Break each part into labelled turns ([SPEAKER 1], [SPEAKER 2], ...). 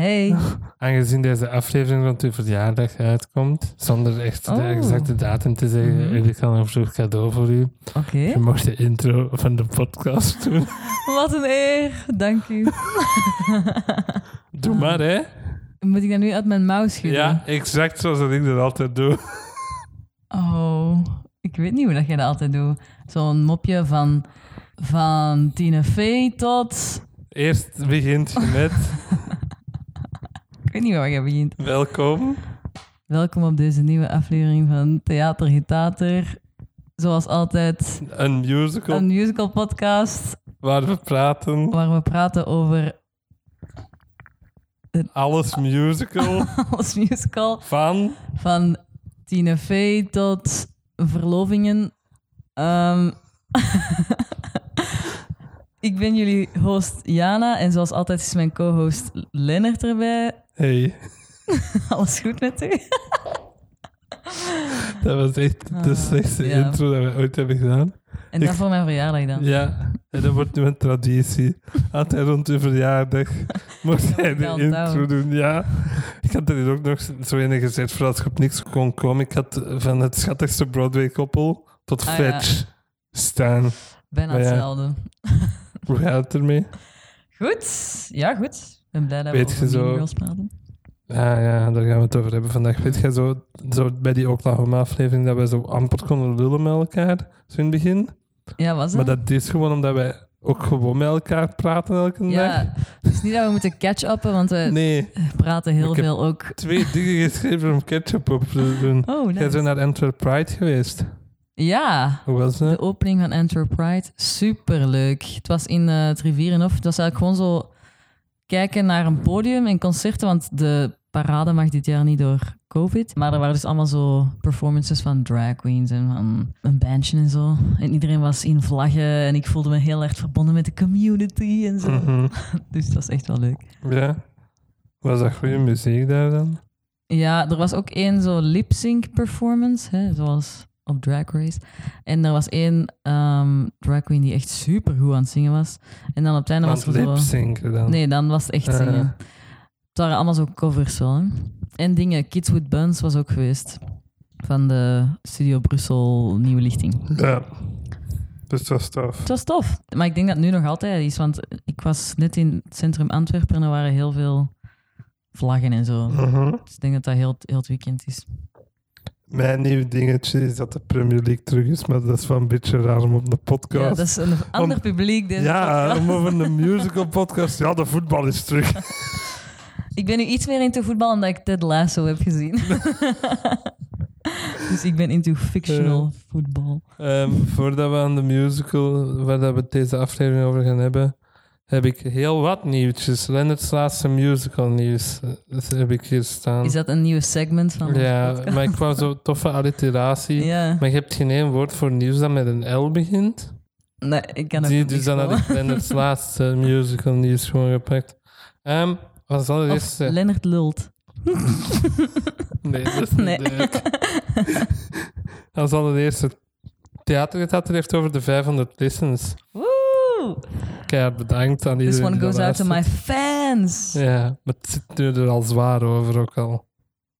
[SPEAKER 1] Hey. Aangezien deze aflevering rond uw verjaardag uitkomt, zonder echt de
[SPEAKER 2] Oh.
[SPEAKER 1] exacte datum te zeggen,
[SPEAKER 2] Mhm.
[SPEAKER 1] heb ik al een vroeg cadeau voor u.
[SPEAKER 2] Oké.
[SPEAKER 1] Je mocht de intro van de podcast doen.
[SPEAKER 2] Wat een eer. Dank u.
[SPEAKER 1] Doe maar, hè?
[SPEAKER 2] Moet ik dat nu uit mijn mouw schudden?
[SPEAKER 1] Ja, exact zoals dat ik dat altijd doe.
[SPEAKER 2] Oh, ik weet niet hoe dat je dat altijd doet. Zo'n mopje van, van Tina Fey tot...
[SPEAKER 1] Eerst begint je met
[SPEAKER 2] Ik weet niet waar je begint.
[SPEAKER 1] welkom.
[SPEAKER 2] Welkom op deze nieuwe aflevering van Theater Getater. Zoals altijd
[SPEAKER 1] Een musical
[SPEAKER 2] een musical podcast
[SPEAKER 1] waar we praten.
[SPEAKER 2] waar we praten over
[SPEAKER 1] Alles musical
[SPEAKER 2] alles musical.
[SPEAKER 1] van...
[SPEAKER 2] Van Tina Fey tot verlovingen. Ehm, ik ben jullie host Jana en zoals altijd is mijn co-host Lennart erbij.
[SPEAKER 1] Hey,
[SPEAKER 2] Alles goed met u?
[SPEAKER 1] dat was echt de
[SPEAKER 2] Ah,
[SPEAKER 1] slechtste
[SPEAKER 2] ja.
[SPEAKER 1] intro dat we ooit hebben gedaan.
[SPEAKER 2] En dat
[SPEAKER 1] Ik-
[SPEAKER 2] voor mijn verjaardag dan.
[SPEAKER 1] Ja, en dat wordt nu een traditie. Altijd rond uw verjaardag mocht jij de intro doen. Ja, ik had er hier ook nog zo een gezet voor als je op niks kon komen. Ik had van het schattigste Broadway-koppel tot
[SPEAKER 2] Ah, ja.
[SPEAKER 1] Fetch staan.
[SPEAKER 2] Bijna
[SPEAKER 1] ja.
[SPEAKER 2] hetzelfde.
[SPEAKER 1] Hoe gaat het ermee?
[SPEAKER 2] Goed. Ja, goed. Ben blij dat
[SPEAKER 1] Weet
[SPEAKER 2] we
[SPEAKER 1] je zo-
[SPEAKER 2] Girls praten.
[SPEAKER 1] Ah ja, daar gaan we het over hebben vandaag. Weet je, zo, zo bij die Oklahoma-aflevering dat we zo amper konden lullen met elkaar, zo in het begin.
[SPEAKER 2] Ja, was
[SPEAKER 1] Maar
[SPEAKER 2] het?
[SPEAKER 1] dat is gewoon omdat wij ook gewoon met elkaar praten elke dag.
[SPEAKER 2] Ja, het is niet dat we moeten catch-uppen, want we
[SPEAKER 1] Nee,
[SPEAKER 2] praten heel
[SPEAKER 1] Ik heb-
[SPEAKER 2] veel ook.
[SPEAKER 1] twee dingen geschreven om ketchup op te doen.
[SPEAKER 2] Oh,
[SPEAKER 1] Jij
[SPEAKER 2] nice.
[SPEAKER 1] bent naar Antwerp Pride geweest.
[SPEAKER 2] Ja,
[SPEAKER 1] Hoe was
[SPEAKER 2] de
[SPEAKER 1] het?
[SPEAKER 2] opening van Antwerp Pride. Superleuk. Het was in eh het Rivierenhof. Het was eigenlijk gewoon zo kijken naar een podium en concerten, want de parade mag dit jaar niet door COVID. Maar er waren dus allemaal zo performances van drag queens en van een bandje en zo. En iedereen was in vlaggen en ik voelde me heel erg verbonden met de community en zo.
[SPEAKER 1] Mhm.
[SPEAKER 2] Dus het was echt wel leuk.
[SPEAKER 1] Ja. Was dat goede muziek daar dan?
[SPEAKER 2] Ja, er was ook één zo lip-sync performance, hè, zoals op Drag Race. En er was één ehm, drag queen die echt super goed aan het zingen was. En dan op het einde was
[SPEAKER 1] het
[SPEAKER 2] zo...
[SPEAKER 1] dan?
[SPEAKER 2] Nee, dan was het echt zingen. Het waren allemaal zo covers wel. Hè. En dingen, Kids with Buns was ook geweest. Van de Studio Brussel Nieuwe Lichting.
[SPEAKER 1] Ja. Dus dat was tof.
[SPEAKER 2] Het was tof. Maar ik denk dat het nu nog altijd is, want ik was net in het centrum Antwerpen en er waren heel veel vlaggen en zo.
[SPEAKER 1] Mhm.
[SPEAKER 2] Dus ik denk dat dat heel, heel het weekend is.
[SPEAKER 1] Mijn nieuw dingetje is dat de Premier League terug is, maar dat is wel een beetje raar om op de podcast.
[SPEAKER 2] Ja, dat is een ander publiek. Deze
[SPEAKER 1] Ja,
[SPEAKER 2] podcast.
[SPEAKER 1] om over een musical podcast. Ja, de voetbal is terug.
[SPEAKER 2] Ik ben nu iets meer into voetbal omdat ik Ted Lasso heb gezien. dus ik ben into fictional voetbal.
[SPEAKER 1] Ehm, voordat we aan de musical, waar dat we deze aflevering over gaan hebben, heb ik heel wat nieuwtjes. Lennart's laatste musical nieuws eh, dat heb ik hier staan.
[SPEAKER 2] Is dat een nieuwe segment van
[SPEAKER 1] ja,
[SPEAKER 2] podcast?
[SPEAKER 1] maar ik wou zo toffe alliteratie.
[SPEAKER 2] Ja,
[SPEAKER 1] Maar je hebt geen één woord voor nieuws dat met een L begint.
[SPEAKER 2] nee, ik kan het niet
[SPEAKER 1] dus dan had ik Lennart's laatste musical nieuws gewoon gepakt. Ehm wat zal het eerst
[SPEAKER 2] Lennart lult.
[SPEAKER 1] Nee, dat is niet
[SPEAKER 2] Nee.
[SPEAKER 1] leuk. Dan zal het eerste theatergetater heeft over de 500 listens.
[SPEAKER 2] Woe!
[SPEAKER 1] Keihard bedankt aan iedereen
[SPEAKER 2] This one goes out to my fans.
[SPEAKER 1] Ja, maar het zit nu er al zwaar over ook al.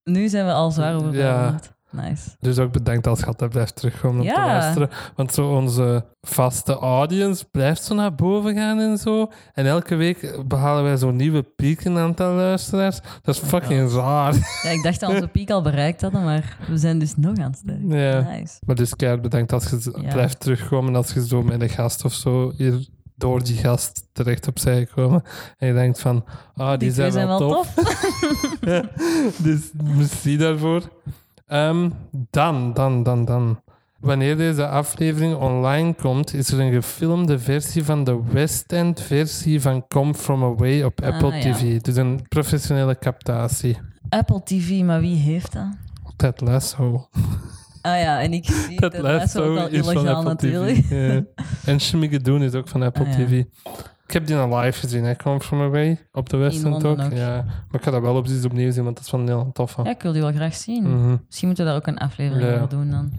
[SPEAKER 2] Nu zijn we al zwaar over
[SPEAKER 1] Ja.
[SPEAKER 2] 500. Nice.
[SPEAKER 1] Dus ook bedankt als je altijd blijft terugkomen om te
[SPEAKER 2] Ja.
[SPEAKER 1] luisteren. Want zo onze vaste audience blijft zo naar boven gaan en zo. En elke week behalen wij zo'n nieuwe piek in aantal luisteraars. Dat is fucking raar.
[SPEAKER 2] Ja, ik dacht dat onze piek al bereikt hadden, maar we zijn dus nog aan het stijgen.
[SPEAKER 1] Ja.
[SPEAKER 2] Nice.
[SPEAKER 1] Maar dus keihard bedankt als je
[SPEAKER 2] Ja.
[SPEAKER 1] blijft terugkomen. Als je zo met een gast of zo hier door die gast terecht opzij gekomen. En je denkt van, ah, die,
[SPEAKER 2] Die
[SPEAKER 1] zijn, wel,
[SPEAKER 2] zijn wel
[SPEAKER 1] tof. Ja, dus merci daarvoor. Ehm, dan, dan, dan, dan. Wanneer deze aflevering online komt, is er een gefilmde versie van de West End versie van Come From Away op Apple
[SPEAKER 2] Ah, ja.
[SPEAKER 1] TV. Dus een professionele captatie.
[SPEAKER 2] Apple TV, maar wie heeft dat?
[SPEAKER 1] Ted Lasso.
[SPEAKER 2] Ah ja, en ik zie
[SPEAKER 1] Ted
[SPEAKER 2] dat Lasso ook al
[SPEAKER 1] is van
[SPEAKER 2] illegaal
[SPEAKER 1] Apple
[SPEAKER 2] natuurlijk.
[SPEAKER 1] Ja. En Shmigadoon is ook van Apple
[SPEAKER 2] Ah, ja.
[SPEAKER 1] TV. Ik heb die al live gezien, hè. Come From Away, op de West
[SPEAKER 2] In
[SPEAKER 1] End
[SPEAKER 2] Londen
[SPEAKER 1] ook.
[SPEAKER 2] ook.
[SPEAKER 1] Ja. Maar ik ga dat wel op eens opnieuw zien, want dat is wel heel tof.
[SPEAKER 2] Ja, ik wil die wel graag zien.
[SPEAKER 1] Mhm.
[SPEAKER 2] Misschien moeten we daar ook een aflevering
[SPEAKER 1] Ja.
[SPEAKER 2] over doen dan.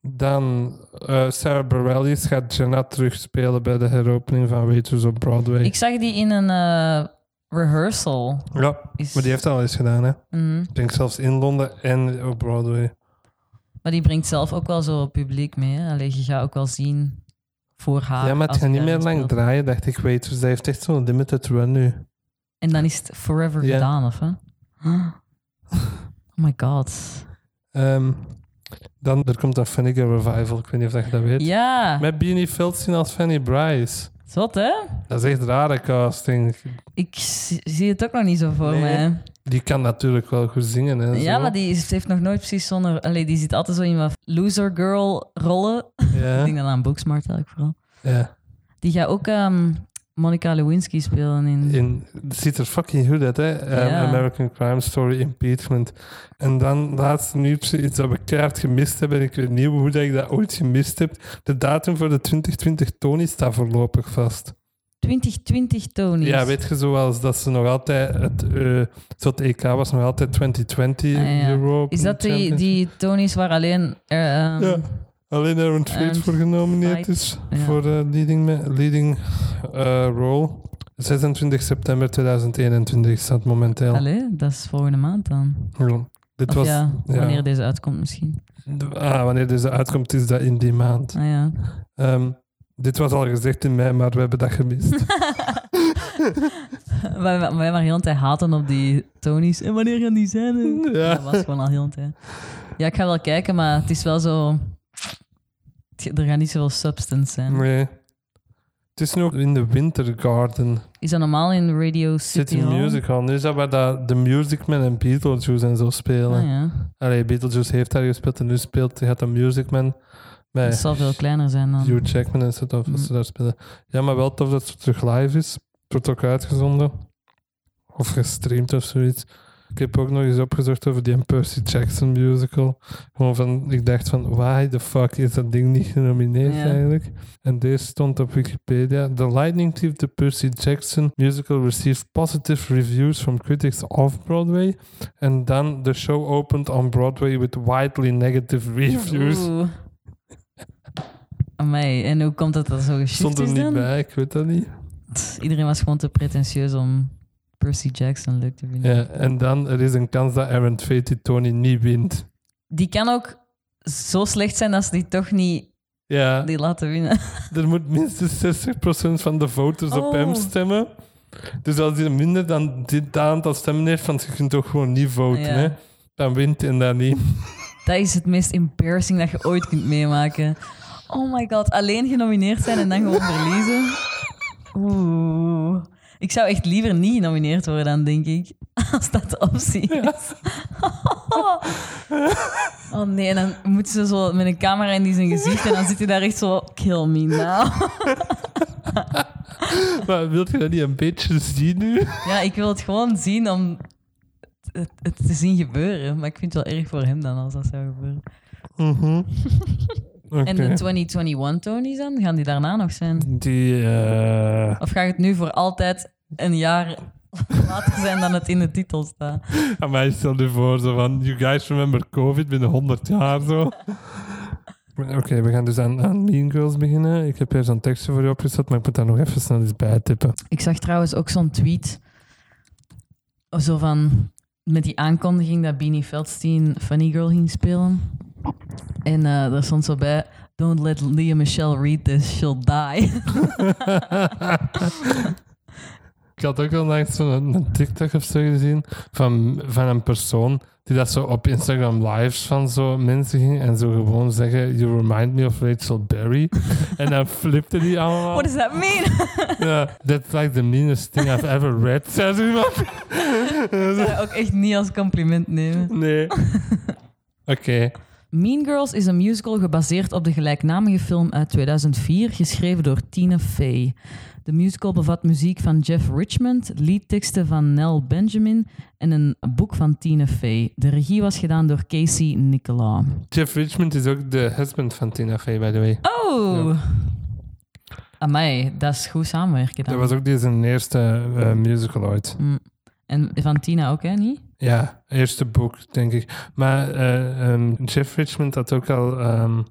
[SPEAKER 1] Dan eh, Sarah Bareilles gaat Jenna terugspelen bij de heropening van Waitress op Broadway.
[SPEAKER 2] Ik zag die in een eh, Rehearsal
[SPEAKER 1] Ja,
[SPEAKER 2] is...
[SPEAKER 1] maar die heeft al eens gedaan, hè.
[SPEAKER 2] Mhm.
[SPEAKER 1] Ik denk zelfs in Londen en op Broadway.
[SPEAKER 2] Maar die brengt zelf ook wel zo publiek mee. Hè? Allee, je gaat ook wel zien voor haar.
[SPEAKER 1] ja, maar het gaat niet meer lang draaien, dacht ik. Weet, dus hij heeft echt zo'n limited run nu.
[SPEAKER 2] En dan is het forever
[SPEAKER 1] Ja.
[SPEAKER 2] gedaan, of hè? Oh my god.
[SPEAKER 1] Ehm, dan er komt een Fanny Revival. Ik weet niet of dat je dat weet.
[SPEAKER 2] Ja,
[SPEAKER 1] Met Beanie Feldstein als Fanny Bryce.
[SPEAKER 2] zot hè?
[SPEAKER 1] Dat is echt rare casting.
[SPEAKER 2] Ik zie zie het ook nog niet zo voor
[SPEAKER 1] Nee.
[SPEAKER 2] mij.
[SPEAKER 1] Die kan natuurlijk wel goed zingen. En
[SPEAKER 2] Ja,
[SPEAKER 1] zo.
[SPEAKER 2] maar die is- heeft nog nooit precies zonder... Allee, die zit altijd zo in wat loser girl rollen. Ik
[SPEAKER 1] Ja,
[SPEAKER 2] denk dan aan Booksmart eigenlijk vooral.
[SPEAKER 1] ja.
[SPEAKER 2] Die gaat ook ehm Monica Lewinsky spelen in...
[SPEAKER 1] In, het ziet er fucking goed uit, hè? Ehm,
[SPEAKER 2] Ja.
[SPEAKER 1] American Crime Story, Impeachment. En dan laatste nieuwtje, iets dat we keihard gemist hebben. En ik weet niet hoe dat ik dat ooit gemist heb. De datum voor de 2020 Tony staat voorlopig vast.
[SPEAKER 2] 2020 Tony's.
[SPEAKER 1] Ja, weet je, zoals dat ze nog altijd... Het, eh, zo het EK was nog altijd 2020
[SPEAKER 2] Ah, ja. Is dat die, die Tony's waar alleen... ehm,
[SPEAKER 1] Ja. Alleen Aaron
[SPEAKER 2] Aaron
[SPEAKER 1] voor genomineerd
[SPEAKER 2] Tveit,
[SPEAKER 1] is
[SPEAKER 2] ja.
[SPEAKER 1] voor de leading, leading eh, role. 26 september 2021 staat momenteel.
[SPEAKER 2] Allee, dat is volgende maand dan.
[SPEAKER 1] Ja. Dit
[SPEAKER 2] Of
[SPEAKER 1] was,
[SPEAKER 2] ja,
[SPEAKER 1] ja.
[SPEAKER 2] wanneer deze uitkomt misschien.
[SPEAKER 1] ah, wanneer deze uitkomt, is dat in die maand.
[SPEAKER 2] Ah ja.
[SPEAKER 1] Ehm, dit was al gezegd in mei, maar we hebben dat gemist.
[SPEAKER 2] wij, wij maar heel de tijd haten op die Tony's. En wanneer gaan die zijn?
[SPEAKER 1] Ja.
[SPEAKER 2] Dat was gewoon al heel tijd. Ja, ik ga wel kijken, maar het is wel zo... Er gaat niet zoveel substance zijn.
[SPEAKER 1] nee. Het is nog in de Winter Garden
[SPEAKER 2] Is dat normaal in Radio City
[SPEAKER 1] City
[SPEAKER 2] Hall?
[SPEAKER 1] Music Hall. Nu is dat waar dat de Music Man en Beetlejuice en zo spelen.
[SPEAKER 2] Ah, ja.
[SPEAKER 1] Allee, Beetlejuice heeft daar gespeeld en nu speelt gaat de Music Man bij
[SPEAKER 2] Dat zal veel kleiner zijn dan.
[SPEAKER 1] Hugh Jackman en zo, of
[SPEAKER 2] Mm.
[SPEAKER 1] ze daar spelen. Ja, maar wel tof dat het terug live is. Het wordt ook uitgezonden. Of gestreamd of zoiets. Ik heb ook nog eens opgezocht over die Percy Jackson musical. Gewoon van, ik dacht van, why the fuck is dat ding niet genomineerd eigenlijk? En deze stond op Wikipedia. The Lightning Thief, the Percy Jackson musical received positive reviews from critics off-Broadway. En dan, the show opened on Broadway with widely negative reviews.
[SPEAKER 2] Amai, en hoe komt het dat zo geschikt
[SPEAKER 1] Stond er
[SPEAKER 2] is
[SPEAKER 1] niet
[SPEAKER 2] dan?
[SPEAKER 1] bij, ik weet dat niet.
[SPEAKER 2] Iedereen was gewoon te pretentieus om Percy Jackson leuk te vinden.
[SPEAKER 1] Ja, en dan er is een kans dat Aaron die Tony niet wint.
[SPEAKER 2] Die kan ook zo slecht zijn dat ze die toch niet
[SPEAKER 1] Ja,
[SPEAKER 2] die laten winnen.
[SPEAKER 1] er moet minstens 60% van de voters op
[SPEAKER 2] Oh.
[SPEAKER 1] hem stemmen. Dus als hij minder dan dit aantal stemmen heeft, want je kunt toch gewoon niet voten,
[SPEAKER 2] Ja.
[SPEAKER 1] hè? Dan wint hij dat niet.
[SPEAKER 2] Dat is het meest embarrassing dat je ooit kunt meemaken. Oh my god, alleen genomineerd zijn en dan gewoon verliezen. Oeh. Ik zou echt liever niet genomineerd worden dan, denk ik. Als dat de optie is. Oh nee, en dan moeten ze zo met een camera in zijn gezicht en dan zit hij daar echt zo... Kill me now.
[SPEAKER 1] Maar wilt je dat niet een beetje zien nu?
[SPEAKER 2] Ja, ik wil het gewoon zien om het, het te zien gebeuren. Maar ik vind het wel erg voor hem dan als dat zou gebeuren.
[SPEAKER 1] Mhm.
[SPEAKER 2] En de 2021 Tonys dan? Gaan die daarna nog zijn?
[SPEAKER 1] Die, eh
[SPEAKER 2] Of gaat het nu voor altijd een jaar later zijn dan het in de titel staat?
[SPEAKER 1] aan mij stel je voor, zo van, you guys remember COVID binnen 100 jaar, zo. Oké, we gaan dus aan, aan Mean Girls beginnen. Ik heb hier zo'n tekstje voor je opgezet, maar ik moet daar nog even snel eens bij tippen.
[SPEAKER 2] Ik zag trouwens ook zo'n tweet. Zo van... Met die aankondiging dat Beanie Feldstein Funny Girl ging spelen. En eh daar stond zo bij... Don't let Leah Michelle read this, she'll die.
[SPEAKER 1] Ik had ook al langs zo'n een TikTok of zo gezien van, van een persoon die dat zo op Instagram lives van zo mensen ging en zo gewoon zeggen, you remind me of Rachel Berry. en dan flipte die allemaal.
[SPEAKER 2] What does that mean?
[SPEAKER 1] Ja, that's like the meanest thing I've ever read, zei ze iemand.
[SPEAKER 2] Ik zou dat ook echt niet als compliment nemen.
[SPEAKER 1] Nee. Oké.
[SPEAKER 2] Mean Girls is een musical gebaseerd op de gelijknamige film uit 2004, geschreven door Tina Fey. De musical bevat muziek van Jeff Richmond, liedteksten van Nell Benjamin en een boek van Tina Fey. De regie was gedaan door Casey Nicola.
[SPEAKER 1] Jeff Richmond is ook de husband van Tina Fey, by the way.
[SPEAKER 2] Oh! Amai, dat is goed samenwerken dan.
[SPEAKER 1] Dat was ook zijn eerste eh, musical ooit.
[SPEAKER 2] Mm. En van Tina ook, hè, niet?
[SPEAKER 1] Ja, eerste boek, denk ik. Maar eh, ehm, Jeff Richmond had ook al ehm,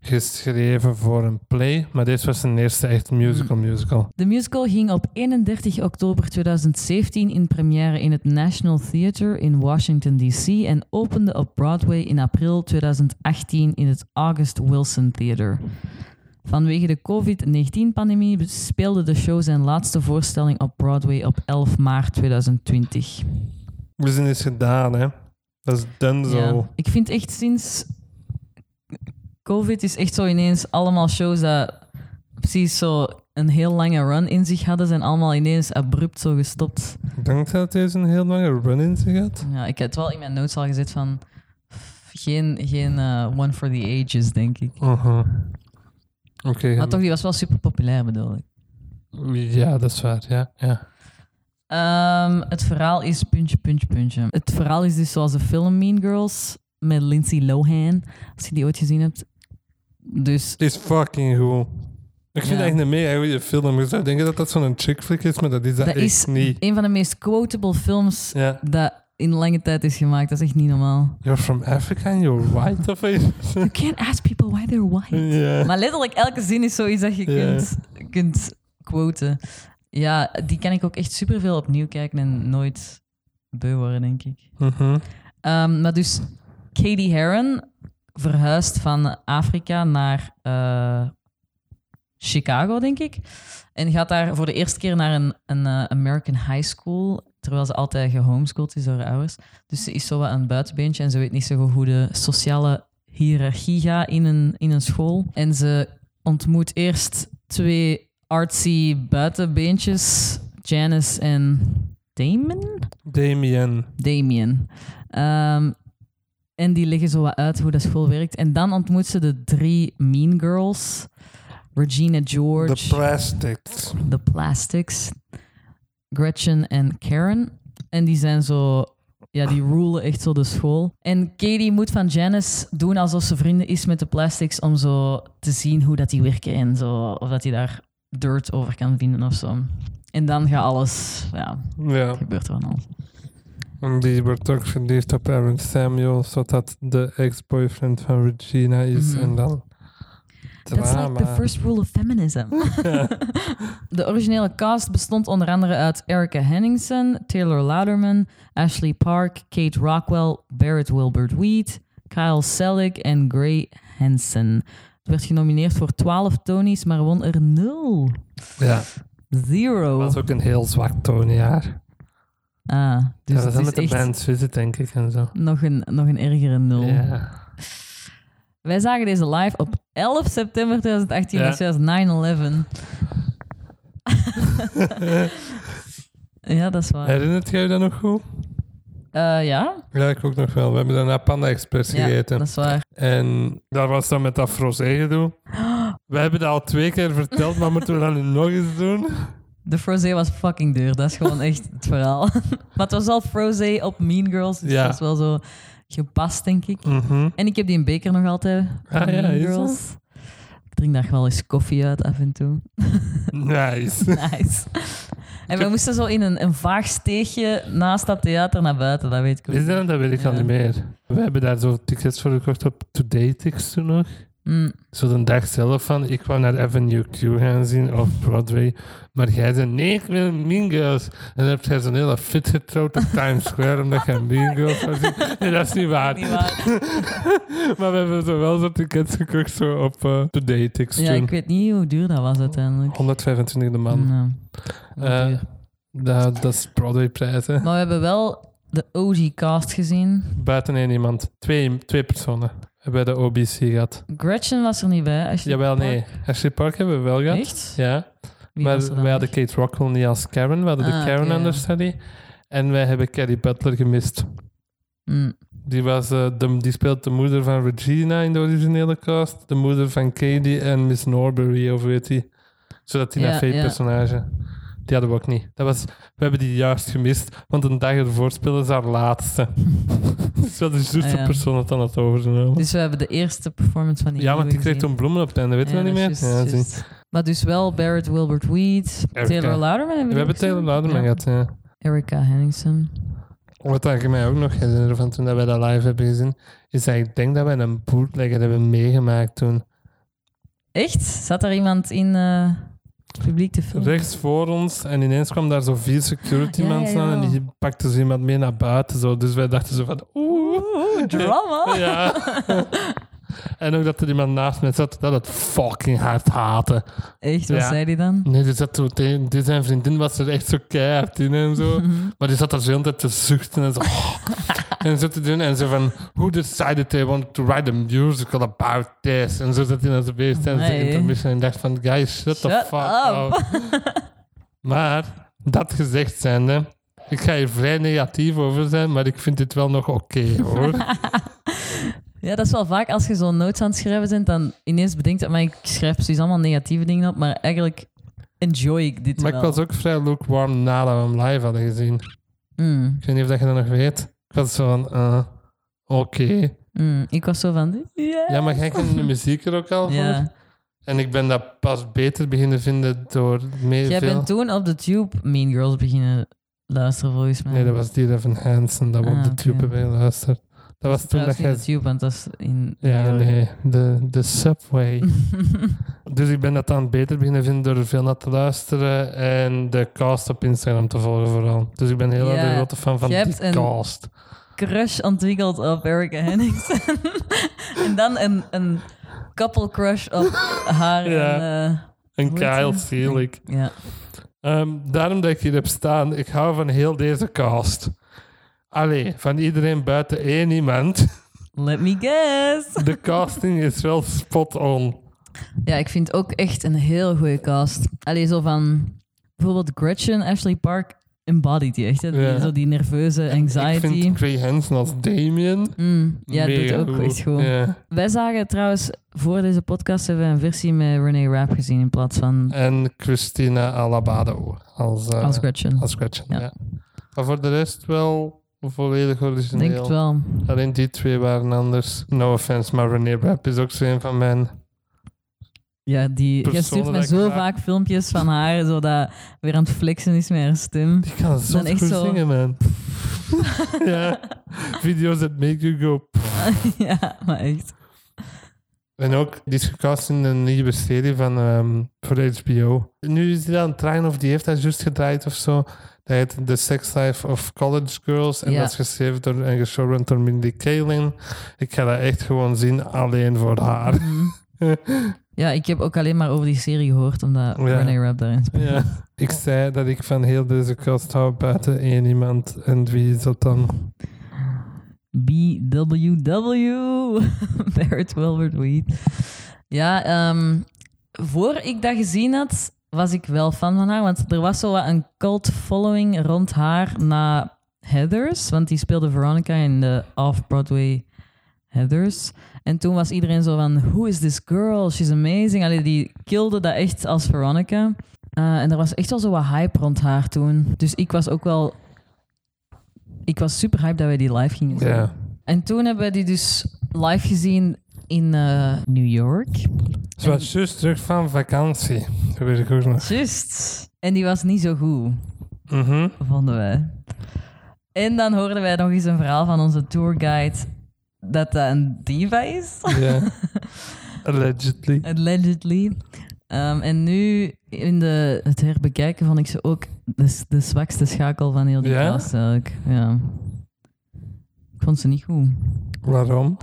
[SPEAKER 1] geschreven voor een play, maar deze was zijn eerste echt musical musical.
[SPEAKER 2] De musical ging op 31 oktober 2017 in première in het National Theatre in Washington, D.C. en opende op Broadway in april 2018 in het August Wilson Theatre. Vanwege de COVID-19-pandemie speelde de show zijn laatste voorstelling op Broadway op 11 maart 2020.
[SPEAKER 1] We zijn iets gedaan, hè. Dat is zo.
[SPEAKER 2] Ja. Ik vind echt sinds COVID is echt zo ineens allemaal shows dat precies zo een heel lange run in zich hadden, zijn allemaal ineens abrupt zo gestopt.
[SPEAKER 1] Ik denk dat deze een heel lange run in zich had.
[SPEAKER 2] Ja, ik heb het wel in mijn notes al gezet van geen, geen eh, one for the ages, denk ik.
[SPEAKER 1] Uh-huh. Oké.
[SPEAKER 2] Maar toch, die was wel super populair, bedoel ik.
[SPEAKER 1] Ja, dat is waar. Ja, ja.
[SPEAKER 2] Ehm, het verhaal is puntje, puntje, puntje. Het verhaal is dus zoals de film Mean Girls met Lindsay Lohan, als je die ooit gezien hebt. Dus
[SPEAKER 1] Het is fucking goed. Ik vind
[SPEAKER 2] Ja.
[SPEAKER 1] het echt een mega goede film. Je zou denken dat dat zo'n chick flick is, maar dat is dat,
[SPEAKER 2] dat
[SPEAKER 1] echt
[SPEAKER 2] is
[SPEAKER 1] niet.
[SPEAKER 2] een van de meest quotable films
[SPEAKER 1] Ja.
[SPEAKER 2] dat in lange tijd is gemaakt. Dat is echt niet normaal.
[SPEAKER 1] You're from Africa and you're white of iets?
[SPEAKER 2] You can't ask people why they're white.
[SPEAKER 1] Ja.
[SPEAKER 2] Maar letterlijk elke zin is zoiets dat je kunt, kunt quoten. Ja, die kan ik ook echt superveel opnieuw kijken en nooit beu worden, denk ik.
[SPEAKER 1] Mhm.
[SPEAKER 2] Ehm, maar dus Katie Heron verhuist van Afrika naar eh, Chicago, denk ik. En gaat daar voor de eerste keer naar een, een eh, American high school, terwijl ze altijd gehomeschooled is door haar ouders. Dus ze is zo wat een buitenbeentje en ze weet niet zo goed hoe de sociale hiërarchie gaat in een, in een school. En ze ontmoet eerst twee artsy buitenbeentjes, Janice en Damon?
[SPEAKER 1] Damien.
[SPEAKER 2] Damien. Ehm, en die leggen zo wat uit hoe dat school werkt. En dan ontmoet ze de drie Mean Girls. Regina George,
[SPEAKER 1] The Plastics.
[SPEAKER 2] The Plastics, Gretchen en Karen. En die zijn zo... Ja, die rulen echt zo de school. En Katie moet van Janice doen alsof ze vrienden is met de Plastics om zo te zien hoe dat die werken en zo. Of dat hij daar dirt over kan vinden of zo. En dan gaat alles... Ja,
[SPEAKER 1] Ja.
[SPEAKER 2] gebeurt er van alles.
[SPEAKER 1] En die wordt ook verliefd op Aaron Samuel, zodat de ex-boyfriend van Regina is.
[SPEAKER 2] Mhm.
[SPEAKER 1] En dan
[SPEAKER 2] That's
[SPEAKER 1] drama.
[SPEAKER 2] like the first rule of feminism. de originele cast bestond onder andere uit Erica Henningsen, Taylor Louderman, Ashley Park, Kate Rockwell, Barrett Wilbert Weed, Kyle Selig en Gray Hansen. Werd genomineerd voor 12 Tonys, maar won er 0.
[SPEAKER 1] Ja,
[SPEAKER 2] Zero.
[SPEAKER 1] dat was ook een heel zwak toonjaar.
[SPEAKER 2] Ah, dus
[SPEAKER 1] ja, dat is met de band Visit, denk ik, en zo.
[SPEAKER 2] nog een, nog een ergere 0.
[SPEAKER 1] Ja.
[SPEAKER 2] Wij zagen deze live op 11 september 2018,
[SPEAKER 1] Ja.
[SPEAKER 2] dus dat was 9-11. ja, dat is waar.
[SPEAKER 1] Herinnert jij je dat nog goed?
[SPEAKER 2] Eh, ja,
[SPEAKER 1] Ja, ik ook nog wel. We hebben daarna Panda Express
[SPEAKER 2] ja
[SPEAKER 1] gegeten.
[SPEAKER 2] dat is waar.
[SPEAKER 1] En daar was dan met dat frosé gedoe. We hebben dat al twee keer verteld, maar moeten we dat nu nog eens doen?
[SPEAKER 2] De Frosé was fucking duur. Dat is gewoon echt het verhaal. maar het was wel Frosé op Mean Girls, dus
[SPEAKER 1] Ja.
[SPEAKER 2] dat is wel zo gepast, denk ik.
[SPEAKER 1] Mhm.
[SPEAKER 2] En ik heb die in beker nog altijd
[SPEAKER 1] Ah,
[SPEAKER 2] Mean Girls. Ik drink daar wel eens koffie uit af en toe.
[SPEAKER 1] Nice.
[SPEAKER 2] Nice. En we moesten zo in een, een vaag steegje naast dat theater naar buiten, dat weet ik ook.
[SPEAKER 1] Is dat? Dat weet ik al niet meer. We hebben daar zo tickets voor gekocht op Today Tix toen nog.
[SPEAKER 2] Mm.
[SPEAKER 1] Zo de dag zelf van, ik wou naar Avenue Q gaan zien of Broadway. Maar jij zei, nee, ik wil Mean Girls. En dan heb jij zo'n hele fit getrouwd op Times Square, omdat jij Mean Girls zien. Nee, dat is niet waar.
[SPEAKER 2] Niet waar.
[SPEAKER 1] maar we hebben zo wel zo tickets gekocht zo op Today Tix
[SPEAKER 2] Ja, ik weet niet hoe duur dat was uiteindelijk.
[SPEAKER 1] 125 de man. Eh, dat, dat is Broadway-prijzen.
[SPEAKER 2] Maar we hebben wel de OG-cast gezien.
[SPEAKER 1] Buiten één iemand. Twee, twee personen bij de OBC gehad.
[SPEAKER 2] Gretchen was er niet bij. Ashley
[SPEAKER 1] Jawel,
[SPEAKER 2] Park.
[SPEAKER 1] nee. Ashley Park hebben we wel gehad.
[SPEAKER 2] Echt?
[SPEAKER 1] Ja.
[SPEAKER 2] Wie
[SPEAKER 1] maar wij hadden? Kate Rockwell niet als Karen. We hadden
[SPEAKER 2] Ah,
[SPEAKER 1] de Karen
[SPEAKER 2] oké, ja.
[SPEAKER 1] understudy. En wij hebben Carrie Butler gemist.
[SPEAKER 2] Mm.
[SPEAKER 1] Die, was, eh, de, die speelt de moeder van Regina in de originele cast. De moeder van Katie en Miss Norbury, of weet die. Zodat die
[SPEAKER 2] Ja,
[SPEAKER 1] naar fake
[SPEAKER 2] ja.
[SPEAKER 1] personage. Die hadden we ook niet. Dat was, we hebben die juist gemist, want een dag ervoor speelden ze haar laatste. dus dat is
[SPEAKER 2] Ah,
[SPEAKER 1] de
[SPEAKER 2] ja.
[SPEAKER 1] persoon dat dan had overgenomen.
[SPEAKER 2] Dus we hebben de eerste performance van die
[SPEAKER 1] ja, want die kreeg toen bloemen op het einde, weet je
[SPEAKER 2] Ja,
[SPEAKER 1] dat niet meer? ja, zie.
[SPEAKER 2] Maar dus wel Barrett Wilbert Weed,
[SPEAKER 1] Erica.
[SPEAKER 2] Taylor Louderman hebben
[SPEAKER 1] We hebben Taylor? Louderman gehad, ja.
[SPEAKER 2] Erica Henningsen.
[SPEAKER 1] Wat ik mij ook nog herinner van toen dat wij dat live hebben gezien, is dat ik denk dat wij een bootlegger hebben meegemaakt toen.
[SPEAKER 2] Echt? Zat er iemand in eh, publiek te filmen?
[SPEAKER 1] Rechts voor ons en ineens kwam daar zo vier security
[SPEAKER 2] Ah, ja,
[SPEAKER 1] mensen aan en die pakten zo iemand mee naar buiten. Zo. Dus wij dachten zo van. Oeh,
[SPEAKER 2] drama.
[SPEAKER 1] Ja. en ook dat er iemand naast mij zat dat het fucking hard haatte.
[SPEAKER 2] Echt, wat
[SPEAKER 1] Ja.
[SPEAKER 2] zei die dan?
[SPEAKER 1] Nee, die zat zo tegen, die zijn vriendin was er echt zo keihard in en zo. Maar die zat er zo de hele tijd te zuchten en zo. en zo te doen en zo van, who decided they wanted to write a musical about this? En zo zat hij naar zo bezig tijdens de intermission en dacht van, guys, shut, the fuck
[SPEAKER 2] up.
[SPEAKER 1] up. maar, dat gezegd zijnde, ik ga hier vrij negatief over zijn, maar ik vind dit wel nog oké hoor.
[SPEAKER 2] Ja, dat is wel vaak als je zo'n notes aan het schrijven bent, dan ineens bedenkt dat, maar ik schrijf precies allemaal negatieve dingen op, maar eigenlijk enjoy ik dit
[SPEAKER 1] maar ik was ook vrij lukewarm nadat we hem live hadden gezien.
[SPEAKER 2] Mm,
[SPEAKER 1] Ik weet niet of dat je dat nog weet. Ik was zo van, eh, oké.
[SPEAKER 2] mm. Ik was zo van, yeah.
[SPEAKER 1] Ja, maar jij kent de muziek er ook al voor. En ik ben dat pas beter beginnen vinden door mee
[SPEAKER 2] Jij
[SPEAKER 1] veel...
[SPEAKER 2] bent toen op de Tube Mean Girls beginnen luisteren, volgens mij.
[SPEAKER 1] Nee, dat was die Evan Hansen dat we
[SPEAKER 2] Ah,
[SPEAKER 1] op de
[SPEAKER 2] oké.
[SPEAKER 1] tube hebben geluisterd. Dat was toen dat
[SPEAKER 2] de Tube, want dat is in...
[SPEAKER 1] Ja, nee, de, de Subway. dus ik ben dat dan beter beginnen vinden door veel naar te luisteren en de cast op Instagram te volgen vooral. Dus ik ben heel erg
[SPEAKER 2] Ja,
[SPEAKER 1] een grote fan van
[SPEAKER 2] je
[SPEAKER 1] die
[SPEAKER 2] hebt een-
[SPEAKER 1] cast.
[SPEAKER 2] crush ontwikkeld op Erica Henningsen. en dan een, een couple crush op haar
[SPEAKER 1] Ja.
[SPEAKER 2] en... eh,
[SPEAKER 1] En
[SPEAKER 2] hoe heet
[SPEAKER 1] Kyle? Seelig.
[SPEAKER 2] ja.
[SPEAKER 1] Ehm, daarom dat ik hier heb staan, ik hou van heel deze cast. Allee, van iedereen buiten één iemand.
[SPEAKER 2] Let me guess.
[SPEAKER 1] De casting is wel spot on.
[SPEAKER 2] Ja, ik vind ook echt een heel goede cast. Allee, zo van... Bijvoorbeeld Gretchen, Ashley Park embodied die echt. Hè? Die-
[SPEAKER 1] Ja.
[SPEAKER 2] Zo die nerveuze
[SPEAKER 1] Ik
[SPEAKER 2] anxiety.
[SPEAKER 1] vind Gray Hansen als Damien
[SPEAKER 2] Mm, ja, dat doet ook echt goed.
[SPEAKER 1] Ja.
[SPEAKER 2] Wij zagen trouwens, voor deze podcast hebben we een versie met Renee Rapp gezien in plaats van
[SPEAKER 1] En Christina Alabado als, eh,
[SPEAKER 2] als Gretchen.
[SPEAKER 1] als Gretchen.
[SPEAKER 2] Ja.
[SPEAKER 1] Ja. Maar voor de rest wel volledig origineel.
[SPEAKER 2] Denk het wel.
[SPEAKER 1] Alleen die twee waren anders. No offense, maar René Rapp is ook zo een van mijn...
[SPEAKER 2] Ja, die, jij stuurt me zo vaak filmpjes van haar, zodat weer aan het flexen is met haar stem.
[SPEAKER 1] Die kan zo
[SPEAKER 2] Dan echt
[SPEAKER 1] goed
[SPEAKER 2] zo-
[SPEAKER 1] zingen, man. ja. Video's that make you go...
[SPEAKER 2] ja, maar echt.
[SPEAKER 1] En ook, die is gecast in een nieuwe serie van, ehm, voor HBO. Nu is hij aan het draaien, of die heeft hij juist gedraaid of zo. Dat heet The Sex Life of College Girls. En
[SPEAKER 2] Ja.
[SPEAKER 1] dat is geschreven door en geshowrun door Mindy Kaling. Ik ga dat echt gewoon zien, alleen voor haar.
[SPEAKER 2] Mhm. Ja, ik heb ook alleen maar over die serie gehoord, omdat
[SPEAKER 1] Ja.
[SPEAKER 2] Renee Rapp daarin speelt.
[SPEAKER 1] ja. Ik zei dat ik van heel deze cast hou buiten één iemand. En wie is dat dan?
[SPEAKER 2] BWW. Barrett Wilbert Weed. Ja, ehm, voor ik dat gezien had, was ik wel fan van haar. Want er was zo wat een cult following rond haar na Heathers. Want die speelde Veronica in de off-Broadway Heathers. En toen was iedereen zo van, who is this girl? She's amazing. Allee, die kilde dat echt als Veronica. Eh, en er was echt wel zo wat hype rond haar toen. Dus ik was ook wel... Ik was super hyped dat wij die live gingen zien.
[SPEAKER 1] Ja.
[SPEAKER 2] En toen hebben we die dus live gezien in eh, New York.
[SPEAKER 1] Ze was juist terug van vakantie. Dat weet ik ook nog.
[SPEAKER 2] Just. En die was niet zo goed,
[SPEAKER 1] Mhm.
[SPEAKER 2] vonden wij. En dan hoorden wij nog eens een verhaal van onze tourguide dat dat een diva is.
[SPEAKER 1] Ja. Allegedly.
[SPEAKER 2] Allegedly. Ehm, en nu, in de, het herbekijken, vond ik ze ook de, de zwakste schakel van heel die
[SPEAKER 1] Ja?
[SPEAKER 2] cast eigenlijk. Ja. Ik vond ze niet goed.
[SPEAKER 1] Waarom?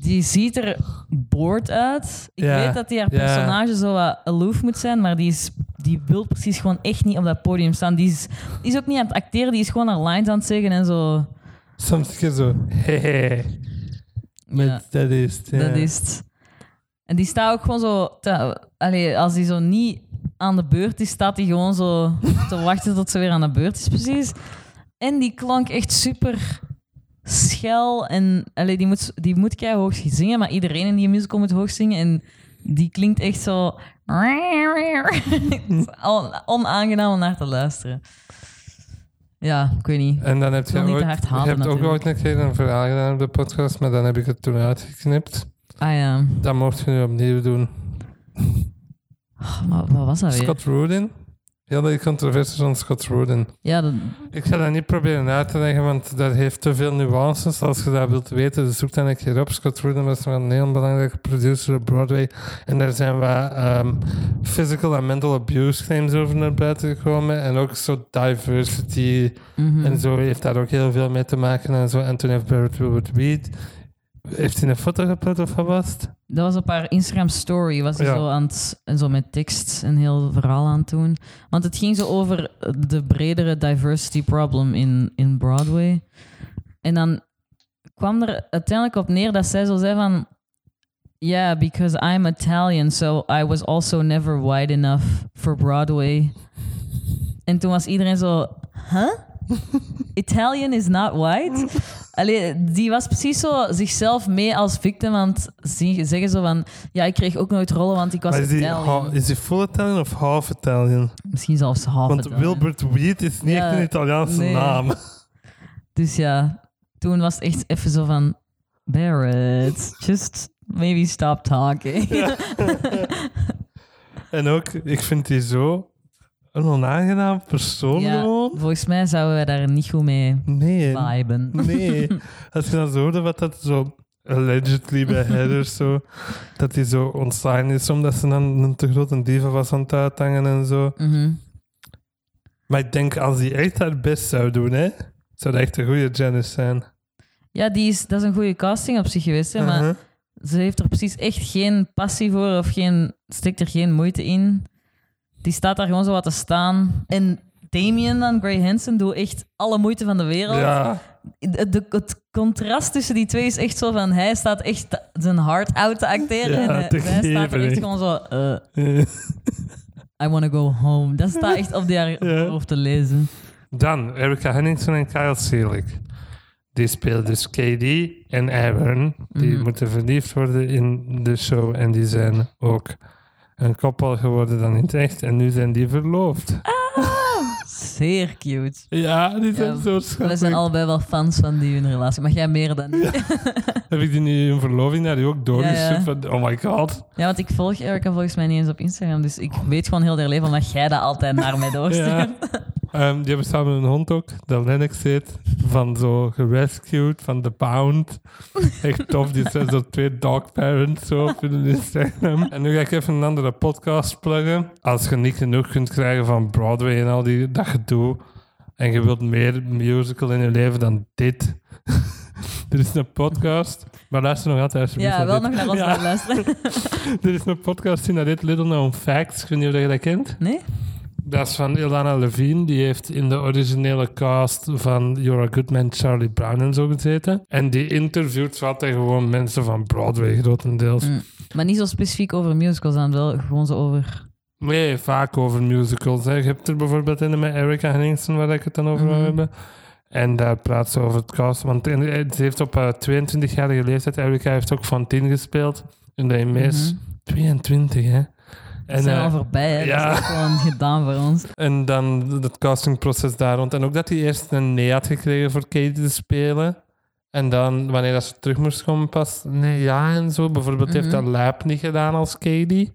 [SPEAKER 2] Die ziet er bored uit. Ik
[SPEAKER 1] Ja,
[SPEAKER 2] weet dat die haar
[SPEAKER 1] ja.
[SPEAKER 2] personage zo wat aloof moet zijn, maar die, is, die wil precies gewoon echt niet op dat podium staan. Die is, die is ook niet aan het acteren, die is gewoon haar lines aan het zeggen en zo.
[SPEAKER 1] Soms zo... Hehe. Met dat is het.
[SPEAKER 2] Dat is het. En die staat ook gewoon zo... Te, allee, als die zo niet aan de beurt is, staat hij gewoon zo te wachten tot ze weer aan de beurt is, precies. En die klonk echt super schel. En allee, die moet, die moet hoog zingen, maar iedereen in die musical moet hoog zingen. En die klinkt echt zo... On- Onaangenaam om naar te luisteren. Ja, ik weet niet.
[SPEAKER 1] En dan heb je
[SPEAKER 2] niet te
[SPEAKER 1] ooit,
[SPEAKER 2] hard
[SPEAKER 1] je
[SPEAKER 2] haten,
[SPEAKER 1] hebt ook ooit een keer een verhaal gedaan op de podcast, maar dan heb ik het toen uitgeknipt.
[SPEAKER 2] Ah ja.
[SPEAKER 1] Dat mocht je nu opnieuw doen.
[SPEAKER 2] Oh, maar wat was dat weer?
[SPEAKER 1] Scott Rudin, Heel die controversie van Scott Rudin.
[SPEAKER 2] Ja, dat,
[SPEAKER 1] Ik ga dat niet proberen uit te leggen, want dat heeft te veel nuances. Als je dat wilt weten, dus zoek dan een keer op. Scott Rudin was een heel belangrijke producer op Broadway. En daar zijn wat ehm, physical en mental abuse claims over naar buiten gekomen. En ook zo diversity
[SPEAKER 2] mhm.
[SPEAKER 1] en zo heeft daar ook heel veel mee te maken. En zo. En toen heeft Barrett. Heeft hij een foto geplaatst of wat was het?
[SPEAKER 2] Dat was op haar Instagram story. Was ze
[SPEAKER 1] Ja.
[SPEAKER 2] zo aan het, en zo met tekst een heel verhaal aan het doen. Want het ging zo over de bredere diversity problem in, in Broadway. En dan kwam er uiteindelijk op neer dat zij zo zei van... Yeah, because I'm Italian, so I was also never wide enough for Broadway. En toen was iedereen zo... Huh? Italian is not white? Allee, die was precies zo zichzelf mee als victim aan het zien- zeggen zo van... Ja, ik kreeg ook nooit rollen, want ik was
[SPEAKER 1] Maar is
[SPEAKER 2] Italian.
[SPEAKER 1] is hij full Italian of half Italian?
[SPEAKER 2] Misschien zelfs half
[SPEAKER 1] Want
[SPEAKER 2] Italian.
[SPEAKER 1] Wilbert Weed is niet
[SPEAKER 2] Ja,
[SPEAKER 1] echt een Italiaanse
[SPEAKER 2] nee.
[SPEAKER 1] naam.
[SPEAKER 2] Dus ja, toen was het echt even zo van... Barrett, just maybe stop talking.
[SPEAKER 1] En ook, ik vind die zo een onaangenaam persoon
[SPEAKER 2] Ja,
[SPEAKER 1] gewoon.
[SPEAKER 2] volgens mij zouden wij daar niet goed mee
[SPEAKER 1] Nee,
[SPEAKER 2] viben.
[SPEAKER 1] nee. Als je dan zo hoorde wat dat zo allegedly bij Heather zo, dat hij zo ontslaan is omdat ze dan een te grote diva was aan het uithangen en zo.
[SPEAKER 2] Mhm.
[SPEAKER 1] Maar ik denk, als hij echt haar best zou doen, hè, zou dat echt een goede Janice zijn.
[SPEAKER 2] Ja, die is, dat is een goede casting op zich geweest, hè, maar
[SPEAKER 1] Uh-huh.
[SPEAKER 2] ze heeft er precies echt geen passie voor of geen, steekt er geen moeite in. Die staat daar gewoon zo wat te staan. En Damien dan, Gray Hansen, doet echt alle moeite van de wereld.
[SPEAKER 1] Ja,
[SPEAKER 2] De, de- het contrast tussen die twee is echt zo van... Hij staat echt zijn hart out te acteren.
[SPEAKER 1] Ja,
[SPEAKER 2] en hij- staat er echt gewoon zo... eh,
[SPEAKER 1] Eh,
[SPEAKER 2] I want to go home. Dat staat echt op
[SPEAKER 1] Ja.
[SPEAKER 2] hoofd te lezen.
[SPEAKER 1] Dan Erica Henningsen en Kyle Seelig. Die spelen dus KD en Aaron. Die
[SPEAKER 2] Mhm.
[SPEAKER 1] moeten verliefd worden in de show. En die zijn ook een koppel geworden dan in het echt. En nu zijn die verloofd.
[SPEAKER 2] Zeer cute.
[SPEAKER 1] Ja, die zijn
[SPEAKER 2] Ja,
[SPEAKER 1] zo
[SPEAKER 2] We
[SPEAKER 1] schattig.
[SPEAKER 2] zijn allebei wel fans van die hun relatie. Maar jij meer dan ik.
[SPEAKER 1] Heb ik die nu hun verloving naar die ook doorgestuurd?
[SPEAKER 2] Ja, ja.
[SPEAKER 1] Oh my god.
[SPEAKER 2] Ja, want ik volg Erica volgens mij niet eens op Instagram. Dus ik weet gewoon heel haar leven omdat jij dat altijd naar mij doorstuurt.
[SPEAKER 1] Ehm, die hebben samen een hond ook, dat Lennox heet. Van zo gerescued, van The Pound. Echt tof, die zijn zo twee dog parents zo op hun Instagram. En nu ga ik even een andere podcast pluggen. Als je niet genoeg kunt krijgen van Broadway en al die, dat gedoe. En je wilt meer musical in je leven dan dit. er is een podcast, maar luister nog altijd alsjeblieft
[SPEAKER 2] Ja, wel
[SPEAKER 1] dit.
[SPEAKER 2] nog naar ons
[SPEAKER 1] Ja.
[SPEAKER 2] luisteren.
[SPEAKER 1] Er is een podcast die naar dit Little Known Facts. Ik weet niet of je dat kent.
[SPEAKER 2] Nee?
[SPEAKER 1] Dat is van Ilana Levine. Die heeft in de originele cast van You're a Good Man, Charlie Brown en zo gezeten. En die interviewt altijd gewoon mensen van Broadway, grotendeels.
[SPEAKER 2] Mm. Maar niet zo specifiek over musicals dan, wel gewoon zo over...
[SPEAKER 1] Nee, vaak over musicals. Hè. Je hebt er bijvoorbeeld in met Erica Henningsen, waar ik het dan over wil
[SPEAKER 2] Mhm.
[SPEAKER 1] hebben. En daar praat ze over het cast. Want in- eh, ze heeft op eh, 22-jarige leeftijd, Erica heeft ook Fantine gespeeld. In de MS.
[SPEAKER 2] Mhm.
[SPEAKER 1] 22, hè. En,
[SPEAKER 2] zijn
[SPEAKER 1] eh,
[SPEAKER 2] al voorbij, hè.
[SPEAKER 1] ja.
[SPEAKER 2] Dat is gewoon gedaan voor ons.
[SPEAKER 1] En dan het castingproces daar rond. En ook dat hij eerst een nee had gekregen voor Katie te spelen. En dan, wanneer dat ze terug moest komen, pas nee, ja en zo. Bijvoorbeeld heeft
[SPEAKER 2] Mhm.
[SPEAKER 1] dat lab niet gedaan als Katie.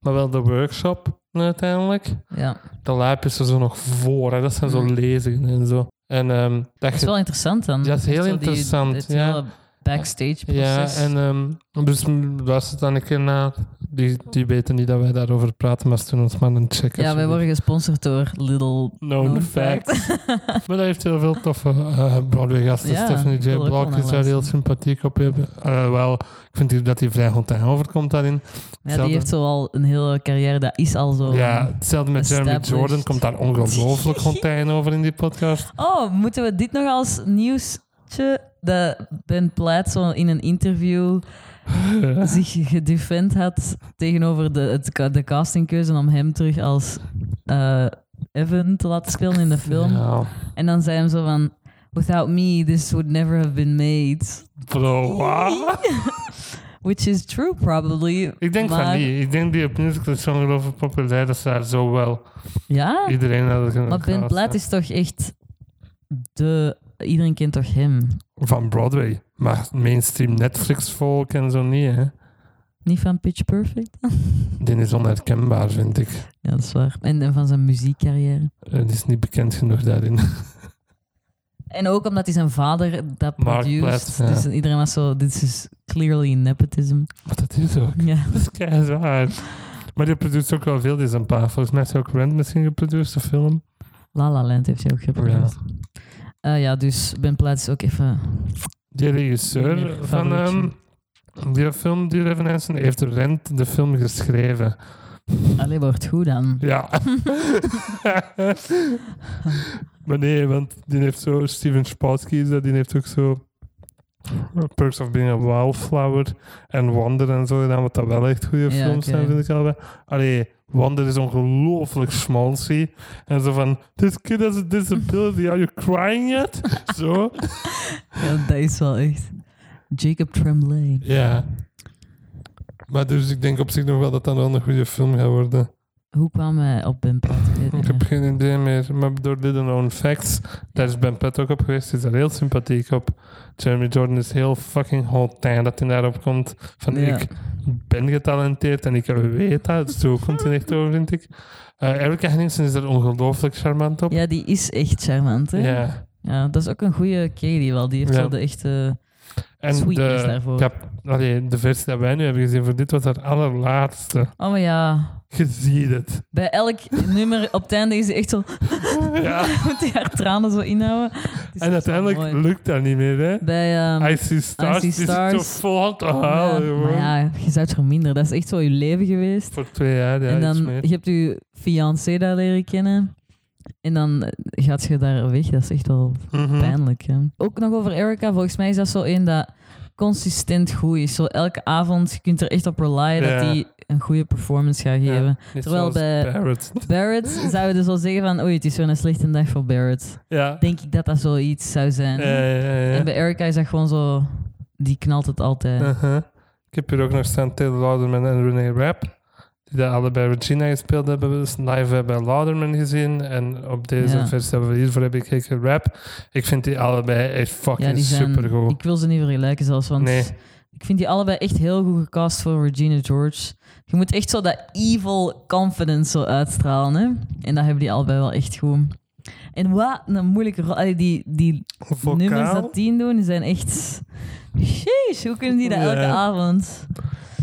[SPEAKER 1] Maar wel de workshop uiteindelijk.
[SPEAKER 2] Ja.
[SPEAKER 1] De lab is er zo nog voor. Hè. Dat zijn zo
[SPEAKER 2] Mhm.
[SPEAKER 1] lezingen en zo. En ehm, dat
[SPEAKER 2] Dat is wel interessant dan.
[SPEAKER 1] Ja, dat is heel interessant, ja.
[SPEAKER 2] hele backstage
[SPEAKER 1] ja,
[SPEAKER 2] proces.
[SPEAKER 1] en ehm, dus luister dan een keer naar. Die, die weten niet dat wij daarover praten, maar stuur ons maar een check.
[SPEAKER 2] ja, wij worden gesponsord door Little
[SPEAKER 1] Known fact. maar dat heeft heel veel toffe uh, Broadway-gasten.
[SPEAKER 2] Ja,
[SPEAKER 1] Stephanie J. Block is daar heel sympathiek op. hebben. Eh, wel, ik vind dat hij vrij goed overkomt daarin.
[SPEAKER 2] Ja, die heeft zo al een hele carrière, dat is al zo.
[SPEAKER 1] Ja, hetzelfde met Jeremy. Jordan. Komt daar ongelooflijk goed over in die podcast.
[SPEAKER 2] Oh, moeten we dit nog als nieuwsje? Dat Ben Platt zo in een interview zich gedefend had tegenover de, het, de castingkeuze om hem terug als eh, Evan te laten spelen in de film.
[SPEAKER 1] Ja,
[SPEAKER 2] En dan zei hij zo van... Without me, this would never have been made.
[SPEAKER 1] bro?
[SPEAKER 2] Which is true, probably.
[SPEAKER 1] Ik denk
[SPEAKER 2] maar,
[SPEAKER 1] van niet. Ik denk die musical is zo ongelooflijk populair dat ze daar zo wel
[SPEAKER 2] Ja,
[SPEAKER 1] iedereen had kunnen
[SPEAKER 2] maar Ben. Platt is toch echt de... Iedereen kent toch hem?
[SPEAKER 1] Van Broadway. Maar mainstream Netflix-volk en zo niet, hè.
[SPEAKER 2] Niet van Pitch Perfect?
[SPEAKER 1] Die is onherkenbaar, vind ik.
[SPEAKER 2] Ja, dat is waar. En, en van zijn muziekcarrière.
[SPEAKER 1] Eh, Die is niet bekend genoeg daarin.
[SPEAKER 2] En ook omdat hij zijn vader dat.
[SPEAKER 1] Platt, ja.
[SPEAKER 2] Dus iedereen was zo, dit is clearly nepotism.
[SPEAKER 1] Wat dat is ook.
[SPEAKER 2] Ja.
[SPEAKER 1] Dat is kei zwaar. Maar die produceert ook wel veel, die zijn pa. Volgens mij heeft hij ook Rent misschien geproduceerd, de film.
[SPEAKER 2] La La Land heeft hij ook geproduceerd. Ja. Ja, dus Ben Platt is ook even...
[SPEAKER 1] Die regisseur van ehm, die film, die Revenansen, heeft Rent de film geschreven.
[SPEAKER 2] Allee, wordt goed dan.
[SPEAKER 1] Ja. maar nee, want die heeft zo, Steven Spatsky is dat, die heeft ook zo Perks of Being a Wildflower en Wonder en zo gedaan, wat dat wel echt goede
[SPEAKER 2] Ja,
[SPEAKER 1] films
[SPEAKER 2] oké.
[SPEAKER 1] zijn, vind ik allebei. Allee, Wonder is ongelooflijk schmaltzy. En zo van, this kid has a disability, are you crying yet? zo.
[SPEAKER 2] Ja, dat is wel echt... Jacob Tremblay.
[SPEAKER 1] Ja. Maar dus ik denk op zich nog wel dat dat wel een goede film gaat worden.
[SPEAKER 2] Hoe kwam hij op Ben Platt? Ik
[SPEAKER 1] heb geen idee meer. Maar door Little Known Facts, daar is Ben Platt ook op geweest. Is er heel sympathiek op. Jeremy Jordan is heel fucking hot time dat hij daarop komt. Van
[SPEAKER 2] Ja.
[SPEAKER 1] ik ben getalenteerd en ik weet dat. Zo komt hij echt over, vind ik. Eh Erica Henningsen is er ongelooflijk charmant op.
[SPEAKER 2] Ja, die is echt charmant, hè?
[SPEAKER 1] Ja.
[SPEAKER 2] Ja, dat is ook een goede Katie wel. Die heeft
[SPEAKER 1] Ja.
[SPEAKER 2] wel de echte
[SPEAKER 1] En de,
[SPEAKER 2] daarvoor.
[SPEAKER 1] allee, de versie die wij nu hebben gezien voor dit was haar allerlaatste.
[SPEAKER 2] Oh, maar ja.
[SPEAKER 1] Je ziet het.
[SPEAKER 2] Bij elk nummer op het einde is ze echt zo...
[SPEAKER 1] Ja.
[SPEAKER 2] moet hij haar tranen zo inhouden. Is
[SPEAKER 1] En uiteindelijk
[SPEAKER 2] mooi.
[SPEAKER 1] lukt dat niet meer, hè?
[SPEAKER 2] Bij... ehm,
[SPEAKER 1] I See Stars,
[SPEAKER 2] See
[SPEAKER 1] die zit zo
[SPEAKER 2] Stars.
[SPEAKER 1] vol aan te huilen,
[SPEAKER 2] ja,
[SPEAKER 1] gewoon.
[SPEAKER 2] maar ja, je zou het verminderen. Dat is echt zo je leven geweest.
[SPEAKER 1] Voor twee jaar, ja,
[SPEAKER 2] en dan, je hebt je fiancé daar leren kennen. En dan gaat je daar weg. Dat is echt wel
[SPEAKER 1] Mhm.
[SPEAKER 2] pijnlijk. Hè. Ook nog over Erica. Volgens mij is dat zo een dat consistent goed is. Zo elke avond, je kunt er echt op relyen dat
[SPEAKER 1] Ja.
[SPEAKER 2] Een goede performance gaat
[SPEAKER 1] Ja,
[SPEAKER 2] geven. Terwijl bij-
[SPEAKER 1] Barrett.
[SPEAKER 2] Barrett zouden dus wel zeggen van oei, het is een slechte dag voor Barrett.
[SPEAKER 1] Ja.
[SPEAKER 2] Denk ik dat dat zoiets zou zijn.
[SPEAKER 1] Ja.
[SPEAKER 2] En bij Erica is dat gewoon zo... Die knalt het altijd.
[SPEAKER 1] Uh-huh. Ik heb hier ook nog staan Taylor Lauderman en Renee Rapp. Die daar allebei Regina gespeeld hebben. Dus live hebben Lauderman gezien. En op deze
[SPEAKER 2] Ja.
[SPEAKER 1] versie hebben we hiervoor heb ik gekeken Rap. Ik vind die allebei echt fucking
[SPEAKER 2] Ja, die zijn,
[SPEAKER 1] supergoed.
[SPEAKER 2] ik wil ze niet vergelijken zelfs, want
[SPEAKER 1] Nee.
[SPEAKER 2] ik vind die allebei echt heel goed gecast voor Regina George. Je moet echt zo dat evil confidence zo uitstralen, hè? En dat hebben die allebei wel echt goed. En wat een moeilijke rol. Allee, die, die nummers dat die doen, die zijn echt... Sheesh, hoe kunnen die dat elke
[SPEAKER 1] Ja.
[SPEAKER 2] avond?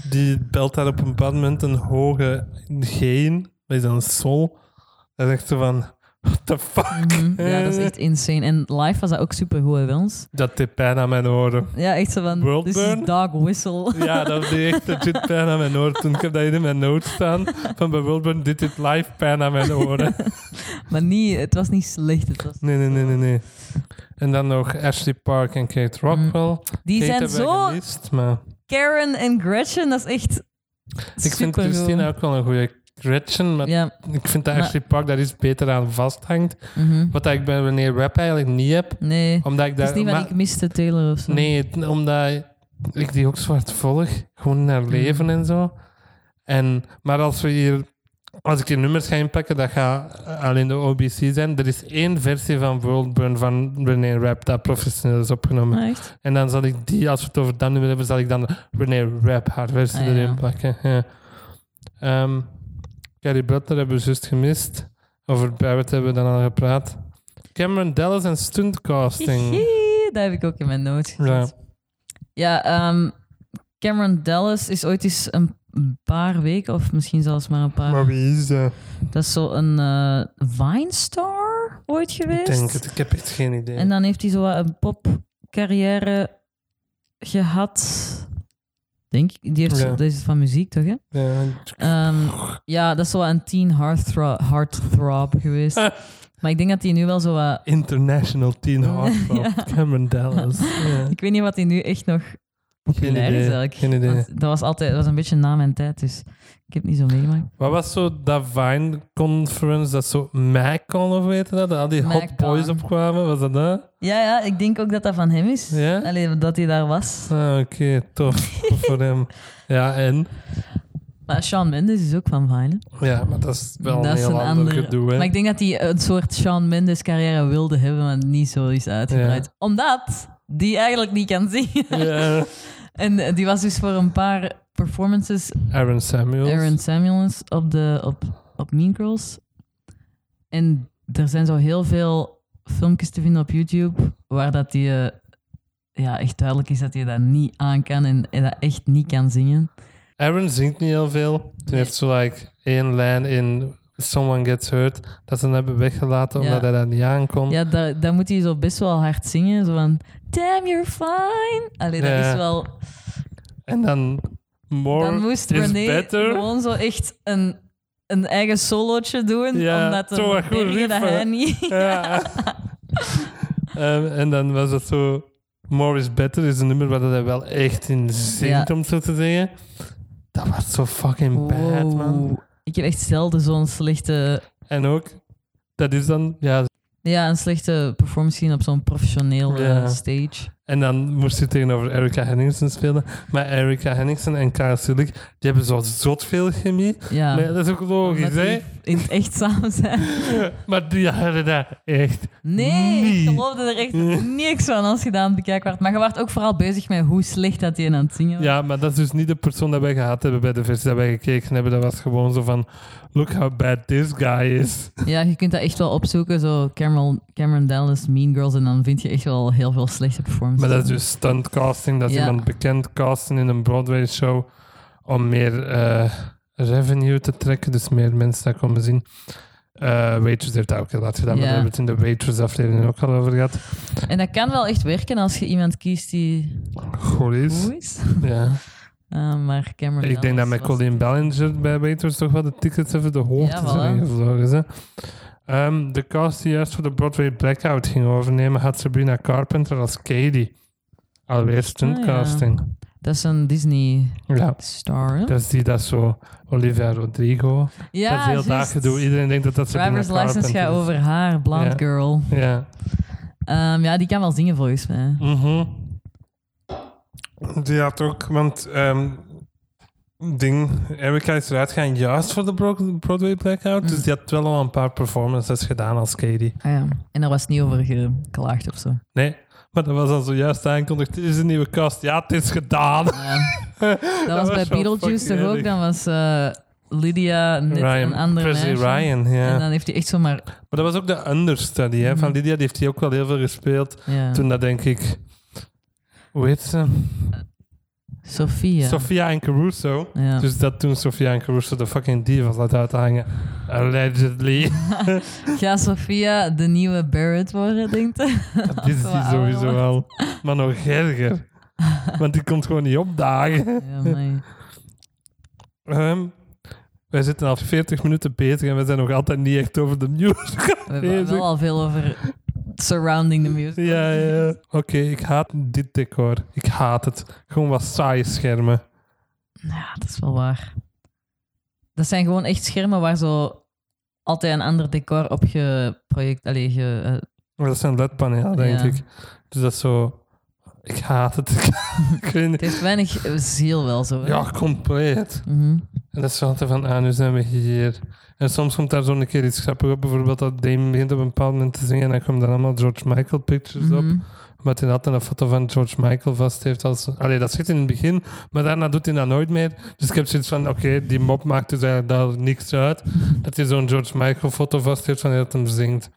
[SPEAKER 1] die belt daar op een bepaald moment een hoge G in. Is een sol. Dat is echt zo van... What the fuck?
[SPEAKER 2] Mhm. Ja, dat is echt insane. En live was dat ook super goed, bij ons.
[SPEAKER 1] Dat deed pijn aan mijn oren.
[SPEAKER 2] Ja, echt zo van...
[SPEAKER 1] World
[SPEAKER 2] This is
[SPEAKER 1] burn?
[SPEAKER 2] dog whistle.
[SPEAKER 1] Ja, dat deed echt legit pijn aan mijn oren. Toen ik heb dat in mijn notes staan. Van bij Wilburn, dit doet live pijn aan mijn oren.
[SPEAKER 2] maar niet, het was niet slecht. Het was
[SPEAKER 1] Nee, nee, nee, nee, nee. En dan nog Ashley Park en Kate Rockwell.
[SPEAKER 2] die
[SPEAKER 1] Kate
[SPEAKER 2] zijn zo...
[SPEAKER 1] gemist, maar
[SPEAKER 2] Karen en Gretchen, dat is echt
[SPEAKER 1] ik vind. Christina ook wel een goede Gretchen, maar
[SPEAKER 2] Ja.
[SPEAKER 1] ik vind dat
[SPEAKER 2] Maar-
[SPEAKER 1] Ashley Park daar iets beter aan vasthangt.
[SPEAKER 2] mhm.
[SPEAKER 1] Wat ik bij Wanneer Rap eigenlijk niet heb.
[SPEAKER 2] Nee,
[SPEAKER 1] Omdat ik
[SPEAKER 2] het is
[SPEAKER 1] daar...
[SPEAKER 2] niet
[SPEAKER 1] maar-
[SPEAKER 2] ik miste Taylor of zo.
[SPEAKER 1] Nee, omdat ik die ook zwart volg. Gewoon naar
[SPEAKER 2] Mhm.
[SPEAKER 1] leven en zo. En, maar als we hier... Als ik hier nummers ga inpakken, dat gaat alleen de OBC zijn. Er is één versie van Worldburn van René Rap dat professioneel is opgenomen.
[SPEAKER 2] Ah, echt?
[SPEAKER 1] En dan zal ik die, als we het over dat nummer hebben, zal ik dan René Rap haar versie
[SPEAKER 2] Ah, ja.
[SPEAKER 1] erin plakken. Ja. Ehm, Carrie Butler hebben we juist gemist. Over Barrett hebben we dan al gepraat. Cameron Dallas en stuntcasting.
[SPEAKER 2] Dat heb ik ook in mijn notes gezet.
[SPEAKER 1] Ja.
[SPEAKER 2] Ja, ehm, Cameron Dallas is ooit eens een paar weken, of misschien zelfs maar een paar...
[SPEAKER 1] Maar wie is dat?
[SPEAKER 2] Dat is zo een eh Vine-star ooit
[SPEAKER 1] Ik
[SPEAKER 2] geweest.
[SPEAKER 1] denk het, ik heb echt geen idee.
[SPEAKER 2] En dan heeft hij zo een popcarrière gehad. Denk ik. Die heeft zo,
[SPEAKER 1] Ja.
[SPEAKER 2] dat is van muziek, toch? Hè?
[SPEAKER 1] Ja,
[SPEAKER 2] Ehm, ja, dat is zo een teen heartthrob, heartthrob geweest. maar ik denk dat hij nu wel zo wat...
[SPEAKER 1] International Teen Heartthrob,
[SPEAKER 2] Ja.
[SPEAKER 1] Cameron Dallas.
[SPEAKER 2] Ik weet niet wat hij nu echt nog populair is eigenlijk.
[SPEAKER 1] geen idee.
[SPEAKER 2] Want dat was altijd dat was een beetje na mijn tijd, dus ik heb het niet zo meegemaakt.
[SPEAKER 1] Wat was zo dat Vine Conference, dat zo MacCon of weet je dat? Dat al die hot boys opkwamen, was dat dat?
[SPEAKER 2] Ja, ja, ik denk ook dat dat van hem is.
[SPEAKER 1] Ja?
[SPEAKER 2] Allee, dat hij daar was.
[SPEAKER 1] Ah, oké, tof. Tof voor hem. Ja, en?
[SPEAKER 2] Maar Shawn Mendes is ook van Vine. hè?
[SPEAKER 1] Ja, maar dat is wel
[SPEAKER 2] Dat
[SPEAKER 1] een
[SPEAKER 2] is
[SPEAKER 1] heel
[SPEAKER 2] een
[SPEAKER 1] ander
[SPEAKER 2] andere-
[SPEAKER 1] gedoe, hè?
[SPEAKER 2] Maar ik denk dat hij een soort Shawn Mendes carrière wilde hebben, maar niet zo is uitgebreid. Omdat die eigenlijk niet kan zingen.
[SPEAKER 1] Ja,
[SPEAKER 2] En eh, die was dus voor een paar performances
[SPEAKER 1] Aaron Samuels.
[SPEAKER 2] Aaron Samuels op, de, op, op Mean Girls. En er zijn zo heel veel filmpjes te vinden op YouTube waar dat die, eh, ja, echt duidelijk is dat hij dat niet aan kan en, en dat echt niet kan zingen.
[SPEAKER 1] Aaron zingt niet heel veel.
[SPEAKER 2] Nee.
[SPEAKER 1] heeft zo like één lijn in Someone Gets Hurt dat ze hem hebben weggelaten omdat hij dat niet aankon.
[SPEAKER 2] Ja, daar, daar moet hij zo best wel hard zingen. Zo van, damn, you're fine. Allee, dat
[SPEAKER 1] Ja.
[SPEAKER 2] is wel...
[SPEAKER 1] En dan More
[SPEAKER 2] Dan moest Renee
[SPEAKER 1] better.
[SPEAKER 2] gewoon zo echt een, een eigen solootje doen,
[SPEAKER 1] Ja,
[SPEAKER 2] omdat de
[SPEAKER 1] een goed
[SPEAKER 2] dat hij niet...
[SPEAKER 1] Ja. Ehm, en dan was het zo... More is Better is een nummer waar hij wel echt in zingt,
[SPEAKER 2] Ja.
[SPEAKER 1] om zo te zeggen. Dat was zo fucking bad, man.
[SPEAKER 2] Ik heb echt zelden zo'n slechte...
[SPEAKER 1] En ook, dat is dan... Ja,
[SPEAKER 2] Ja, een slechte performance op zo'n professioneel
[SPEAKER 1] Ja.
[SPEAKER 2] eh, stage.
[SPEAKER 1] En dan moest hij tegenover Erica Henningsen spelen. Maar Erica Henningsen en Karel Silik, die hebben zo zot veel chemie.
[SPEAKER 2] Ja,
[SPEAKER 1] Maar dat is ook logisch, hè?
[SPEAKER 2] die in het echt samen zijn.
[SPEAKER 1] Maar die hadden dat echt
[SPEAKER 2] Nee,
[SPEAKER 1] niet.
[SPEAKER 2] ik geloofde er echt niks van als je dat werd. Maar je werd ook vooral bezig met hoe slecht dat hij aan het zingen was.
[SPEAKER 1] Ja, maar dat is dus niet de persoon dat wij gehad hebben bij de versie dat wij gekeken hebben. Dat was gewoon zo van, look how bad this guy is.
[SPEAKER 2] Ja, je kunt dat echt wel opzoeken. Zo Cameron, Cameron Dallas, Mean Girls. En dan vind je echt wel heel veel slechte performances.
[SPEAKER 1] Maar dat is dus stunt casting. Dat is iemand bekend casten in een Broadway show om meer eh, revenue te trekken. Dus meer mensen dat komen zien. Eh Waitress heeft dat ook heel hard gedaan. Maar daar hebben we het in de Waitress aflevering ook al over gehad.
[SPEAKER 2] En dat kan wel echt werken als je iemand kiest die
[SPEAKER 1] Goed is.
[SPEAKER 2] goed is.
[SPEAKER 1] Ja.
[SPEAKER 2] Uh, maar Cameron
[SPEAKER 1] Ik denk dat met Colleen Ballinger bij Waitress toch wel de tickets even de hoogte
[SPEAKER 2] Ja,
[SPEAKER 1] zijn ingevlogen. Ehm, de cast die juist voor de Broadway Blackout ging overnemen had Sabrina Carpenter als Katie. Alweer stuntcasting.
[SPEAKER 2] Dat is een Disney
[SPEAKER 1] ja.
[SPEAKER 2] star. hè?
[SPEAKER 1] Dat is die dat zo Olivia Rodrigo.
[SPEAKER 2] Ja,
[SPEAKER 1] dat is heel
[SPEAKER 2] juist.
[SPEAKER 1] dagen doen. Iedereen denkt dat dat Sabrina
[SPEAKER 2] Driver's license
[SPEAKER 1] Carpenter
[SPEAKER 2] gaat
[SPEAKER 1] is.
[SPEAKER 2] over haar, blonde
[SPEAKER 1] Ja.
[SPEAKER 2] girl.
[SPEAKER 1] Ja.
[SPEAKER 2] Ehm, ja, die kan wel zingen volgens mij.
[SPEAKER 1] Mhm. Die had ook, want ehm, ding, Erica is eruit gaan juist voor de Bro- Broadway Blackout.
[SPEAKER 2] Mm.
[SPEAKER 1] Dus die had wel al een paar performances gedaan als Katie.
[SPEAKER 2] Ah, ja. En daar was niet over geklaagd of zo.
[SPEAKER 1] Nee, maar dat was dan zojuist aangekondigd. Dit is een nieuwe cast. Ja, het is gedaan.
[SPEAKER 2] Ja. Dat, was bij Beetlejuice toch ook? Dan was eh, Lydia net een andere.
[SPEAKER 1] Ryan, ja.
[SPEAKER 2] En dan heeft hij echt zomaar...
[SPEAKER 1] Maar dat was ook de understudy hè, van
[SPEAKER 2] Mhm.
[SPEAKER 1] Lydia. Die heeft hij ook wel heel veel gespeeld.
[SPEAKER 2] Ja.
[SPEAKER 1] Toen dat denk ik... Hoe heet ze?
[SPEAKER 2] Sophia.
[SPEAKER 1] Sophia en Caruso.
[SPEAKER 2] ja.
[SPEAKER 1] Dus dat toen Sophia en Caruso de fucking divas laat uithangen. Allegedly.
[SPEAKER 2] Gaat Sophia de nieuwe Barrett worden, denkt je?
[SPEAKER 1] Dat is die sowieso wel. Maar nog erger. Want die komt gewoon niet opdagen.
[SPEAKER 2] Ja, nee.
[SPEAKER 1] Ehm, wij zitten al 40 minuten bezig en we zijn nog altijd niet echt over de news.
[SPEAKER 2] We hebben wel al veel over surrounding the music.
[SPEAKER 1] ja, ja. Oké, ik haat dit decor. Ik haat het. Gewoon wat saaie schermen.
[SPEAKER 2] Ja, dat is wel waar. Dat zijn gewoon echt schermen waar zo altijd een ander decor op geproject... Allee, ge, eh,
[SPEAKER 1] Maar dat zijn LED-panelen, denk
[SPEAKER 2] Ja.
[SPEAKER 1] ik. Dus dat is zo... Ik haat het. ik
[SPEAKER 2] het heeft weinig eh, ziel wel zo. hè?
[SPEAKER 1] Ja, compleet.
[SPEAKER 2] Mhm.
[SPEAKER 1] En dat is altijd van, ah, nu zijn we hier. En soms komt daar zo'n keer iets grappigs op. Bijvoorbeeld dat Dame begint op een bepaald moment te zingen en dan komen er allemaal George Michael pictures op.
[SPEAKER 2] Mhm.
[SPEAKER 1] Omdat hij altijd een foto van George Michael vast heeft. Als, allee, dat zit in het begin, maar daarna doet hij dat nooit meer. Dus ik heb zoiets van, oké, die mop maakt dus eigenlijk daar niks uit. Dat hij zo'n George Michael foto vast heeft van dat hem zingt.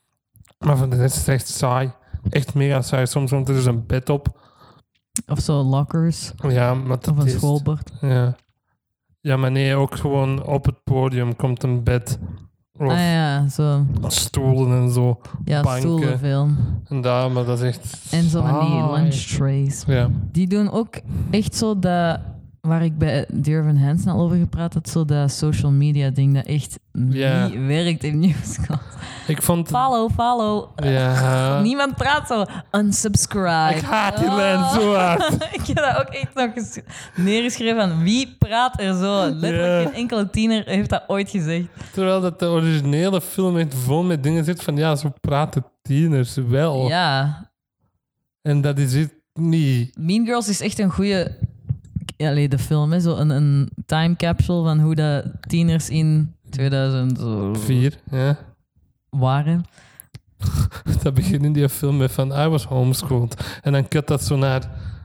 [SPEAKER 1] Maar voor de rest is het echt saai. Echt mega saai. Soms komt er dus een bed op.
[SPEAKER 2] Of zo lockers.
[SPEAKER 1] Ja, maar
[SPEAKER 2] Of een schoolbord.
[SPEAKER 1] Ja. Ja, maar nee, ook gewoon op het podium komt een bed. Of
[SPEAKER 2] Ah ja, zo.
[SPEAKER 1] stoelen en zo.
[SPEAKER 2] Ja,
[SPEAKER 1] Banken.
[SPEAKER 2] stoelen veel.
[SPEAKER 1] En daar, maar dat is echt
[SPEAKER 2] En zo van die lunch trays.
[SPEAKER 1] Ja.
[SPEAKER 2] Die doen ook echt zo dat... Waar ik bij Dear Van Hansen al over gepraat had, zo dat social media ding dat echt niet werkt in nieuwscast.
[SPEAKER 1] Ik vond...
[SPEAKER 2] Follow, follow. Niemand praat zo. Unsubscribe.
[SPEAKER 1] Ik haat die
[SPEAKER 2] Oh.
[SPEAKER 1] zo hard.
[SPEAKER 2] ik heb dat ook echt nog neergeschreven van wie praat er zo. Letterlijk geen enkele tiener heeft dat ooit gezegd.
[SPEAKER 1] Terwijl dat de originele film echt vol met dingen zit van ja, zo praten tieners wel.
[SPEAKER 2] Ja,
[SPEAKER 1] En dat is het niet.
[SPEAKER 2] Mean Girls is echt een goede... Allee, de film, hè. Zo een, een time capsule van hoe dat tieners in 2000
[SPEAKER 1] Vier, ja.
[SPEAKER 2] waren.
[SPEAKER 1] Dat begint in die film met van I was homeschooled. En dan cut dat zo naar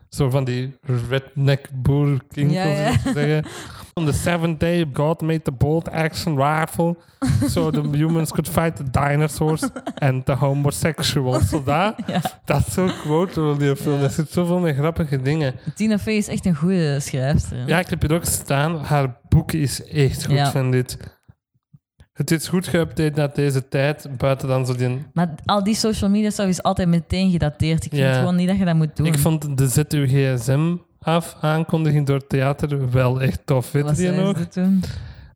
[SPEAKER 1] Zo van die redneck boer
[SPEAKER 2] Ja, ja.
[SPEAKER 1] zeggen. On the seventh day, God made the bolt action rifle so the humans could fight the dinosaurs and the homosexuals. Zo dat,
[SPEAKER 2] Ja.
[SPEAKER 1] dat is zo'n quote van die film. Er zit zoveel met grappige dingen.
[SPEAKER 2] Tina Fey is echt een goede schrijfster. hè.
[SPEAKER 1] Ja, ik heb hier ook staan. Haar boek is echt goed
[SPEAKER 2] Ja.
[SPEAKER 1] van dit. Het is goed geüpdate naar deze tijd, buiten dan zo die...
[SPEAKER 2] Maar al die social media stuff is altijd meteen gedateerd. Ik vind
[SPEAKER 1] Ja.
[SPEAKER 2] gewoon niet dat je dat moet doen.
[SPEAKER 1] Ik vond de Zet uw gsm af aankondiging door het theater wel echt tof. Weet je nog?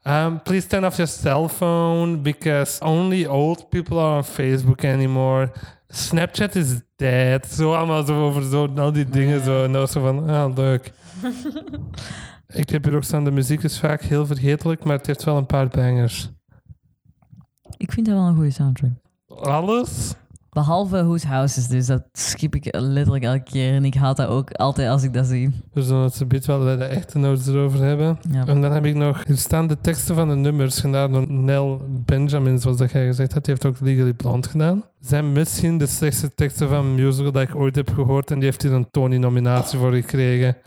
[SPEAKER 1] Um, please turn off your cell phone because only old people are on Facebook anymore. Snapchat is dead. Zo allemaal zo over zo, al die dingen zo. En zo van, ah, leuk. Ik heb hier ook staan, de muziek is vaak heel vergetelijk, maar het heeft wel een paar bangers.
[SPEAKER 2] Ik vind dat wel een goede soundtrack.
[SPEAKER 1] Alles?
[SPEAKER 2] Behalve Whose House is dus, dat skip ik letterlijk elke keer. En ik haat dat ook altijd als ik dat zie.
[SPEAKER 1] We zullen het bit wel bij de echte notes erover hebben.
[SPEAKER 2] Ja.
[SPEAKER 1] En dan heb ik nog... Hier staan de teksten van de nummers gedaan door Nell Benjamin, zoals dat jij gezegd had. Die heeft ook Legally Blonde gedaan. Zijn misschien de slechtste teksten van musical dat ik ooit heb gehoord. En die heeft hier een Tony-nominatie voor gekregen.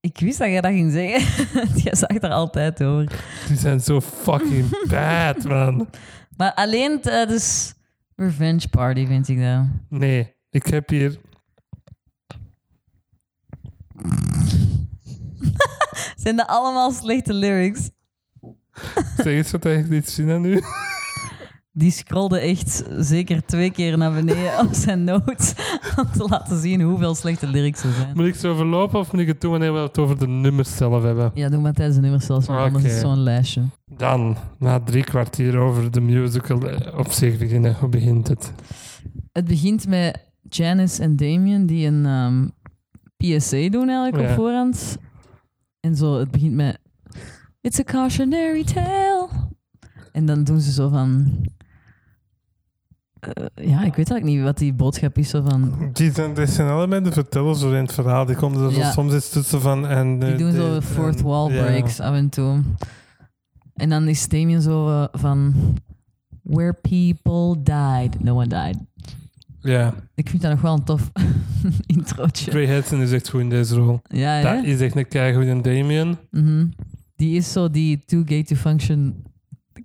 [SPEAKER 2] Ik wist dat jij dat ging zeggen. jij zag er altijd over.
[SPEAKER 1] Die zijn zo fucking bad, man.
[SPEAKER 2] Maar alleen tijdens Revenge Party vind ik dat.
[SPEAKER 1] Nee, ik heb hier...
[SPEAKER 2] Zijn dat allemaal slechte lyrics?
[SPEAKER 1] Zeg eens wat ik niet zien aan nu.
[SPEAKER 2] Die scrolde echt zeker twee keer naar beneden op zijn notes om te laten zien hoeveel slechte lyrics er zijn.
[SPEAKER 1] Moet ik zo verlopen of moet ik het doen wanneer we het over de nummers zelf hebben?
[SPEAKER 2] Ja, doe maar tijdens de nummers zelfs, want anders is zo'n lijstje.
[SPEAKER 1] Dan, na drie kwartier over de musical eh, op zich beginnen. Hoe begint het?
[SPEAKER 2] Het begint met Janice en Damien die een ehm, PSA doen eigenlijk
[SPEAKER 1] Ja.
[SPEAKER 2] op voorhand. En zo, het begint met It's a cautionary tale. En dan doen ze zo van... eh, ja, ik weet eigenlijk niet wat die boodschap is. Zo van,
[SPEAKER 1] Die zijn, die zijn allebei de vertellers door in het verhaal. Die komen er zo
[SPEAKER 2] Ja.
[SPEAKER 1] soms iets tussen van. En,
[SPEAKER 2] die
[SPEAKER 1] eh,
[SPEAKER 2] doen zo
[SPEAKER 1] dit
[SPEAKER 2] fourth wall breaks af en toe. En dan is Damien zo eh, van... Where people died, no one died.
[SPEAKER 1] Ja,
[SPEAKER 2] Ik vind dat nog wel een tof introotje.
[SPEAKER 1] Trey Hudson is echt goed in deze rol.
[SPEAKER 2] Ja, ja.
[SPEAKER 1] Dat is echt een keigoed in Damien.
[SPEAKER 2] Mhm. Die is zo, die too gay to function,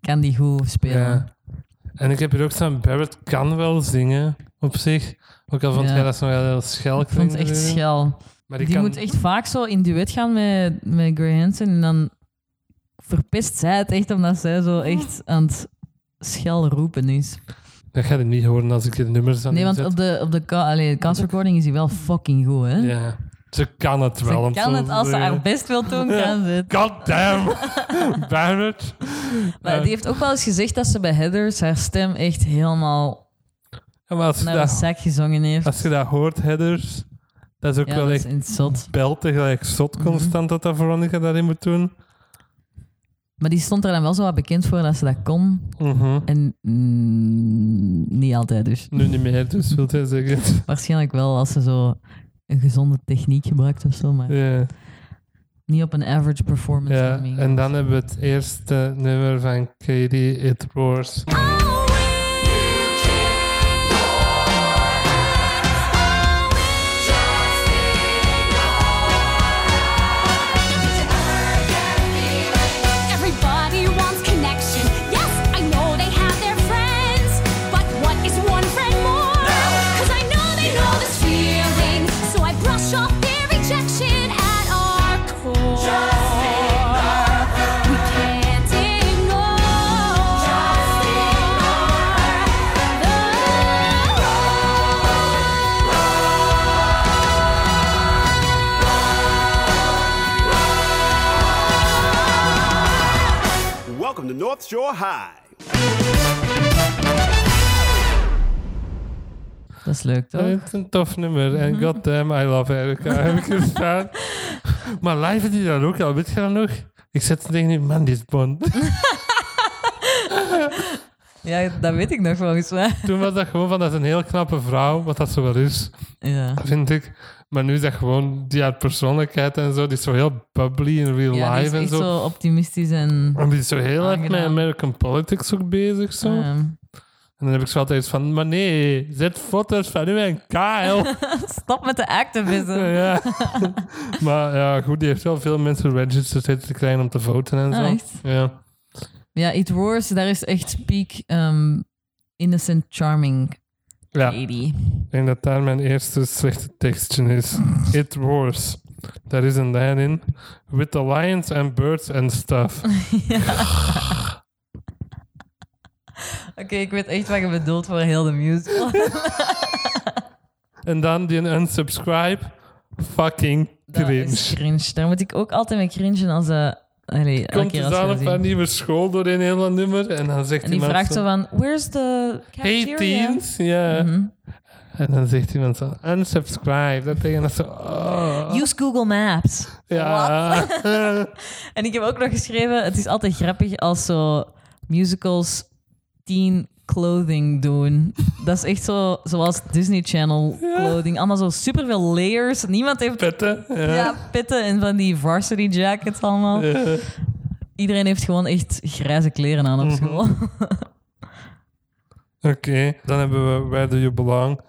[SPEAKER 2] kan die goed spelen.
[SPEAKER 1] Ja. En ik heb hier ook staan, Barrett kan wel zingen op zich. Ook al vond jij dat zo wel heel schel
[SPEAKER 2] Ik vond het echt schel.
[SPEAKER 1] Maar
[SPEAKER 2] Die,
[SPEAKER 1] die, kan,
[SPEAKER 2] moet echt vaak zo in duet gaan met, met Gray Hansen en dan verpest zij het echt omdat zij zo echt aan het schel roepen is.
[SPEAKER 1] Dat ga je niet horen als ik de nummers aan
[SPEAKER 2] Nee, want op de, op de allee, de cast recording is hij wel fucking goed, hè?
[SPEAKER 1] Ja, ze kan het wel.
[SPEAKER 2] Ze kan het, als ze haar best wil doen, kan ze het.
[SPEAKER 1] God damn, Barrett.
[SPEAKER 2] Maar die heeft ook wel eens gezegd dat ze bij Heathers haar stem echt helemaal
[SPEAKER 1] ja, maar als,
[SPEAKER 2] naar de
[SPEAKER 1] dat,
[SPEAKER 2] zak gezongen heeft.
[SPEAKER 1] als je dat hoort, headers, dat is ook
[SPEAKER 2] ja,
[SPEAKER 1] wel
[SPEAKER 2] dat
[SPEAKER 1] echt
[SPEAKER 2] zot.
[SPEAKER 1] belten, gelijk zot
[SPEAKER 2] Mhm.
[SPEAKER 1] constant dat dat Veronica daarin moet doen.
[SPEAKER 2] Maar die stond er dan wel zo wat bekend voor dat ze dat kon.
[SPEAKER 1] Mhm.
[SPEAKER 2] En mm, niet altijd dus.
[SPEAKER 1] Nu niet meer, dus wil hij zeggen.
[SPEAKER 2] Waarschijnlijk wel als ze zo een gezonde techniek gebruikt of zo, maar niet op een average performance.
[SPEAKER 1] ja. en dan hebben we het eerste nummer van Katie, It Roars.
[SPEAKER 3] North Shore High.
[SPEAKER 2] Dat is leuk, toch?
[SPEAKER 1] Het is een tof nummer. En goddamn, I love Erica. heb ik gestaan. Maar live die dat ook al. Weet je dat nog? Ik zet het tegen die man, die is bond.
[SPEAKER 2] Ja, dat weet ik nog volgens mij.
[SPEAKER 1] Toen was dat gewoon van, dat is een heel knappe vrouw. Wat dat zo wel is,
[SPEAKER 2] Ja.
[SPEAKER 1] vind ik. Maar nu is dat gewoon, die haar persoonlijkheid en zo. Die is zo heel bubbly in real
[SPEAKER 2] Ja, die is
[SPEAKER 1] life en zo.
[SPEAKER 2] zo optimistisch en...
[SPEAKER 1] En die is zo heel erg met. American politics ook bezig. Zo. En dan heb ik zo altijd van, maar nee, zet foto's van u en Kyle.
[SPEAKER 2] Stop met de activism.
[SPEAKER 1] ja. maar ja, goed, die heeft wel veel mensen registered zitten te krijgen om te voten en zo.
[SPEAKER 2] Ah, echt?
[SPEAKER 1] Ja.
[SPEAKER 2] Ja, It Roars, daar is echt peak ehm, innocent charming
[SPEAKER 1] ja,
[SPEAKER 2] lady.
[SPEAKER 1] ik denk dat daar mijn eerste slechte tekstje is. It roars. Daar is een lijn in. With the lions and birds and stuff.
[SPEAKER 2] Oké, ik weet echt wat je bedoelt voor heel de musical.
[SPEAKER 1] En dan die unsubscribe. Fucking
[SPEAKER 2] Dat
[SPEAKER 1] cringe.
[SPEAKER 2] is cringe. Daar moet ik ook altijd mee cringen als... eh allee,
[SPEAKER 1] Komt aan
[SPEAKER 2] je
[SPEAKER 1] op een nieuwe school door een hele nummer. En dan zegt
[SPEAKER 2] En die
[SPEAKER 1] iemand
[SPEAKER 2] vraagt zo van, where's the
[SPEAKER 1] Hey
[SPEAKER 2] cafeteria?
[SPEAKER 1] teens. Ja.
[SPEAKER 2] Mhm.
[SPEAKER 1] En dan zegt iemand zo, unsubscribe. Dat tegen dat zo, oh.
[SPEAKER 2] Use Google Maps.
[SPEAKER 1] Ja.
[SPEAKER 2] En ik heb ook nog geschreven, het is altijd grappig als zo musicals teen clothing doen. Dat is echt zo, zoals Disney Channel clothing. Allemaal zo superveel layers. Niemand heeft
[SPEAKER 1] Petten. Ja.
[SPEAKER 2] ja, pitten en van die varsity jackets allemaal.
[SPEAKER 1] Ja.
[SPEAKER 2] Iedereen heeft gewoon echt grijze kleren aan op
[SPEAKER 1] Mhm.
[SPEAKER 2] school.
[SPEAKER 1] Oké, dan hebben we Where Do You Belong.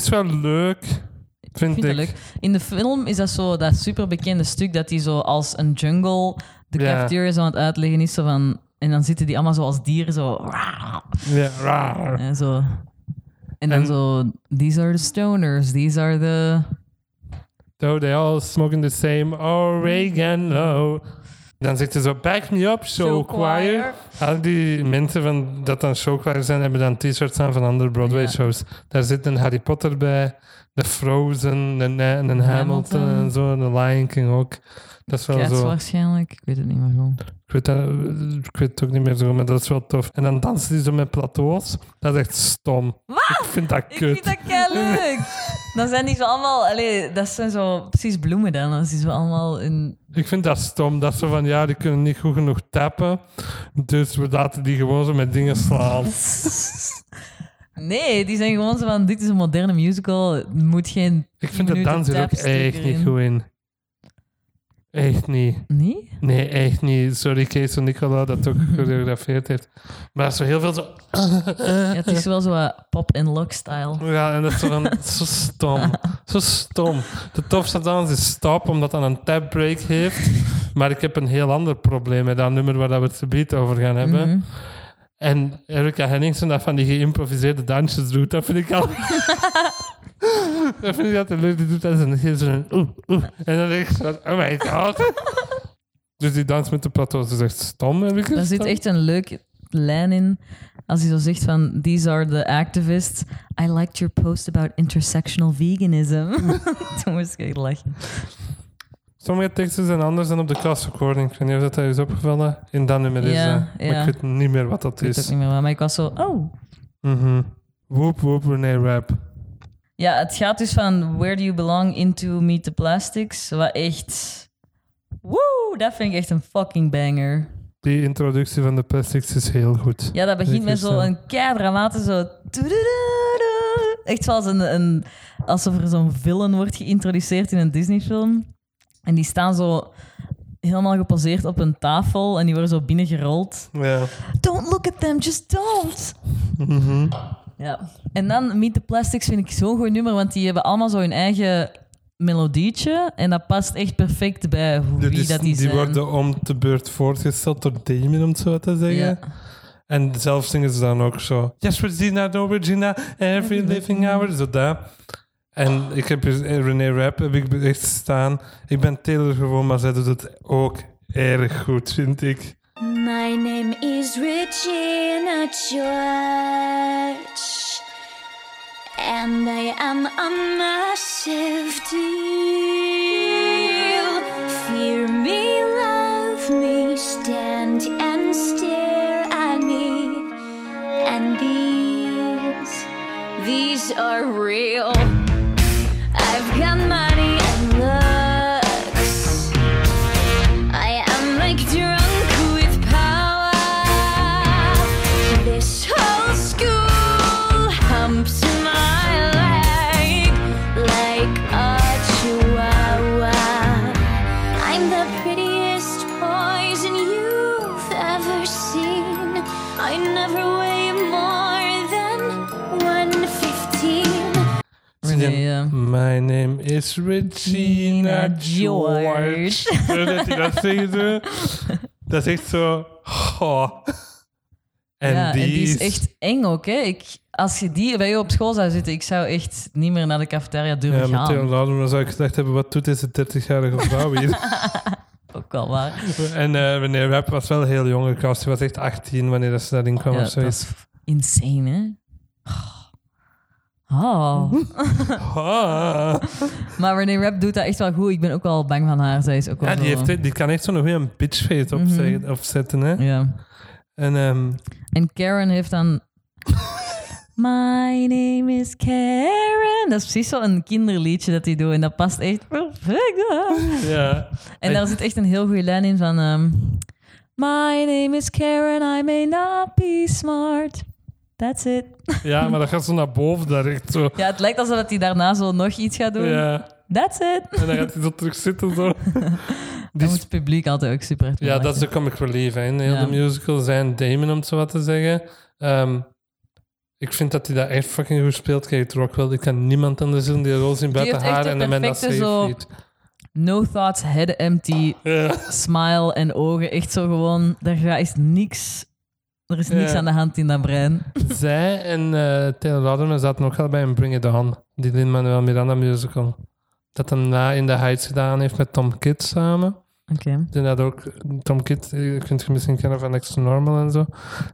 [SPEAKER 1] Is wel leuk, vind
[SPEAKER 2] Ik vind. In de film is dat zo dat superbekende stuk dat hij zo als een jungle de
[SPEAKER 1] Ja.
[SPEAKER 2] cafeteria zo aan het uitleggen is. Zo van, en dan zitten die allemaal zo als dieren zo...
[SPEAKER 1] Ja, raar.
[SPEAKER 2] En, zo. en dan
[SPEAKER 1] En-
[SPEAKER 2] zo... These are the stoners. These are the...
[SPEAKER 1] Though they all smoking the same oregano. Dan zegt hij zo, back me up, show, choir. Al die mensen van, dat dan show choir zijn, hebben dan t-shirts aan van andere Broadway
[SPEAKER 2] Ja.
[SPEAKER 1] shows. Daar zit een Harry Potter bij, de Frozen, een, Hamilton.
[SPEAKER 2] Hamilton.
[SPEAKER 1] en zo, de Lion King ook. Dat is wel zo.
[SPEAKER 2] waarschijnlijk. Ik weet het niet meer goed.
[SPEAKER 1] Ik weet, dat, ik weet het ook niet meer zo, maar dat is wel tof. En dan dansen die zo met plateaus. Dat is echt stom. Ik vind dat
[SPEAKER 2] Ik
[SPEAKER 1] kut.
[SPEAKER 2] vind dat leuk. Dan zijn die zo allemaal... Allee, dat zijn zo precies bloemen dan. Als die zo allemaal in...
[SPEAKER 1] Ik vind dat stom. Dat ze van, ja, die kunnen niet goed genoeg tappen. Dus we laten die gewoon zo met dingen slaan.
[SPEAKER 2] Nee, die zijn gewoon zo van... Dit is een moderne musical. Moet geen...
[SPEAKER 1] Ik
[SPEAKER 2] 10
[SPEAKER 1] vind de dans er ook echt niet goed in. Echt niet.
[SPEAKER 2] Nee?
[SPEAKER 1] Nee, echt niet. Sorry, Kees en Nicola dat ook gechoreografeerd heeft. Maar zo heel veel zo...
[SPEAKER 2] Ja, het is wel zo wat pop en lock style.
[SPEAKER 1] Ja, en dat is zo stom. Zo stom. De tofste dans is Stop, omdat dat een tap break heeft. Maar ik heb een heel ander probleem met dat nummer waar dat we het gebied over gaan hebben.
[SPEAKER 2] Mhm.
[SPEAKER 1] En Erika Henningsen dat van die geïmproviseerde dansjes doet, dat vind ik al... dat vind ik altijd leuk. Die doet dat en dan geeft ze een oeh, oeh. En dan denk ik zo, oh my god. dus die dans met de plateaus is echt stom, heb ik
[SPEAKER 2] Daar zit echt een leuke lijn in. Als hij zo zegt van... These are the activists. I liked your post about intersectional veganism. Toen moest ik echt lachen.
[SPEAKER 1] Sommige teksten zijn anders dan op de class recording. Ik weet niet of dat is opgevallen. In dat nummer is
[SPEAKER 2] Ja,
[SPEAKER 1] dat. Maar ik weet niet meer wat dat
[SPEAKER 2] Ik weet het
[SPEAKER 1] is.
[SPEAKER 2] niet meer, maar ik was zo... Oh,
[SPEAKER 1] Mhm. Woep woep Renee Rap.
[SPEAKER 2] Ja, het gaat dus van Where Do You Belong into Meet the Plastics. Wat echt... Woe, dat vind ik echt een fucking banger.
[SPEAKER 1] Die introductie van de plastics is heel goed.
[SPEAKER 2] Ja, dat begint met
[SPEAKER 1] wist
[SPEAKER 2] zo
[SPEAKER 1] dat.
[SPEAKER 2] een kei dramatisch zo... Echt zoals een, een... Alsof er zo'n villain wordt geïntroduceerd in een Disney-film. En die staan zo helemaal geposeerd op een tafel en die worden zo binnengerold.
[SPEAKER 1] Ja.
[SPEAKER 2] Don't look at them, just don't!
[SPEAKER 1] Mhm.
[SPEAKER 2] Ja. En dan Meet the Plastics vind ik zo'n goed nummer, want die hebben allemaal zo hun eigen melodietje. En dat past echt perfect bij hoe, wie
[SPEAKER 1] is-
[SPEAKER 2] dat die,
[SPEAKER 1] die
[SPEAKER 2] zijn.
[SPEAKER 1] worden om de beurt voortgesteld door Damien, om het zo te zeggen.
[SPEAKER 2] Ja.
[SPEAKER 1] En zelf zingen ze dan ook zo. Yes, Regina, no Regina, every living hour. Zo dat. En ik heb hier eh, René Rap heb ik echt staan. Ik ben Taylor gewoon, maar zij doet het ook erg goed, vind ik.
[SPEAKER 4] My name is Regina George, and I am a massive deal. Fear me, love me, stand and stare at me, and be
[SPEAKER 5] these are real.
[SPEAKER 2] Nee, ja.
[SPEAKER 1] My name is Regina George. Dat hij dat zegt. Dat is echt zo... Oh. En,
[SPEAKER 2] ja,
[SPEAKER 1] die,
[SPEAKER 2] en die is echt eng ook. Hè. Ik, als je die bij je op school zou zitten, ik zou echt niet meer naar de cafetaria durven
[SPEAKER 1] Ja, met Theo
[SPEAKER 2] gaan.
[SPEAKER 1] Lauder, dan zou ik gedacht hebben, wat doet deze 30-jarige vrouw hier?
[SPEAKER 2] Ook wel waar.
[SPEAKER 1] en eh wanneer Rap was wel heel jong. Ik was, die was echt 18 wanneer dat ze daarin kwam
[SPEAKER 2] Ja,
[SPEAKER 1] of
[SPEAKER 2] dat is insane, hè? Oh.
[SPEAKER 1] Ah.
[SPEAKER 2] Maar Renee Rap doet dat echt wel goed. Ik ben ook wel bang van haar. Zij is ook wel
[SPEAKER 1] Ja, die, heeft, die kan echt zo'n goede bitchface opzeggen- opzetten. Hè?
[SPEAKER 2] Ja.
[SPEAKER 1] En ehm,
[SPEAKER 2] En Karen heeft dan... My name is Karen. Dat is precies zo'n kinderliedje dat hij doet. En dat past echt perfect.
[SPEAKER 1] ja,
[SPEAKER 2] En daar zit echt een heel goede lijn in van... ehm, My name is Karen, I may not be smart. That's it.
[SPEAKER 1] ja, maar dat gaat zo naar boven. Daar echt zo.
[SPEAKER 2] Ja, het lijkt alsof hij daarna zo nog iets gaat doen.
[SPEAKER 1] Ja,
[SPEAKER 2] That's it.
[SPEAKER 1] en dan gaat hij zo terug zitten. Zo.
[SPEAKER 2] Dan moet het publiek altijd ook super
[SPEAKER 1] Ja, dat is de comic relief hè, in heel
[SPEAKER 2] Ja.
[SPEAKER 1] de musical. Zijn Damon, om het zo wat te zeggen. Ehm, ik vind dat hij dat echt fucking goed speelt. Kijk, Rockwell, ik kan niemand anders in die rol zien buiten haar en de man dat safe feet.
[SPEAKER 2] No thoughts, head empty, smile en ogen. Echt zo gewoon... Gaat- is niks... Er is niks
[SPEAKER 1] Ja.
[SPEAKER 2] aan de hand in dat brein.
[SPEAKER 1] Zij en uh, Taylor Lautner zaten ook al bij een Bring It On. Die Lin-Manuel Miranda musical. Dat hem na in de Heights gedaan heeft met Tom Kidd samen.
[SPEAKER 2] Oké.
[SPEAKER 1] Die had ook Tom Kidd, eh, kunt je misschien kennen van Next to Normal en zo.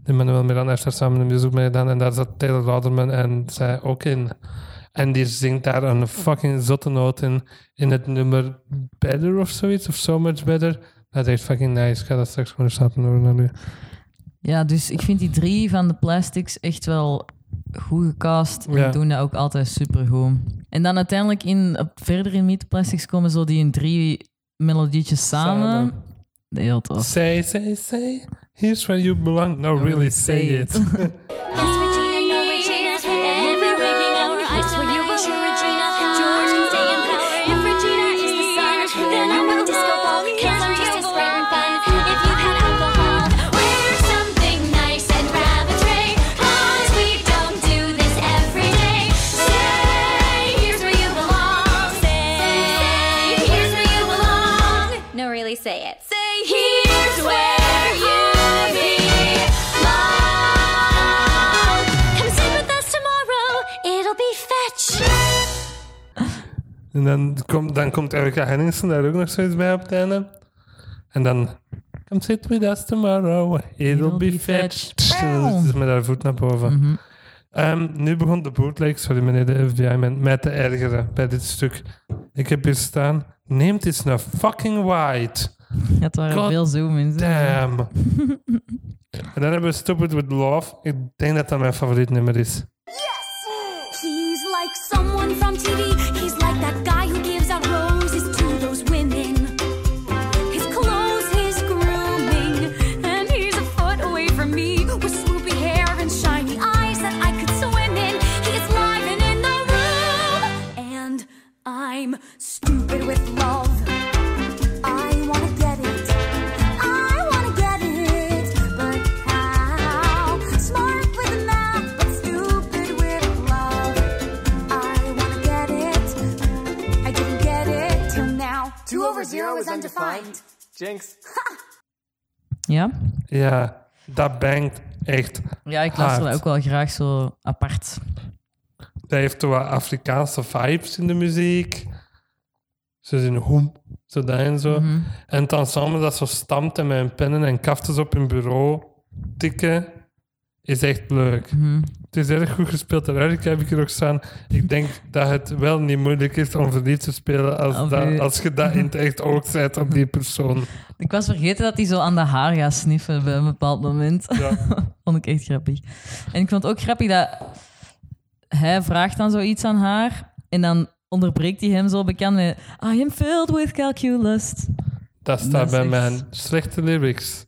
[SPEAKER 1] Lin-Manuel Miranda heeft daar samen een musical mee gedaan. En daar zat Taylor Lautner en zij ook in. En die zingt daar een fucking zotte noot in. In het nummer Better of zoiets. Of So Much Better. Dat is echt fucking nice. Ik ga dat straks gewoon eens laten horen naar nu.
[SPEAKER 2] Ja, dus ik vind die drie van de plastics echt wel goed gecast. En
[SPEAKER 1] Ja.
[SPEAKER 2] doen dat ook altijd supergoed. En dan uiteindelijk in, op, verder in Meet Plastics komen zo die in drie melodietjes samen.
[SPEAKER 1] Samen.
[SPEAKER 2] Heel tof.
[SPEAKER 1] Say, say, say. Here's where you belong. No, really say it. En dan, komt dan komt Erica Henningsen daar ook nog zoiets bij op het einde. En dan... Come sit with us tomorrow. It'll, be, fetched. En dan zit ze met haar voet naar boven. Ehm, nu begon de bootleg, sorry meneer de FBI, met mij te ergeren bij dit stuk. Ik heb hier staan... Neemt eens een fucking white.
[SPEAKER 2] Het waren
[SPEAKER 1] God
[SPEAKER 2] veel zoom-ins.
[SPEAKER 1] Damn. en dan hebben we Stupid with Love. Ik denk dat dat mijn favoriet nummer is.
[SPEAKER 4] Zero is undefined.
[SPEAKER 6] Jinx.
[SPEAKER 2] Ja?
[SPEAKER 1] Ja, dat bangt echt.
[SPEAKER 2] Ja, ik luister
[SPEAKER 1] Hard.
[SPEAKER 2] dat ook wel graag zo apart.
[SPEAKER 1] Dat heeft toch wat Afrikaanse vibes in de muziek. Ze zijn hoem, zo dat en zo.
[SPEAKER 2] Mhm.
[SPEAKER 1] En het ensemble dat zo stamt en met hun pennen en kafters op hun bureau tikken, is echt leuk.
[SPEAKER 2] Mhm.
[SPEAKER 1] Het is erg goed gespeeld. Eruit heb ik er ook staan. Ik denk dat het wel niet moeilijk is om verliefd te spelen als, dat, als je dat in het echt ook zet op die persoon.
[SPEAKER 2] Ik was vergeten dat hij zo aan de haar gaat sniffen bij een bepaald moment.
[SPEAKER 1] Ja.
[SPEAKER 2] vond ik echt grappig. En ik vond het ook grappig dat hij vraagt dan zoiets aan haar. En dan onderbreekt hij hem zo bekend met... I am filled with calculus.
[SPEAKER 1] Dat staat
[SPEAKER 2] Dat
[SPEAKER 1] bij
[SPEAKER 2] echt-
[SPEAKER 1] mijn slechte lyrics.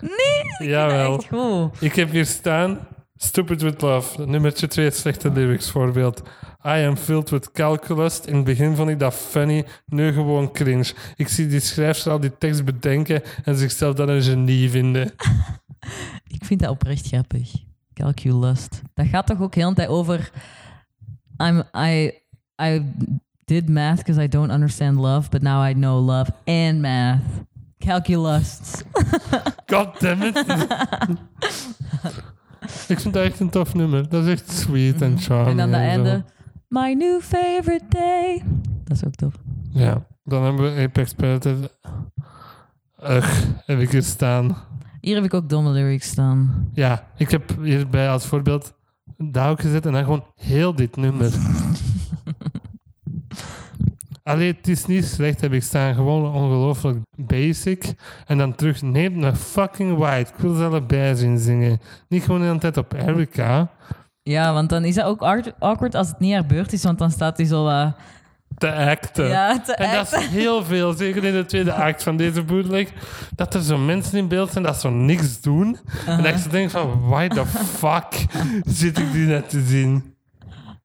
[SPEAKER 2] Nee,
[SPEAKER 1] Jawel.
[SPEAKER 2] echt goed.
[SPEAKER 1] Ik heb hier staan... Stupid with Love. Nummertje 2 slechte lyrics voorbeeld. I am filled with calculus. In het begin vond ik dat funny. Nu gewoon cringe. Ik zie die schrijfster al die tekst bedenken en zichzelf dan een genie vinden.
[SPEAKER 2] Ik vind dat oprecht grappig. Calculus. Dat gaat toch ook heel de tijd over... I'm, I, I did math because I don't understand love, but now I know love and math. Calculus.
[SPEAKER 1] God damn it. ik vind dat echt een tof nummer. Dat is echt sweet en charming.
[SPEAKER 2] En dan de einde... My new favorite day. Dat is ook tof.
[SPEAKER 1] Ja, dan hebben we Apex Predator. Ugh, heb ik hier staan.
[SPEAKER 2] Hier heb ik ook domme lyrics staan.
[SPEAKER 1] Ja, ik heb hierbij als voorbeeld Douw gezet en dan gewoon heel dit nummer. Allee, het is niet slecht, heb ik staan. Gewoon ongelooflijk basic. En dan terug, neem een fucking white. Ik wil ze allebei zien zingen. Niet gewoon de hele tijd op Erica.
[SPEAKER 2] Ja, want dan is dat ook awkward- als het niet haar beurt is, want dan staat hij zo... eh,
[SPEAKER 1] Te acten.
[SPEAKER 2] ja, te
[SPEAKER 1] En dat is heel veel, zeker in de tweede act van deze bootleg, dat er zo mensen in beeld zijn dat zo niks doen. En dat je denkt van, why the fuck zit ik die net te zien?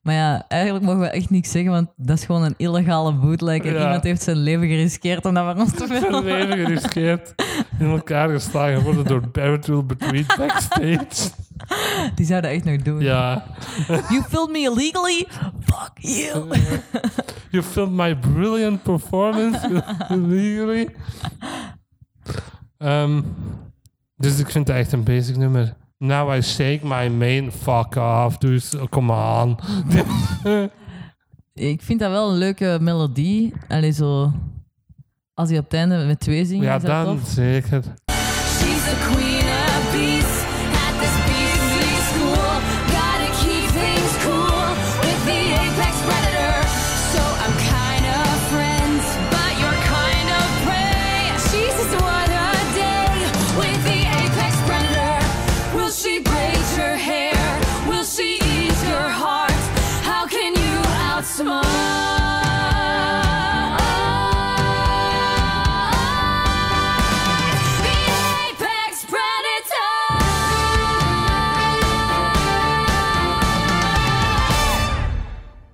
[SPEAKER 2] Maar ja, eigenlijk mogen we echt niks zeggen, want dat is gewoon een illegale bootleg. En
[SPEAKER 1] Ja.
[SPEAKER 2] iemand heeft zijn leven geriskeerd om dat voor ons te
[SPEAKER 1] Zijn
[SPEAKER 2] filmen.
[SPEAKER 1] leven geriskeerd, in elkaar geslagen worden door Barrett Between backstage.
[SPEAKER 2] Die zou dat echt nog doen.
[SPEAKER 1] Ja.
[SPEAKER 2] You filmed me illegally? Fuck you.
[SPEAKER 1] You filmed my brilliant performance illegally. Ehm, dus ik vind het echt een basic nummer. Now I shake my main fuck off. Dus come on.
[SPEAKER 2] Ik vind dat wel een leuke melodie. Allee, zo... Als hij op het einde met twee zingt,
[SPEAKER 1] Ja,
[SPEAKER 2] is dat
[SPEAKER 1] dan
[SPEAKER 2] tof.
[SPEAKER 1] zeker.
[SPEAKER 4] She's the queen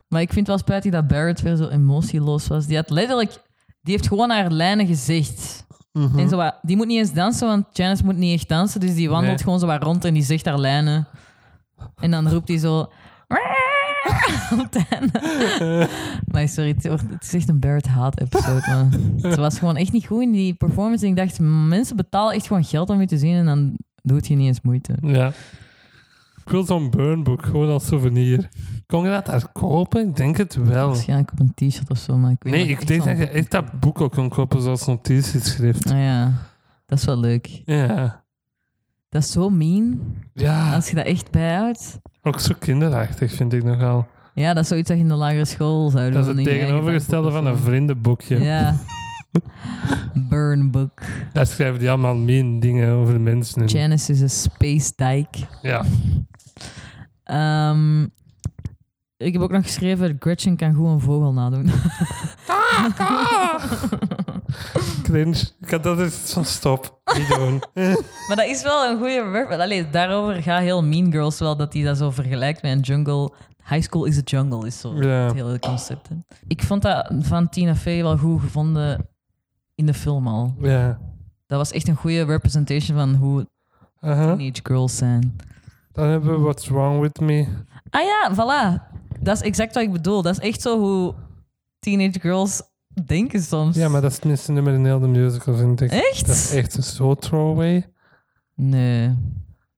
[SPEAKER 2] Maar ik vind wel spijtig dat Barrett weer zo emotieloos was. Die had letterlijk... Die heeft gewoon haar lijnen gezegd.
[SPEAKER 1] Mhm.
[SPEAKER 2] En zo wat, die moet niet eens dansen, want Janice moet niet echt dansen. Dus die wandelt
[SPEAKER 1] Nee.
[SPEAKER 2] gewoon zo wat rond en die zegt haar lijnen. En dan roept hij zo... het. Maar sorry, het, het is echt een Barrett haat episode. Man. Ze was gewoon echt niet goed in die performance. En ik dacht, mensen betalen echt gewoon geld om je te zien en dan doet je niet eens moeite.
[SPEAKER 1] Ja. Ik wil zo'n burnbook, gewoon als souvenir. Kon je dat daar kopen? Ik denk het wel.
[SPEAKER 2] Waarschijnlijk op een t-shirt of zo, maar ik weet
[SPEAKER 1] Nee,
[SPEAKER 2] niet.
[SPEAKER 1] ik denk dat je echt dat boek ook kon kopen zoals notitieschrift.
[SPEAKER 2] Nou ja, dat is wel leuk.
[SPEAKER 1] Ja.
[SPEAKER 2] Dat is zo mean,
[SPEAKER 1] Ja,
[SPEAKER 2] als je dat echt bijhoudt.
[SPEAKER 1] ook zo kinderachtig vind ik nogal.
[SPEAKER 2] Ja, dat is zoiets dat je in de lagere school zou doen.
[SPEAKER 1] Dat is het tegenovergestelde van een vriendenboekje.
[SPEAKER 2] Ja. Burn book.
[SPEAKER 1] Daar schrijven die allemaal mean dingen over de mensen in.
[SPEAKER 2] Janice is een space dyke.
[SPEAKER 1] Ja.
[SPEAKER 2] Ehm, ik heb ook nog geschreven, Gretchen kan goed een vogel nadoen.
[SPEAKER 1] Cringe. Ik had dat eens van stop. Niet doen.
[SPEAKER 2] maar dat is wel een goede werk. Allee, daarover gaat heel Mean Girls wel, dat hij dat zo vergelijkt met een jungle. High school is a jungle, is zo
[SPEAKER 1] Ja.
[SPEAKER 2] het hele concept. hè. Ik vond dat van Tina Fey wel goed gevonden in de film al.
[SPEAKER 1] ja.
[SPEAKER 2] Dat was echt een goede representation van hoe
[SPEAKER 1] Aha.
[SPEAKER 2] teenage girls zijn.
[SPEAKER 1] Dan hebben we What's Wrong With Me.
[SPEAKER 2] Ah ja, voilà. Dat is exact wat ik bedoel. Dat is echt zo hoe teenage girls denken soms.
[SPEAKER 1] Ja, maar dat is minste nummer in heel de musical, vind ik.
[SPEAKER 2] Echt?
[SPEAKER 1] Dat is echt een zo throwaway.
[SPEAKER 2] Nee.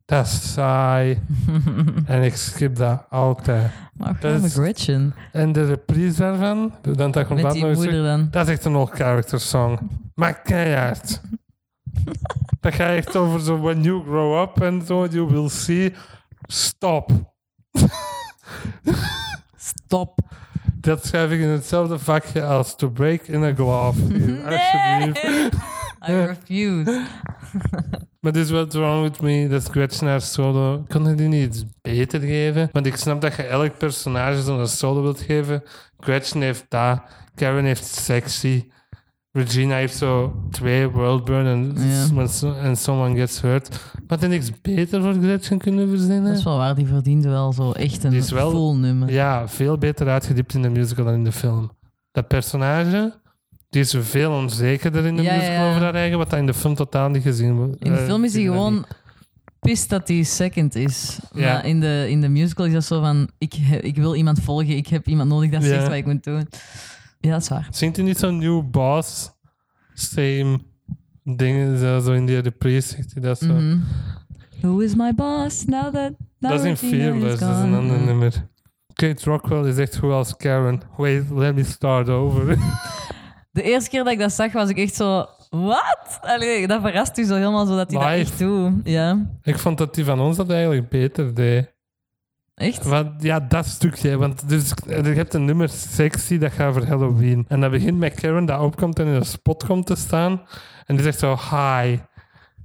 [SPEAKER 1] Dat is saai. en ik skip dat altijd.
[SPEAKER 2] Maar
[SPEAKER 1] Dat is-
[SPEAKER 2] Gretchen.
[SPEAKER 1] En de reprise daarvan, dan dat komt dat nog eens
[SPEAKER 2] dan.
[SPEAKER 1] Dat is echt een old character song. Maar keihard. dat gaat echt over zo when you grow up en zo, you will see. Stop.
[SPEAKER 2] Stop.
[SPEAKER 1] Dat schrijf ik in hetzelfde vakje als to break in a glove. Alsjeblieft.
[SPEAKER 2] I refuse.
[SPEAKER 1] Maar dit is What's Wrong With Me, dat is Gretchen haar solo. Kon je die niet iets beter geven? Want ik snap dat je elk personage zo'n solo wilt geven. Gretchen heeft dat. Karen heeft Sexy. Regina heeft zo twee Worldburn en, and Someone Gets Hurt. Maar had je niks beter voor Gretchen kunnen verzinnen?
[SPEAKER 2] Dat is wel waar, die verdiende wel zo echt een
[SPEAKER 1] wel-
[SPEAKER 2] full nummer.
[SPEAKER 1] Ja, veel beter uitgediept in de musical dan in de film. Dat personage, die is veel onzekerder in de
[SPEAKER 2] Ja,
[SPEAKER 1] musical
[SPEAKER 2] ja.
[SPEAKER 1] over haar eigen, wat dat in de film totaal niet gezien wordt.
[SPEAKER 2] In de
[SPEAKER 1] Eh,
[SPEAKER 2] film is hij gewoon
[SPEAKER 1] niet.
[SPEAKER 2] pist dat hij second is.
[SPEAKER 1] Ja.
[SPEAKER 2] Maar in de, in de musical is dat zo van, ik, ik wil iemand volgen, ik heb iemand nodig dat zegt wat ik moet doen. Ja, dat is waar.
[SPEAKER 1] Zingt hij niet zo'n new boss? Same dingen, zo, in die reprise zegt hij dat zo.
[SPEAKER 2] Mhm. Who is my boss now that... now
[SPEAKER 1] Dat is in
[SPEAKER 2] Regina
[SPEAKER 1] Fearless, dat is een
[SPEAKER 2] gone?
[SPEAKER 1] ander nummer. Kate Rockwell is echt goed als Karen. Wait, let me start over.
[SPEAKER 2] De eerste keer dat ik dat zag, was ik echt zo... Wat? Allee, dat verrast u zo helemaal, zo dat hij dat
[SPEAKER 1] Live.
[SPEAKER 2] echt doet. Ja,
[SPEAKER 1] ik vond dat die van ons dat eigenlijk beter deed.
[SPEAKER 2] Echt?
[SPEAKER 1] Want, ja, dat stukje. Want dus, je hebt een nummer sexy dat gaat over Halloween. En dat begint met Karen dat opkomt en in een spot komt te staan. En die zegt zo hi.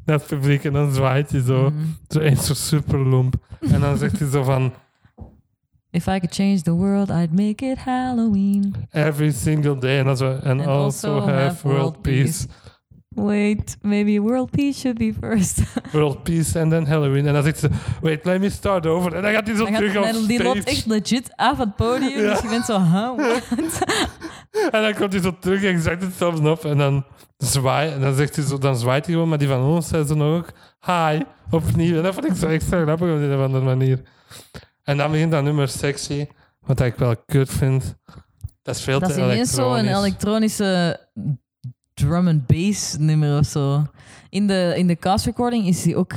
[SPEAKER 1] Naar het publiek. En dan zwaait hij zo.
[SPEAKER 2] Mhm.
[SPEAKER 1] Zo eens zo super lomp. En dan zegt hij zo van
[SPEAKER 2] If I could change the world, I'd make it Halloween.
[SPEAKER 1] every single day. En dan zo, and,
[SPEAKER 2] And
[SPEAKER 1] also,
[SPEAKER 2] also
[SPEAKER 1] have, world peace.
[SPEAKER 2] Wait, maybe world peace should be first.
[SPEAKER 1] World peace and then Halloween. En dan zegt ze, wait, let me start over. En dan gaat hij zo
[SPEAKER 2] Dan
[SPEAKER 1] terug op
[SPEAKER 2] dan- die loopt
[SPEAKER 1] stage.
[SPEAKER 2] echt legit af het podium.
[SPEAKER 1] Ja.
[SPEAKER 2] Dus je bent zo, huh? what?
[SPEAKER 1] En dan komt hij zo terug exact hetzelfde op. En dan zwaait, en dan zegt hij zo, dan zwaait hij gewoon. Maar die van ons zei ze nog ook, hi, opnieuw. En dat vond ik zo extra grappig op een of andere manier. En dan begint dat nummer sexy. Wat ik wel kut vind. Dat is veel
[SPEAKER 2] Dat is
[SPEAKER 1] te
[SPEAKER 2] ineens zo een
[SPEAKER 1] elektronisch.
[SPEAKER 2] elektronische drum and bass nummer of zo. In de, in de cast recording is die ook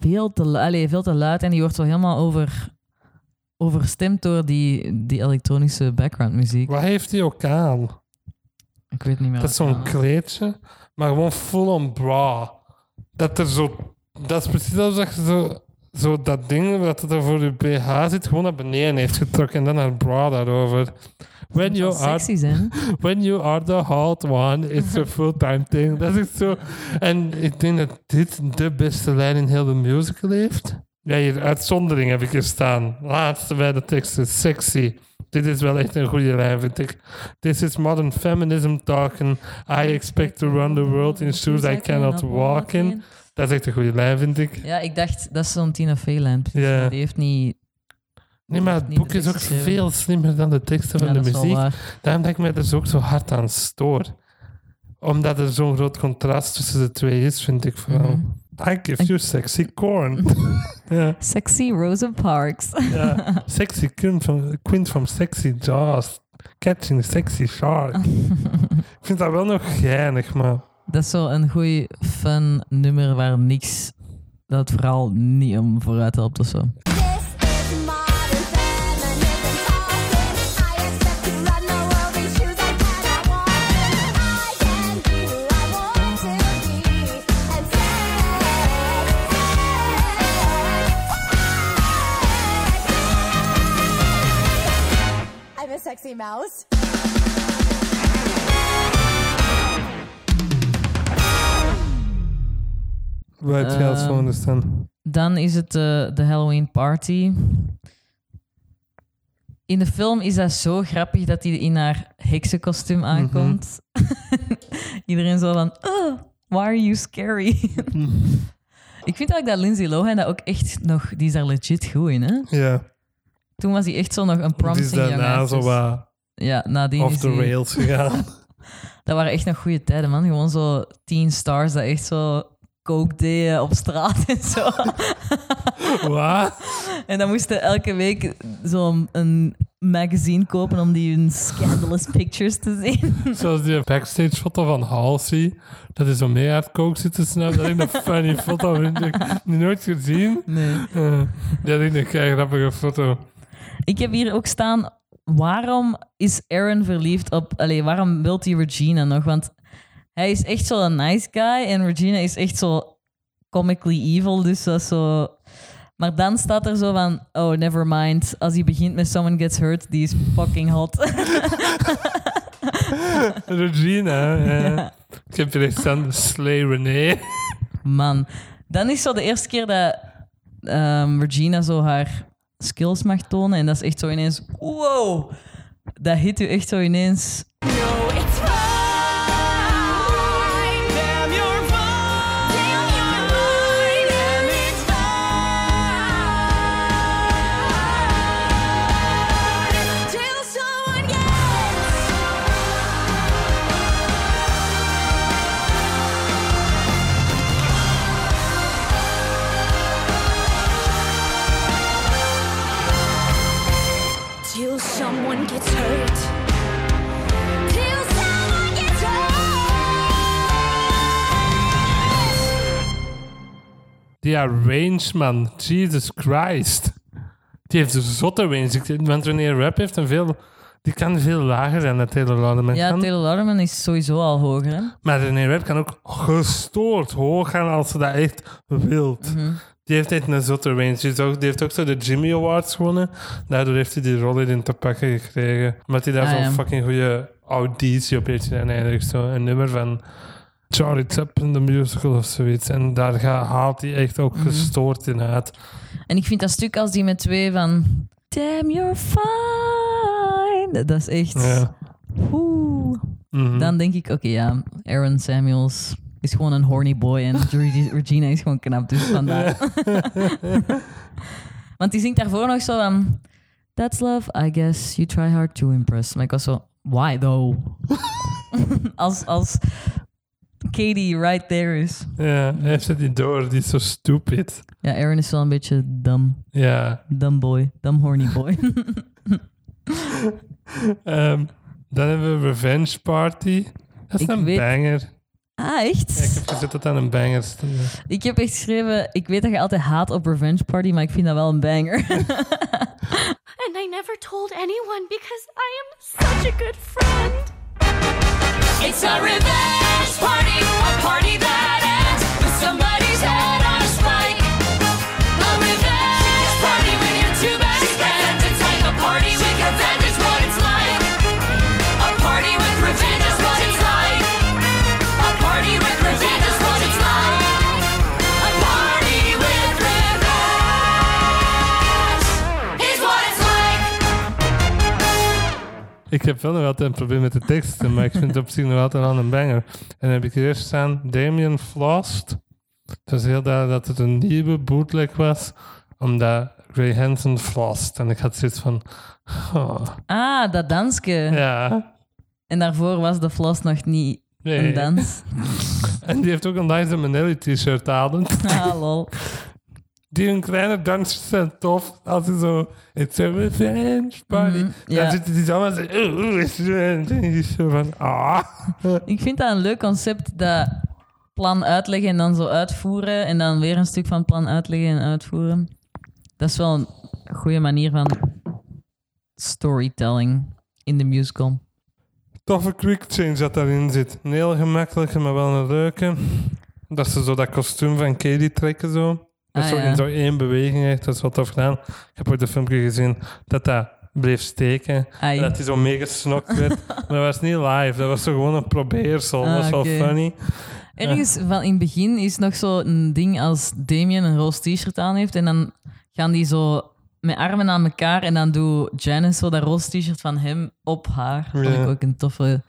[SPEAKER 2] veel te, allee, veel te luid en die wordt zo helemaal over, overstemd door die, die elektronische background muziek.
[SPEAKER 1] Wat heeft hij ook aan?
[SPEAKER 2] Ik weet niet meer.
[SPEAKER 1] Dat is zo'n kleedje, maar gewoon full on bra. Dat er zo... Dat is precies alsof je zo, zo dat ding dat er voor je BH zit, gewoon naar beneden heeft getrokken en dan haar bra daarover. When
[SPEAKER 2] is.
[SPEAKER 1] you, are,
[SPEAKER 2] sexy zijn.
[SPEAKER 1] when you are the hot one, it's a fulltime thing. Dat is zo. En ik denk dat dit de beste lijn in heel de musical heeft. Ja, hier, uitzondering heb ik hier staan. Laatste bij de teksten, sexy. Dit is wel echt een goede lijn, vind ik. This is modern feminism talking. I expect to run the world in shoes I cannot walk in. Dat is echt een goede lijn, vind ik.
[SPEAKER 2] Ja, ik dacht, dat is zo'n Tina.
[SPEAKER 1] Ja.
[SPEAKER 2] Die heeft niet...
[SPEAKER 1] Nee, maar het boek is ook veel slimmer dan de teksten van
[SPEAKER 2] Ja,
[SPEAKER 1] de
[SPEAKER 2] wel
[SPEAKER 1] muziek. Daarom dat ik me er zo ook zo hard aan stoor. Omdat er zo'n groot contrast tussen de twee is, vind ik vooral.
[SPEAKER 2] Mhm.
[SPEAKER 1] I give you sexy corn. ja,
[SPEAKER 2] Sexy Rosa Parks.
[SPEAKER 1] ja. Sexy queen from, sexy jaws. Catching sexy shark. ik vind dat wel nog geinig, maar...
[SPEAKER 2] Dat is zo een goeie, fun nummer waar niks... Dat het verhaal niet om vooruit helpt of zo.
[SPEAKER 4] Mouse.
[SPEAKER 1] Wat als
[SPEAKER 2] Ehm,
[SPEAKER 1] volgende staan?
[SPEAKER 2] Dan is het eh, de Halloween party. In de film is dat zo grappig dat hij in haar heksenkostuum aankomt. Iedereen zo van, oh, why are you scary? Ik vind eigenlijk dat Lindsay Lohan dat ook echt nog... Die is daar legit goed in, hè?
[SPEAKER 1] Ja,
[SPEAKER 2] Toen was hij echt zo nog een promising young
[SPEAKER 1] daarna zo
[SPEAKER 2] actress.
[SPEAKER 1] wat
[SPEAKER 2] Ja, nadien
[SPEAKER 1] off the rails gegaan.
[SPEAKER 2] Dat waren echt nog goede tijden, man. Gewoon zo teen stars dat echt zo coke deden op straat en zo.
[SPEAKER 1] Wat?
[SPEAKER 2] En dan moesten elke week zo'n een magazine kopen om die hun scandalous pictures te zien.
[SPEAKER 1] Zoals die backstage foto van Halsey. Dat is zo mee uit coke zitten snappen. Dat is een funny foto, vind ik. Nooit gezien.
[SPEAKER 2] Nee.
[SPEAKER 1] Eh, dat is een grappige foto.
[SPEAKER 2] Ik heb hier ook staan, waarom is Aaron verliefd op... Allee, waarom wilt hij Regina nog? Want hij is echt zo een nice guy en Regina is echt zo comically evil, dus dat is zo... Maar dan staat er zo van, oh, never mind. Als hij begint met Someone Gets Hurt, die is fucking hot.
[SPEAKER 1] Regina. eh. Ik heb hier echt staan Slay Renee.
[SPEAKER 2] Man, Dan is zo de eerste keer dat ehm, Regina zo haar skills mag tonen. En dat is echt zo ineens... Wow! Dat hit u echt zo ineens...
[SPEAKER 1] Die range, man. Jesus Christ. Die heeft een zotte range. Want wanneer rap heeft een veel... Die kan veel lager zijn dan Taylor Lautner
[SPEAKER 2] Ja,
[SPEAKER 1] kan.
[SPEAKER 2] Taylor is sowieso al hoger, hè?
[SPEAKER 1] Maar René Rap kan ook gestoord hoog gaan als ze dat echt wilt.
[SPEAKER 2] Mhm.
[SPEAKER 1] Die heeft echt een zotte range. Die, is ook, die heeft ook zo de Jimmy Awards gewonnen. Daardoor heeft hij die rol in te pakken gekregen. Omdat hij daar
[SPEAKER 2] Ah,
[SPEAKER 1] zo'n
[SPEAKER 2] ja.
[SPEAKER 1] fucking goede auditie op heeft. En eigenlijk zo een nummer van Charlie Chaplin, the musical of zoiets. En daar haalt hij echt ook
[SPEAKER 2] Mhm.
[SPEAKER 1] gestoord in uit.
[SPEAKER 2] En ik vind dat stuk als die met twee van... Damn, you're fine. Dat is echt...
[SPEAKER 1] Ja.
[SPEAKER 2] Oeh.
[SPEAKER 1] Mhm.
[SPEAKER 2] Dan denk ik, oké, ja, Aaron Samuels is gewoon een horny boy en Reg- Regina is gewoon knap, dus vandaar. Want die zingt daarvoor nog zo van... That's love, I guess you try hard to impress. Maar ik was zo, why though? als, als Katie right there is.
[SPEAKER 1] Ja, hij heeft het niet door. Die is zo stupid.
[SPEAKER 2] Ja, Aaron is wel een beetje dum.
[SPEAKER 1] Ja.
[SPEAKER 2] Dumb boy. Dumb horny boy.
[SPEAKER 1] Ehm, dan hebben we Revenge Party. Dat is
[SPEAKER 2] Ik
[SPEAKER 1] een
[SPEAKER 2] weet-
[SPEAKER 1] banger.
[SPEAKER 2] ah, echt?
[SPEAKER 1] Ja, ik heb gezet dat aan een banger stond.
[SPEAKER 2] Ik heb echt geschreven, ik weet dat je altijd haat op Revenge Party, maar ik vind dat wel een banger.
[SPEAKER 4] And I never told anyone because I am such a good friend.
[SPEAKER 7] It's a revenge party
[SPEAKER 1] Ik heb wel nog altijd een probleem met de teksten, maar ik vind het op zich nog altijd wel een banger. En dan heb ik eerst staan Damien Flost. Het was heel duidelijk dat het een nieuwe bootleg was, omdat Ray Hansen flost. En ik had zoiets van... oh,
[SPEAKER 2] ah, dat dansje.
[SPEAKER 1] ja,
[SPEAKER 2] En daarvoor was de floss nog niet
[SPEAKER 1] nee.
[SPEAKER 2] een dans.
[SPEAKER 1] En die heeft ook een Liza Minnelli t-shirt aan.
[SPEAKER 2] Ah, lol.
[SPEAKER 1] Die een kleine dansjes zijn tof. Als ze zo... It's a revenge party.
[SPEAKER 2] Mhm, ja.
[SPEAKER 1] Dan zitten die zo. En is zo van... Ah.
[SPEAKER 2] Ik vind dat een leuk concept, dat plan uitleggen en dan zo uitvoeren. En dan weer een stuk van plan uitleggen en uitvoeren. Dat is wel een goede manier van storytelling in de musical.
[SPEAKER 1] toffe quick change dat daarin zit. Een heel gemakkelijke, maar wel een leuke. Dat ze zo dat kostuum van Katie trekken zo. Dat
[SPEAKER 2] Ah,
[SPEAKER 1] zo in zo één beweging echt. Dat is wat tof gedaan. Ik heb ook de filmpje gezien dat dat bleef steken. En dat hij zo meegesnokt werd. maar dat was niet live. Dat was zo gewoon een probeersel. dat
[SPEAKER 2] Ah,
[SPEAKER 1] was wel
[SPEAKER 2] oké.
[SPEAKER 1] funny.
[SPEAKER 2] Ergens van in het begin is nog zo een ding als Damien een roze t-shirt aan heeft en dan gaan die zo met armen aan elkaar en dan doet Janice zo dat roze t-shirt van hem op haar. Vond ik ook een toffe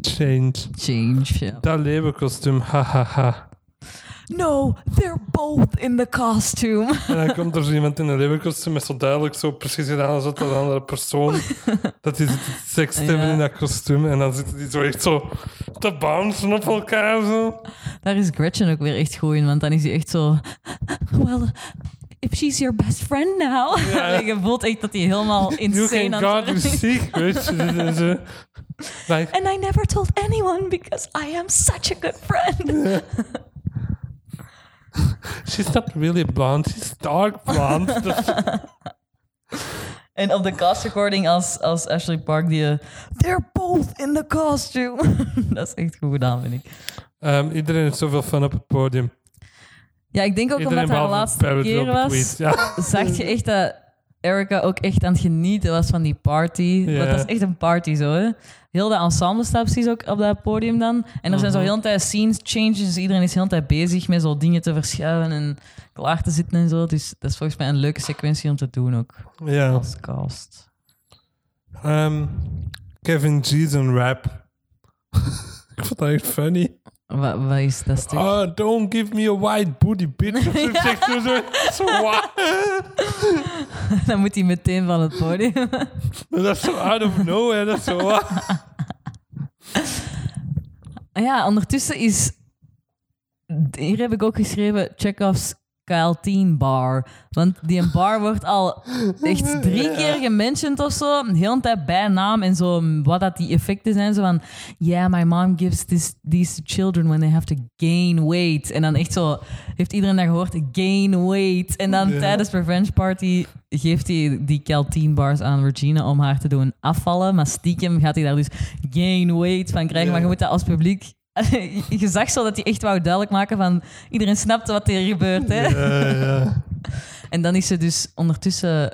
[SPEAKER 1] Change.
[SPEAKER 2] change. Ja.
[SPEAKER 1] Dat leeuwenkostuum, hahaha.
[SPEAKER 2] No, they're both in the costume.
[SPEAKER 1] En dan komt er zo iemand in een leeuwenkostuum met zo duidelijk zo precies gedaan als dat een andere persoon. dat die te seks hebben
[SPEAKER 2] Ja.
[SPEAKER 1] in dat kostuum. En dan zitten die zo echt zo te bouncen op elkaar zo.
[SPEAKER 2] Daar is Gretchen ook weer echt goed in, want dan is hij echt zo... Well, if she's your best friend now.
[SPEAKER 1] Ja.
[SPEAKER 2] je voelt echt dat hij helemaal
[SPEAKER 1] You
[SPEAKER 2] insane
[SPEAKER 1] can
[SPEAKER 2] aan het.
[SPEAKER 1] En zo. Like,
[SPEAKER 2] And I never told anyone because I am such a good friend.
[SPEAKER 1] she's not really blonde, she's dark blonde.
[SPEAKER 2] En op de cast recording als, als Ashley Park die... eh, They're both in the costume. dat is echt goed gedaan, vind ik.
[SPEAKER 1] Ehm, iedereen heeft zoveel fun op het podium.
[SPEAKER 2] Ja, ik denk ook
[SPEAKER 1] Iedereen
[SPEAKER 2] omdat het haar laatste keer was,
[SPEAKER 1] tweet, Ja.
[SPEAKER 2] zag je echt dat Erica ook echt aan het genieten was van die party. Want dat is echt een party zo, hè. Heel de ensemble staat precies ook op dat podium dan. En er zijn zo
[SPEAKER 1] Mhm.
[SPEAKER 2] heel de tijd scenes changes. Dus iedereen is heel de tijd bezig met zo dingen te verschuiven en klaar te zitten en zo. Dus dat is volgens mij een leuke sequentie om te doen ook
[SPEAKER 1] Ja.
[SPEAKER 2] als cast.
[SPEAKER 1] Ehm, Kevin G's een rap. ik vond dat echt funny.
[SPEAKER 2] Wat, wat is dat stuk?
[SPEAKER 1] Oh, don't give me a white booty bitch. Of zo zegt hij zo. Zo wat?
[SPEAKER 2] Dan moet hij meteen van het podium.
[SPEAKER 1] Dat is zo out of nowhere. Dat is zo wat?
[SPEAKER 2] Ah ja, ondertussen is... Hier heb ik ook geschreven Chekhov's Kyle bar. Want die bar wordt al echt drie keer gementiond of zo. Een hele tijd bij naam en zo. Wat dat die effecten zijn. Zo van, yeah, my mom gives this, these children when they have to gain weight. En dan echt zo, heeft iedereen dat gehoord? Gain weight. En dan
[SPEAKER 1] Ja.
[SPEAKER 2] tijdens Revenge Party geeft hij die Cal bars aan Regina om haar te doen afvallen. Maar stiekem gaat hij daar dus gain weight van krijgen. Maar je moet dat als publiek... Je zag zo dat hij echt wou duidelijk maken van... Iedereen snapte wat er gebeurt, hè?
[SPEAKER 1] Ja, ja.
[SPEAKER 2] En dan is ze dus ondertussen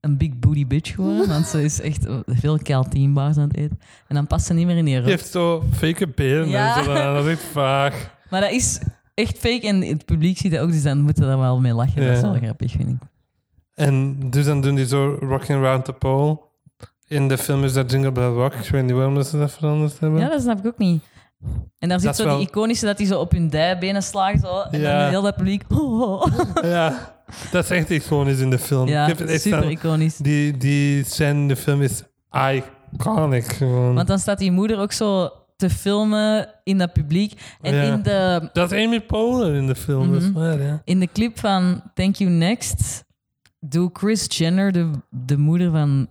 [SPEAKER 2] een big booty bitch geworden. Want ze is echt veel bars aan het eten. En dan past ze niet meer in die
[SPEAKER 1] Die
[SPEAKER 2] rok.
[SPEAKER 1] heeft zo fake benen
[SPEAKER 2] Ja.
[SPEAKER 1] en zo. Dat is echt vaag.
[SPEAKER 2] Maar dat is echt fake en het publiek ziet dat ook. Dus dan moeten we daar wel mee lachen. Dat is wel grappig, vind ik.
[SPEAKER 1] En dus dan doen die zo Rocking Around the Pole. In de film is dat Jingle Bell Rock. Ik weet niet waarom ze dat veranderd hebben.
[SPEAKER 2] Ja, dat snap ik ook niet. En daar zit zo
[SPEAKER 1] wel-
[SPEAKER 2] die iconische dat die zo op hun dijbenen slagen. Zo, en
[SPEAKER 1] Ja.
[SPEAKER 2] dan heel dat publiek... Oh,
[SPEAKER 1] Ja, dat is echt iconisch in de film.
[SPEAKER 2] Ja,
[SPEAKER 1] Ik echt
[SPEAKER 2] super iconisch.
[SPEAKER 1] Die, die scène in de film is iconic gewoon.
[SPEAKER 2] Want dan staat die moeder ook zo te filmen in dat publiek. En
[SPEAKER 1] Ja.
[SPEAKER 2] in, de,
[SPEAKER 1] Dat is Amy Poehler in de film, waar, ja.
[SPEAKER 2] in de clip van Thank You Next doet Chris Jenner, de, de moeder van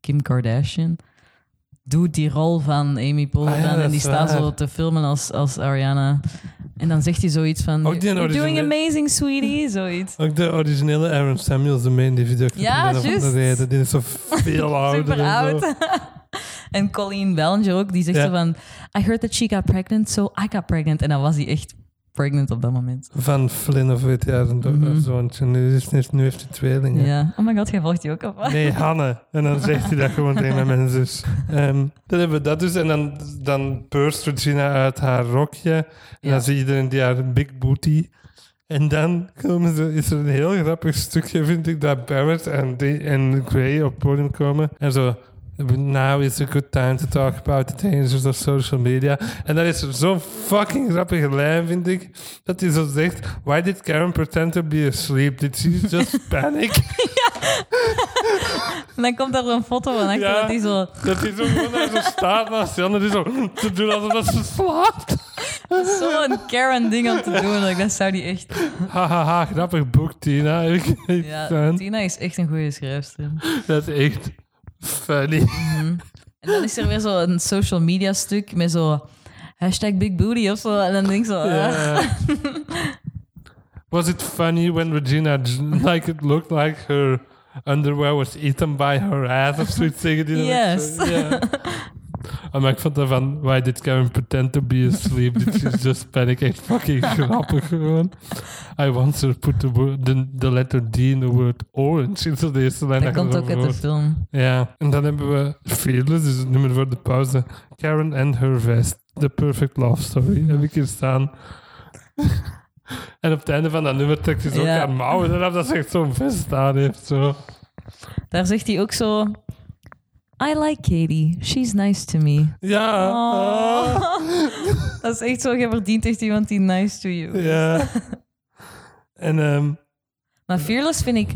[SPEAKER 2] Kim Kardashian, doet die rol van Amy Poehler
[SPEAKER 1] Ah ja,
[SPEAKER 2] En die staat
[SPEAKER 1] waar.
[SPEAKER 2] zo te filmen als, als Ariana. En dan zegt hij zoiets van...
[SPEAKER 1] Ook
[SPEAKER 2] You're doing amazing, sweetie. Zoiets.
[SPEAKER 1] Ook de originele Aaron Samuels, de main die video
[SPEAKER 2] Ja, juist.
[SPEAKER 1] Die is zo veel ouder.
[SPEAKER 2] Super oud. en Colleen Ballinger ook, die zegt
[SPEAKER 1] Ja.
[SPEAKER 2] zo van... I heard that she got pregnant, so I got pregnant. En dan was hij echt pregnant op dat moment.
[SPEAKER 1] Van Flynn of weet je, do-
[SPEAKER 2] Mhm.
[SPEAKER 1] zoontje. Nu, is, nu heeft hij tweelingen.
[SPEAKER 2] Ja. Oh my god, jij volgt die ook op.
[SPEAKER 1] Nee, Hanne. En dan zegt hij dat gewoon tegen mijn zus. Ehm, dan hebben we dat dus. En dan, dan burst Regina uit haar rokje. En
[SPEAKER 2] Ja.
[SPEAKER 1] dan zie je iedereen die haar big booty. En dan komen ze, is er een heel grappig stukje, vind ik, dat Barrett en, en Gray op het podium komen. En zo, now is a good time to talk about the dangers of social media. En dan is er zo'n fucking grappige lijn, vind ik, dat hij zo zegt, why did Karen pretend to be asleep? Did she just panic?
[SPEAKER 2] En dan komt daar zo'n foto van achter
[SPEAKER 1] Ja.
[SPEAKER 2] dat hij zo...
[SPEAKER 1] Dat hij zo gewoon daar zo staat naast die ander, die zo te doen alsof dat ze slaapt.
[SPEAKER 2] Zo'n Karen-ding om te doen. like, dat zou die echt...
[SPEAKER 1] Hahaha, grappig boek, Tina.
[SPEAKER 2] Ja. Tina is echt een goede schrijfster.
[SPEAKER 1] Dat is echt funny.
[SPEAKER 2] En dan is er weer zo een social media stuk met zo... Hashtag big booty of zo. En dan denk ik zo... ah.
[SPEAKER 1] Yeah. was it funny when Regina, like it looked like her underwear was eaten by her ass of zoiets zeggen die
[SPEAKER 2] Yes.
[SPEAKER 1] zo- Ja. Ah, maar ik vond dat van, why did Karen pretend to be asleep? Did she just panic? Echt fucking grappig gewoon. I once put the, word, the, the letter D in the word orange. In de eerste lijn
[SPEAKER 2] Dat komt ook uit de film.
[SPEAKER 1] Ja, en dan hebben we Fearless, dus het nummer voor de pauze. Karen and her vest. The perfect love story. Heb ik hier staan. en op het einde van dat nummer trekt hij zo ook
[SPEAKER 2] Ja.
[SPEAKER 1] haar mouwen eraf dat ze echt zo'n vest aan heeft. Zo.
[SPEAKER 2] Daar zegt hij ook zo... I like Katie. She's nice to me.
[SPEAKER 1] Ja.
[SPEAKER 2] Oh. Dat is echt zo, je verdient echt iemand die nice to you.
[SPEAKER 1] Ja. En ehm,
[SPEAKER 2] Maar Fearless vind ik...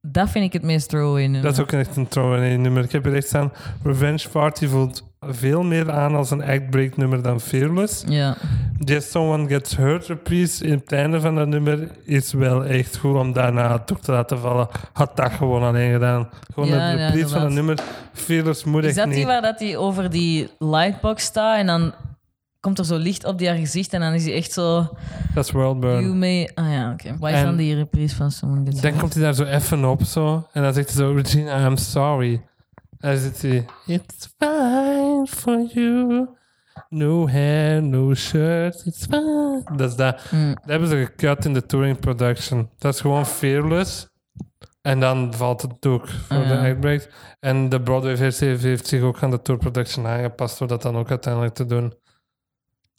[SPEAKER 2] Dat vind ik het meest throwaway nummer.
[SPEAKER 1] dat is ook echt een throwaway nummer. Ik heb er echt staan. Revenge Party voelt veel meer aan als een act-break nummer dan Fearless.
[SPEAKER 2] Ja.
[SPEAKER 1] Just Someone Gets Hurt reprise in het einde van dat nummer is wel echt goed om daarna toch te laten vallen. Had dat gewoon alleen gedaan. Gewoon
[SPEAKER 2] Ja,
[SPEAKER 1] de
[SPEAKER 2] ja,
[SPEAKER 1] reprise van een
[SPEAKER 2] inderdaad.
[SPEAKER 1] nummer. Fearless moet
[SPEAKER 2] Is
[SPEAKER 1] echt
[SPEAKER 2] dat die
[SPEAKER 1] niet.
[SPEAKER 2] waar dat hij over die lightbox staat en dan komt er zo licht op die haar gezicht en dan is hij echt zo...
[SPEAKER 1] Dat is Worldburn.
[SPEAKER 2] You may... Ah ja, oké. Waar is dan die reprise van Someone Gets
[SPEAKER 1] Dan
[SPEAKER 2] Hurt?
[SPEAKER 1] komt hij daar zo even op zo. En dan zegt hij zo, Regina, I'm sorry. Dan zit hij, It's fine for you. No hair, no shirt, it's fine. Dat is dat.
[SPEAKER 2] Mm.
[SPEAKER 1] Dat hebben ze gekut in de touring production. Dat is gewoon Fearless. En dan valt het ook voor de
[SPEAKER 2] ja.
[SPEAKER 1] act breaks. En de Broadway-versie heeft, heeft zich ook aan de tour production aangepast door dat dan ook uiteindelijk te doen.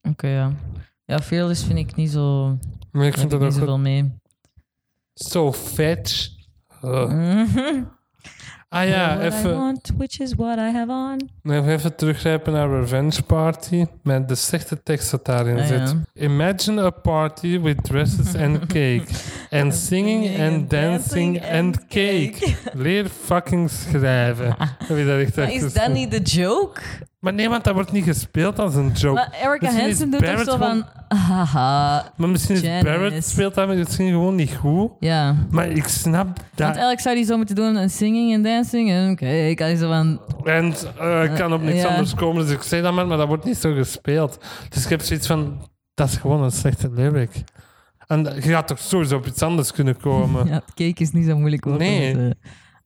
[SPEAKER 2] Oké, ja. Ja, Fearless vind ik niet zo...
[SPEAKER 1] Maar ik
[SPEAKER 2] Daar
[SPEAKER 1] vind dat
[SPEAKER 2] ik
[SPEAKER 1] ook
[SPEAKER 2] niet zoveel mee.
[SPEAKER 1] So fetch. Ah ja,
[SPEAKER 2] What I
[SPEAKER 1] even,
[SPEAKER 2] want, which is what I have on.
[SPEAKER 1] even teruggrijpen naar Revenge Party. Met de slechte tekst dat daarin
[SPEAKER 2] Ah, ja.
[SPEAKER 1] zit. Imagine a party with dresses and cake. And singing and dancing and cake. Leer fucking schrijven. Heb je dat echt
[SPEAKER 2] Maar
[SPEAKER 1] echt
[SPEAKER 2] is dat niet de joke?
[SPEAKER 1] Maar nee, want dat wordt niet gespeeld als een joke.
[SPEAKER 2] Maar Erica Hansen doet toch zo van... Haha.
[SPEAKER 1] Maar misschien is
[SPEAKER 2] Janice.
[SPEAKER 1] Barrett speelt dat misschien gewoon niet goed.
[SPEAKER 2] Ja.
[SPEAKER 1] Maar ik snap
[SPEAKER 2] Want
[SPEAKER 1] dat.
[SPEAKER 2] eigenlijk zou die zo moeten doen een singing en dancing. En oké, ik kan zo van...
[SPEAKER 1] En eh, ik kan op niks
[SPEAKER 2] Ja.
[SPEAKER 1] anders komen, dus ik zeg dat maar, maar dat wordt niet zo gespeeld. Dus ik heb zoiets van, dat is gewoon een slechte lyric. En je gaat toch sowieso op iets anders kunnen komen.
[SPEAKER 2] Ja, cake is niet zo moeilijk woord
[SPEAKER 1] Nee.
[SPEAKER 2] te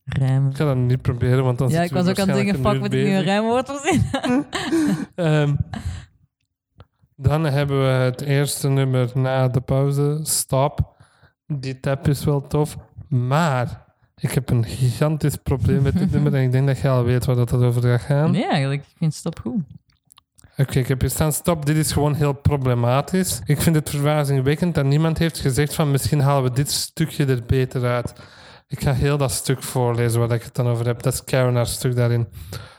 [SPEAKER 2] rijmen.
[SPEAKER 1] Ik ga dat niet proberen, want dan
[SPEAKER 2] Ja, ik was ook aan het denken, fuck, moet ik nu een rijmwoord verzinnen?
[SPEAKER 1] Ehm, dan hebben we het eerste nummer na de pauze, Stop. Die tap is wel tof, maar ik heb een gigantisch probleem met dit nummer en ik denk dat je al weet waar dat over gaat gaan.
[SPEAKER 2] Nee, eigenlijk. Ik vind stop goed.
[SPEAKER 1] Oké, ik heb hier staan, stop, dit is gewoon heel problematisch. Ik vind het verbazingwekkend dat niemand heeft gezegd van misschien halen we dit stukje er beter uit. Ik ga heel dat stuk voorlezen waar ik het dan over heb. Dat is Karen haar stuk daarin.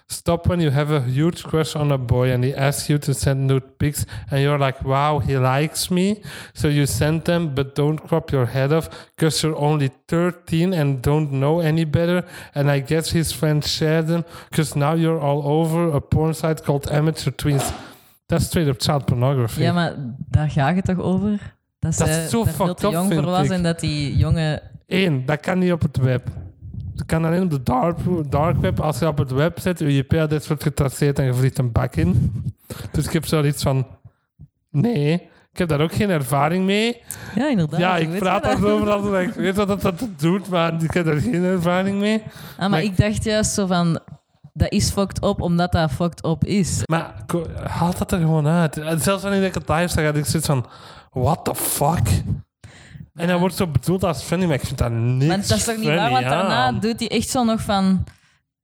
[SPEAKER 1] Stop when you have a huge crush on a boy and he asks you to send nude pics and you're like, wow, he likes me. So you send them, but don't crop your head off because you're only 13 and don't know any better. And I guess his friends share them because now you're all over a porn site called Amateur Twins. That's straight up child pornography.
[SPEAKER 2] Ja, maar daar gaat het toch over? Dat,
[SPEAKER 1] Dat is
[SPEAKER 2] zij
[SPEAKER 1] zo fucked up,
[SPEAKER 2] jong voor was
[SPEAKER 1] ik.
[SPEAKER 2] en dat die jongen...
[SPEAKER 1] Eén, dat kan niet op het web. Dat kan alleen op de dark, dark web. Als je op het web zet, je IP-adres wordt getraceerd en je vliegt een bak in. Dus ik heb zoiets van... Nee, ik heb daar ook geen ervaring mee.
[SPEAKER 2] Ja, inderdaad.
[SPEAKER 1] ja, ik praat daarover als ik weet wat dat, dat doet, maar ik heb daar geen ervaring mee.
[SPEAKER 2] Ah, maar,
[SPEAKER 1] maar
[SPEAKER 2] ik dacht juist zo van... Dat is fucked up omdat dat fucked up is.
[SPEAKER 1] Maar haal dat er gewoon uit. Zelfs wanneer ik het live zag, had ik zoiets van... What the fuck? En dat wordt zo bedoeld als funny, maar ik vind dat niks
[SPEAKER 2] Maar dat is toch niet
[SPEAKER 1] funny
[SPEAKER 2] waar? Want daarna
[SPEAKER 1] aan.
[SPEAKER 2] doet hij echt zo nog van...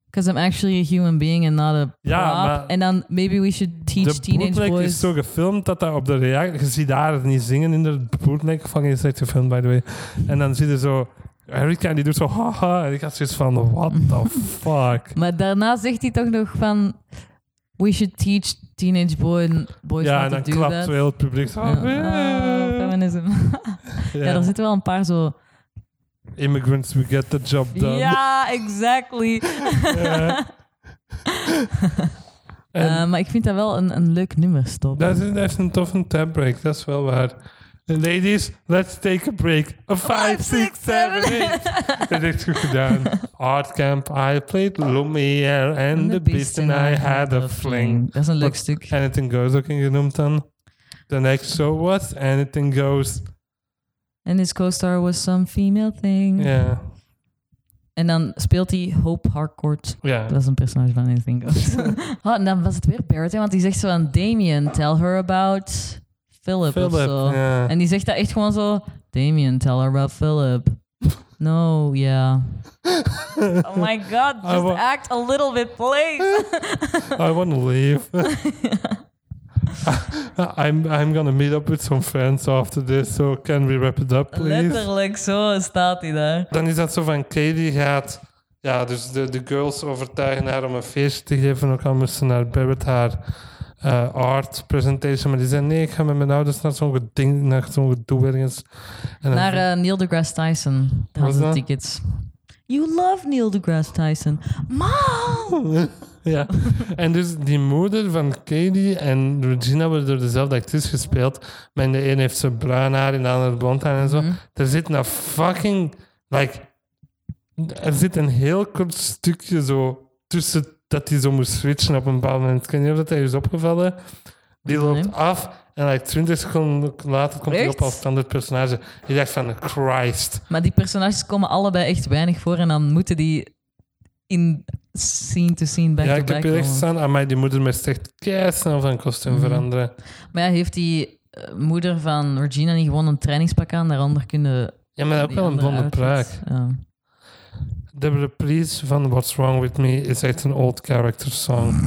[SPEAKER 2] Because I'm actually a human being and not a.
[SPEAKER 1] Ja,
[SPEAKER 2] En dan maybe we should teach
[SPEAKER 1] De
[SPEAKER 2] teenage
[SPEAKER 1] bootleg
[SPEAKER 2] boys...
[SPEAKER 1] is zo gefilmd dat dat op de reactie... Je ziet daar niet zingen in de bootleg. Fucking is echt gefilmd, by the way. En dan zie je zo... Erika, die doet zo haha. En ik had zoiets van, what the fuck?
[SPEAKER 2] Maar daarna zegt hij toch nog van... We should teach teenage boy, boys
[SPEAKER 1] ja,
[SPEAKER 2] how
[SPEAKER 1] en
[SPEAKER 2] to
[SPEAKER 1] dan
[SPEAKER 2] do
[SPEAKER 1] klapt
[SPEAKER 2] that.
[SPEAKER 1] zo heel het publiek zo...
[SPEAKER 2] Ja, ah, feminism.
[SPEAKER 1] Ja.
[SPEAKER 2] ja, er zitten wel een paar zo...
[SPEAKER 1] Immigrants, we get the job done.
[SPEAKER 2] Ja, exactly.
[SPEAKER 1] Ja. En-
[SPEAKER 2] Eh, maar ik vind dat wel een, een leuk nummer, stop.
[SPEAKER 1] Dat is, dat is een toffe tab break, dat is wel waar. Ladies, let's take a break. A 5, 6, 7, 8. Dat is goed gedaan. Art Camp, I played Lumiere and the Beast and I had a fling.
[SPEAKER 2] Dat is een leuk
[SPEAKER 1] Wat-
[SPEAKER 2] stuk.
[SPEAKER 1] Anything Goes ook in genoemd dan. The next show was Anything Goes.
[SPEAKER 2] En his co-star was some female thing.
[SPEAKER 1] Ja,
[SPEAKER 2] En dan speelt hij Hope Harcourt.
[SPEAKER 1] ja.
[SPEAKER 2] Dat is een personage van Anything Goes. oh, en dan was het weer Barrett, want die zegt zo aan Damien, tell her about Philip, of zo.
[SPEAKER 1] ja.
[SPEAKER 2] En die zegt dat echt gewoon zo, Damien, tell her about Philip. No, yeah. oh my god,
[SPEAKER 1] I
[SPEAKER 2] just
[SPEAKER 1] wa-
[SPEAKER 2] act a little bit, please.
[SPEAKER 1] I want to leave. I'm, I'm gonna meet up with some friends after this, so can we wrap it up, please?
[SPEAKER 2] Letterlijk, zo staat hij daar.
[SPEAKER 1] Dan is dat zo van Katie gaat. Ja, dus de, de girls overtuigen haar om een feestje te geven. Ook al moesten naar Barrett haar eh, art presentation. Maar die zei: Nee, ik ga met mijn ouders naar zo'n geding, naar zo'n gedoe ergens. En
[SPEAKER 2] Naar eh, Neil deGrasse Tyson. Hadden de
[SPEAKER 1] dat?
[SPEAKER 2] tickets. You love Neil deGrasse Tyson. Mom!
[SPEAKER 1] ja. En dus die moeder van Katie en Regina worden door dezelfde actrice gespeeld. Maar in de een heeft ze bruin haar, in de andere blond haar en zo.
[SPEAKER 2] Mhm.
[SPEAKER 1] Er zit een fucking. Like, er zit een heel kort stukje zo tussen dat hij zo moest switchen op een bepaald moment. Ik weet niet of dat hij is opgevallen. Die loopt
[SPEAKER 2] Nee.
[SPEAKER 1] af en like 20 seconden later komt hij op als standaard personage. Ik dacht van, Christ.
[SPEAKER 2] Maar die personages komen allebei echt weinig voor en dan moeten die in scene to scene back
[SPEAKER 1] ja,
[SPEAKER 2] to
[SPEAKER 1] ik heb echt staan. Aan mij die moeder met echt snel van kostuum
[SPEAKER 2] Mhm.
[SPEAKER 1] veranderen.
[SPEAKER 2] Maar ja, heeft die eh, moeder van Regina niet gewoon een trainingspak aan? Daaronder kunnen
[SPEAKER 1] Ja, maar ook wel een blonde praak.
[SPEAKER 2] Ja.
[SPEAKER 1] De reprise van What's Wrong With Me is echt een old character song.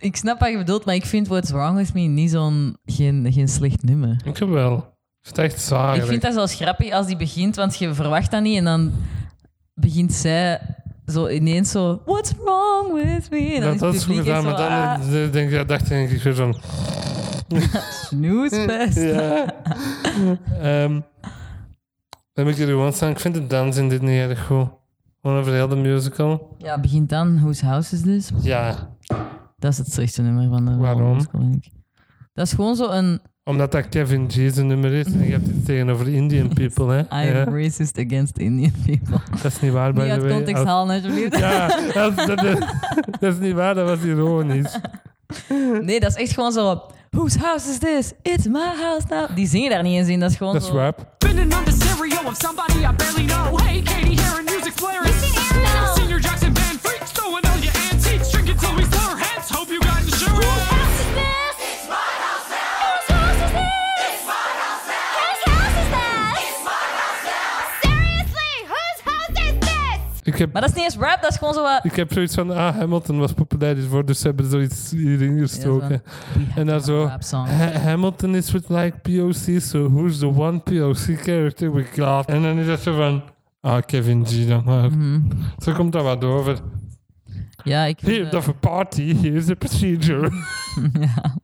[SPEAKER 2] Ik snap wat je bedoelt, maar ik vind What's Wrong With Me niet zo'n... Geen, geen slecht nummer.
[SPEAKER 1] Ik heb wel. Ik vind het echt zwaar.
[SPEAKER 2] Ik vind dat zelfs grappig als die begint, want je verwacht dat niet. En dan begint zij zo ineens zo... What's wrong with me? En
[SPEAKER 1] dat, dat is goed gedaan, maar dan
[SPEAKER 2] ah,
[SPEAKER 1] denk, ik- dacht ik weer. Ja. Ehm, dan heb ik hier gewoon staan. Ik vind de dans in dit niet erg goed. Gewoon over heel de musical.
[SPEAKER 2] Ja, begint dan. Whose house is this?
[SPEAKER 1] Ja,
[SPEAKER 2] Dat is het slechtste nummer van de
[SPEAKER 1] Waarom?
[SPEAKER 2] musical, denk ik. Dat is gewoon zo een...
[SPEAKER 1] omdat dat Kevin G's nummer is. En je hebt iets tegenover Indian people, hè.
[SPEAKER 2] I'm
[SPEAKER 1] Ja,
[SPEAKER 2] racist against Indian people.
[SPEAKER 1] dat is niet waar, by
[SPEAKER 2] Niet
[SPEAKER 1] the
[SPEAKER 2] uit
[SPEAKER 1] way.
[SPEAKER 2] context halen, alsjeblieft.
[SPEAKER 1] Ja, dat, dat, dat- dat is niet waar. Dat was ironisch.
[SPEAKER 2] Nee, dat is echt gewoon zo... Whose house is this? It's my house now. Die zingen daar niet eens in. Dat is gewoon
[SPEAKER 1] Dat is rap.
[SPEAKER 6] Stereo of somebody I barely know. Hey, Katie, hearing music's blaring.
[SPEAKER 1] Heb,
[SPEAKER 2] Maar dat is niet eens rap, dat is gewoon zo wat...
[SPEAKER 1] ik heb zoiets van, ah, Hamilton was populair hiervoor, dus ze hebben zoiets hierin gestoken. En dan zo, Hamilton is with like POC, so who's the one POC character we got? En dan is dat zo van, ah, Kevin G dan maar.
[SPEAKER 2] Mhm.
[SPEAKER 1] Zo komt dat wat over.
[SPEAKER 2] Ja, ik vind,
[SPEAKER 1] Here's
[SPEAKER 2] eh,
[SPEAKER 1] the party, here's the procedure.
[SPEAKER 2] ja.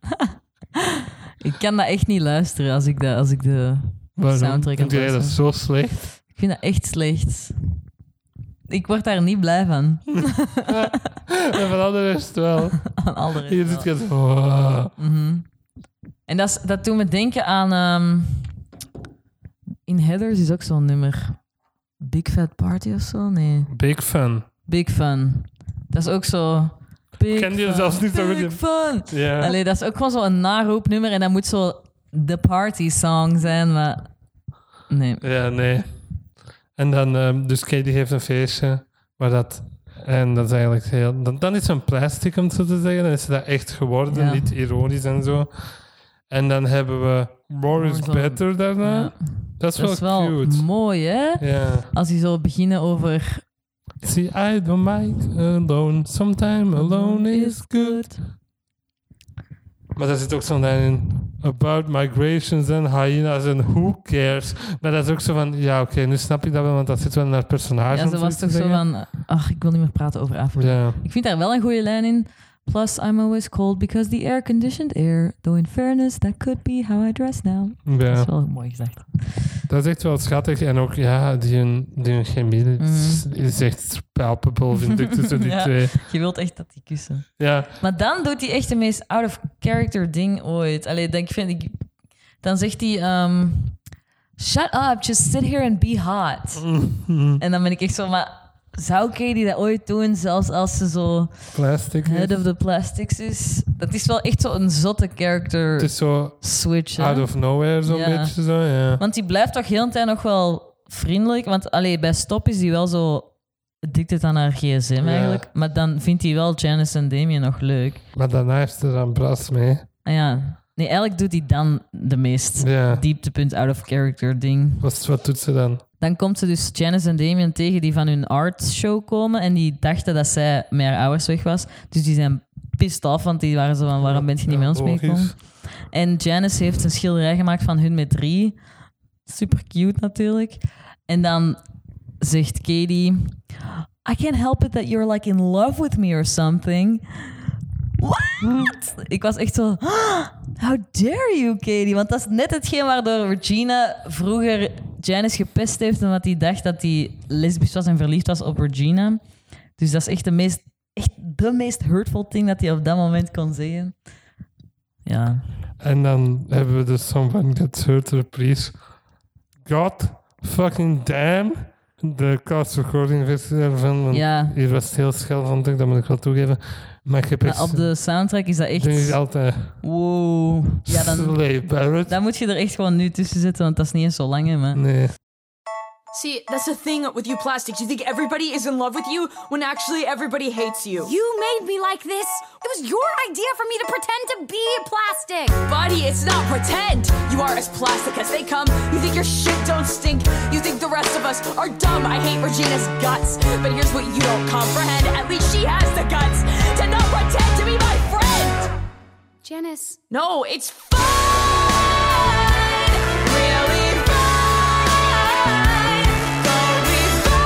[SPEAKER 2] ik kan dat echt niet luisteren als ik, dat, als ik de
[SPEAKER 1] Waarom?
[SPEAKER 2] soundtrack aan
[SPEAKER 1] Vind jij dat zo slecht?
[SPEAKER 2] Ik vind dat echt slecht. Ik word daar niet blij van.
[SPEAKER 1] En van al de rest wel.
[SPEAKER 2] Aan de rest
[SPEAKER 1] Hier zit je zo.
[SPEAKER 2] Mhm. En dat, is, dat doet me denken aan... ehm, in Heathers is ook zo'n nummer. Big Fat Party of zo? Nee.
[SPEAKER 1] Big fan.
[SPEAKER 2] Big Fun. Dat is ook zo... Big
[SPEAKER 1] ken
[SPEAKER 2] fun,
[SPEAKER 1] zelfs niet zo
[SPEAKER 2] Big
[SPEAKER 1] goed.
[SPEAKER 2] Fun.
[SPEAKER 1] Ja.
[SPEAKER 2] Allee, dat is ook gewoon zo'n naroepnummer en dat moet zo de party song zijn, maar... Nee.
[SPEAKER 1] Ja, nee. En dan, ehm, dus Katie heeft een feestje waar dat. En dat is eigenlijk heel. Dan, dan is het een plastic om het zo te zeggen. Dan is dat echt geworden,
[SPEAKER 2] Ja.
[SPEAKER 1] niet ironisch en zo. En dan hebben we More is Better daarna.
[SPEAKER 2] Ja.
[SPEAKER 1] Dat is
[SPEAKER 2] Dat is
[SPEAKER 1] wel
[SPEAKER 2] wel
[SPEAKER 1] cute.
[SPEAKER 2] mooi, hè?
[SPEAKER 1] Ja.
[SPEAKER 2] Als die zo beginnen over...
[SPEAKER 1] See, I don't mind alone. Sometime alone is good. Maar daar zit ook zo'n lijn in. About migrations en hyenas en who cares. Maar dat is ook zo van, ja oké, nu snap ik dat wel, want dat zit wel naar het personage.
[SPEAKER 2] Ja, ze was toch zo van... Ach, ik wil niet meer praten over Afrika.
[SPEAKER 1] Ja.
[SPEAKER 2] Ik vind daar wel een goede lijn in. Plus, I'm always cold because the air-conditioned air. Though in fairness, that could be how I dress now. Dat
[SPEAKER 1] ja,
[SPEAKER 2] is wel mooi gezegd.
[SPEAKER 1] dat is echt wel schattig. En ook, ja, die, die chemie is, is echt palpable, vind ik, tussen die.
[SPEAKER 2] Ja.
[SPEAKER 1] twee.
[SPEAKER 2] Je wilt echt dat die kussen.
[SPEAKER 1] Ja,
[SPEAKER 2] Maar dan doet hij echt de meest out-of-character ding ooit. Allee, dan, vind ik, dan zegt hij... ehm, Shut up, just sit here and be hot. En dan ben ik echt zo, maar... Zou Katie dat ooit doen, zelfs als ze zo
[SPEAKER 1] plastic.
[SPEAKER 2] head
[SPEAKER 1] is.
[SPEAKER 2] of the plastics is? Dat is wel echt zo'n zotte character
[SPEAKER 1] Het is zo
[SPEAKER 2] switch. hè?
[SPEAKER 1] out of nowhere, zo'n
[SPEAKER 2] Ja.
[SPEAKER 1] beetje zo, ja.
[SPEAKER 2] Want die blijft toch heel de tijd nog wel vriendelijk. Want allee, bij Stop is hij wel zo addicted aan haar gsm
[SPEAKER 1] Ja.
[SPEAKER 2] eigenlijk. Maar dan vindt hij wel Janice en Damien nog leuk.
[SPEAKER 1] Maar daarna heeft ze dan Bras mee.
[SPEAKER 2] Ah ja, nee, eigenlijk doet hij dan de meest
[SPEAKER 1] Ja.
[SPEAKER 2] dieptepunt out of character ding.
[SPEAKER 1] Wat, wat doet ze dan?
[SPEAKER 2] Dan komt ze dus Janice en Damien tegen die van hun art show komen. En die dachten dat zij met haar ouders weg was. Dus die zijn pissed off, want die waren zo van waarom ben je niet met ons meegekomen? En Janice heeft een schilderij gemaakt van hun met drie. Super cute natuurlijk. En dan zegt Katie... I can't help it that you're like in love with me or something. What? Ik was echt zo... How dare you, Katie? Want dat is net hetgeen waardoor Regina vroeger Janice gepest heeft... omdat hij dacht dat hij lesbisch was en verliefd was op Regina. Dus dat is echt de meest, echt de meest hurtful thing dat hij op dat moment kon zeggen. Ja.
[SPEAKER 1] En dan hebben we de Song van Get Hurt reprise. God fucking damn. De cast recording. Want
[SPEAKER 2] Ja.
[SPEAKER 1] Hier was het heel schel, vond ik, dat moet ik wel toegeven. Maar ik heb
[SPEAKER 2] Maar op de soundtrack is dat
[SPEAKER 1] Denk ik
[SPEAKER 2] echt...
[SPEAKER 1] altijd...
[SPEAKER 2] Wow. Ja, dan,
[SPEAKER 1] Slay Barrett.
[SPEAKER 2] dan moet je er echt gewoon nu tussen zetten, want dat is niet eens zo lang, hè, maar...
[SPEAKER 1] Nee.
[SPEAKER 8] See, that's the thing with you plastics. You think everybody is in love with you when actually everybody hates you.
[SPEAKER 4] You made me like this. It was your idea for me to pretend to be plastic.
[SPEAKER 8] Buddy, it's not pretend. You are as plastic as they come. You think your shit don't stink. You think the rest of us are dumb. I hate Regina's guts. But here's what you don't comprehend.
[SPEAKER 4] Janice.
[SPEAKER 8] No, it's fine. Really fine. Gonna be fine.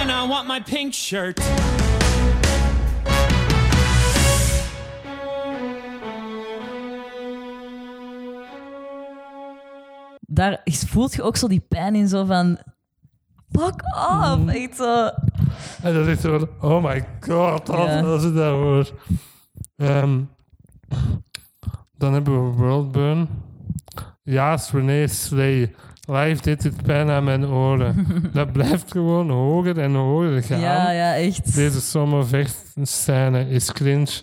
[SPEAKER 6] And I want my pink shirt.
[SPEAKER 2] Daar voelt je ook zo die pijn in, zo van... Fuck off! Echt zo...
[SPEAKER 1] En dat is van, oh my god, als,
[SPEAKER 2] Ja.
[SPEAKER 1] als ik dat hoor. Ehm, dan hebben we Worldburn. Ja, René Slay. Live dit het pijn aan mijn oren. dat blijft gewoon hoger en hoger gaan.
[SPEAKER 2] Ja, ja, echt.
[SPEAKER 1] Deze zomervechtscène is cringe.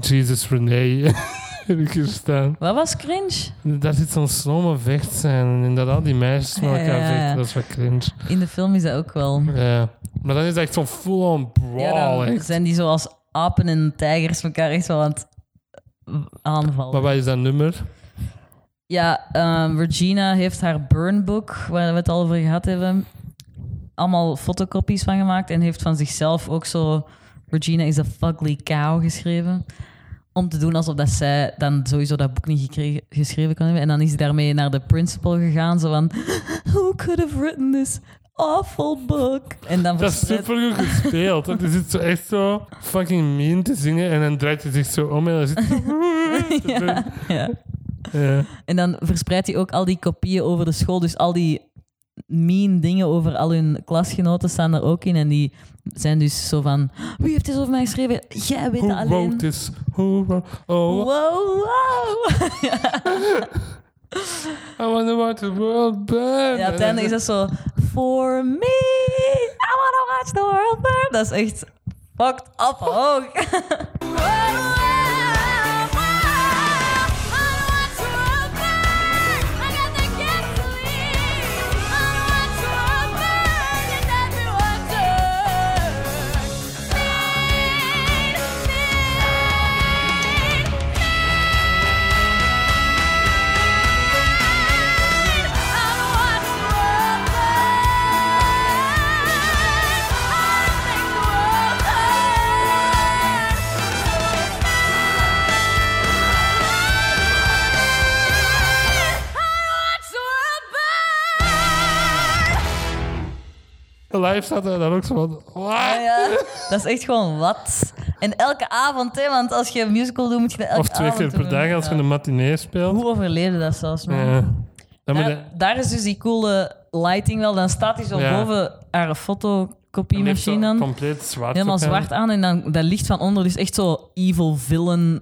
[SPEAKER 1] Jesus René. heb ik hier staan.
[SPEAKER 2] Wat was cringe?
[SPEAKER 1] Daar zit zo'n slomme vechtscène in dat al die meisjes met elkaar
[SPEAKER 2] ja, ja.
[SPEAKER 1] vechten. Dat is wat cringe.
[SPEAKER 2] In de film is dat ook wel.
[SPEAKER 1] Ja. Maar dan is het echt zo'n full-on brawl.
[SPEAKER 2] Ja, dan
[SPEAKER 1] echt.
[SPEAKER 2] zijn die zo als apen en tijgers elkaar echt wel aan het aanvallen.
[SPEAKER 1] Maar wat is dat nummer?
[SPEAKER 2] Ja, ehm, Regina heeft haar burnbook, waar we het al over gehad hebben, allemaal fotocopies van gemaakt en heeft van zichzelf ook zo Regina is a fugly cow geschreven. Om te doen alsof dat zij dan sowieso dat boek niet gekregen, geschreven kan hebben. En dan is hij daarmee naar de principal gegaan, zo van... Who could have written this awful book? En dan
[SPEAKER 1] Dat is super goed gespeeld. Want hij zit zo echt zo fucking mean te zingen en dan draait hij zich zo om en dan zit hij...
[SPEAKER 2] ja, ja.
[SPEAKER 1] Ja.
[SPEAKER 2] En dan verspreidt hij ook al die kopieën over de school. Dus al die mean dingen over al hun klasgenoten staan er ook in. En die zijn dus zo van... Wie heeft dit over mij geschreven? Jij weet
[SPEAKER 1] Who
[SPEAKER 2] het
[SPEAKER 1] wrote
[SPEAKER 2] alleen.
[SPEAKER 1] this? Who wrote... Oh,
[SPEAKER 2] Wow, wow.
[SPEAKER 1] I wonder what the world burn.
[SPEAKER 2] Ja, uiteindelijk is dat zo... For me, I wanna watch the world burn. Dat is echt fucked up hoog.
[SPEAKER 1] Live staat er dan ook zo van...
[SPEAKER 2] Ja. Dat is echt gewoon wat. En elke avond, hè, want als je een musical doet, moet je dat elke
[SPEAKER 1] Of twee keer per
[SPEAKER 2] doen.
[SPEAKER 1] dag als je een matinee speelt.
[SPEAKER 2] Hoe overleefde dat zelfs, man?
[SPEAKER 1] Ja. Dan moet je-
[SPEAKER 2] Daar, is dus die coole lighting wel. Dan staat hij zo
[SPEAKER 1] Ja.
[SPEAKER 2] boven haar
[SPEAKER 1] dan heeft
[SPEAKER 2] fotocopiemachine
[SPEAKER 1] zo
[SPEAKER 2] dan.
[SPEAKER 1] compleet zwart.
[SPEAKER 2] Helemaal
[SPEAKER 1] op hem.
[SPEAKER 2] zwart aan en dan dat licht van onder. Dus echt zo evil villain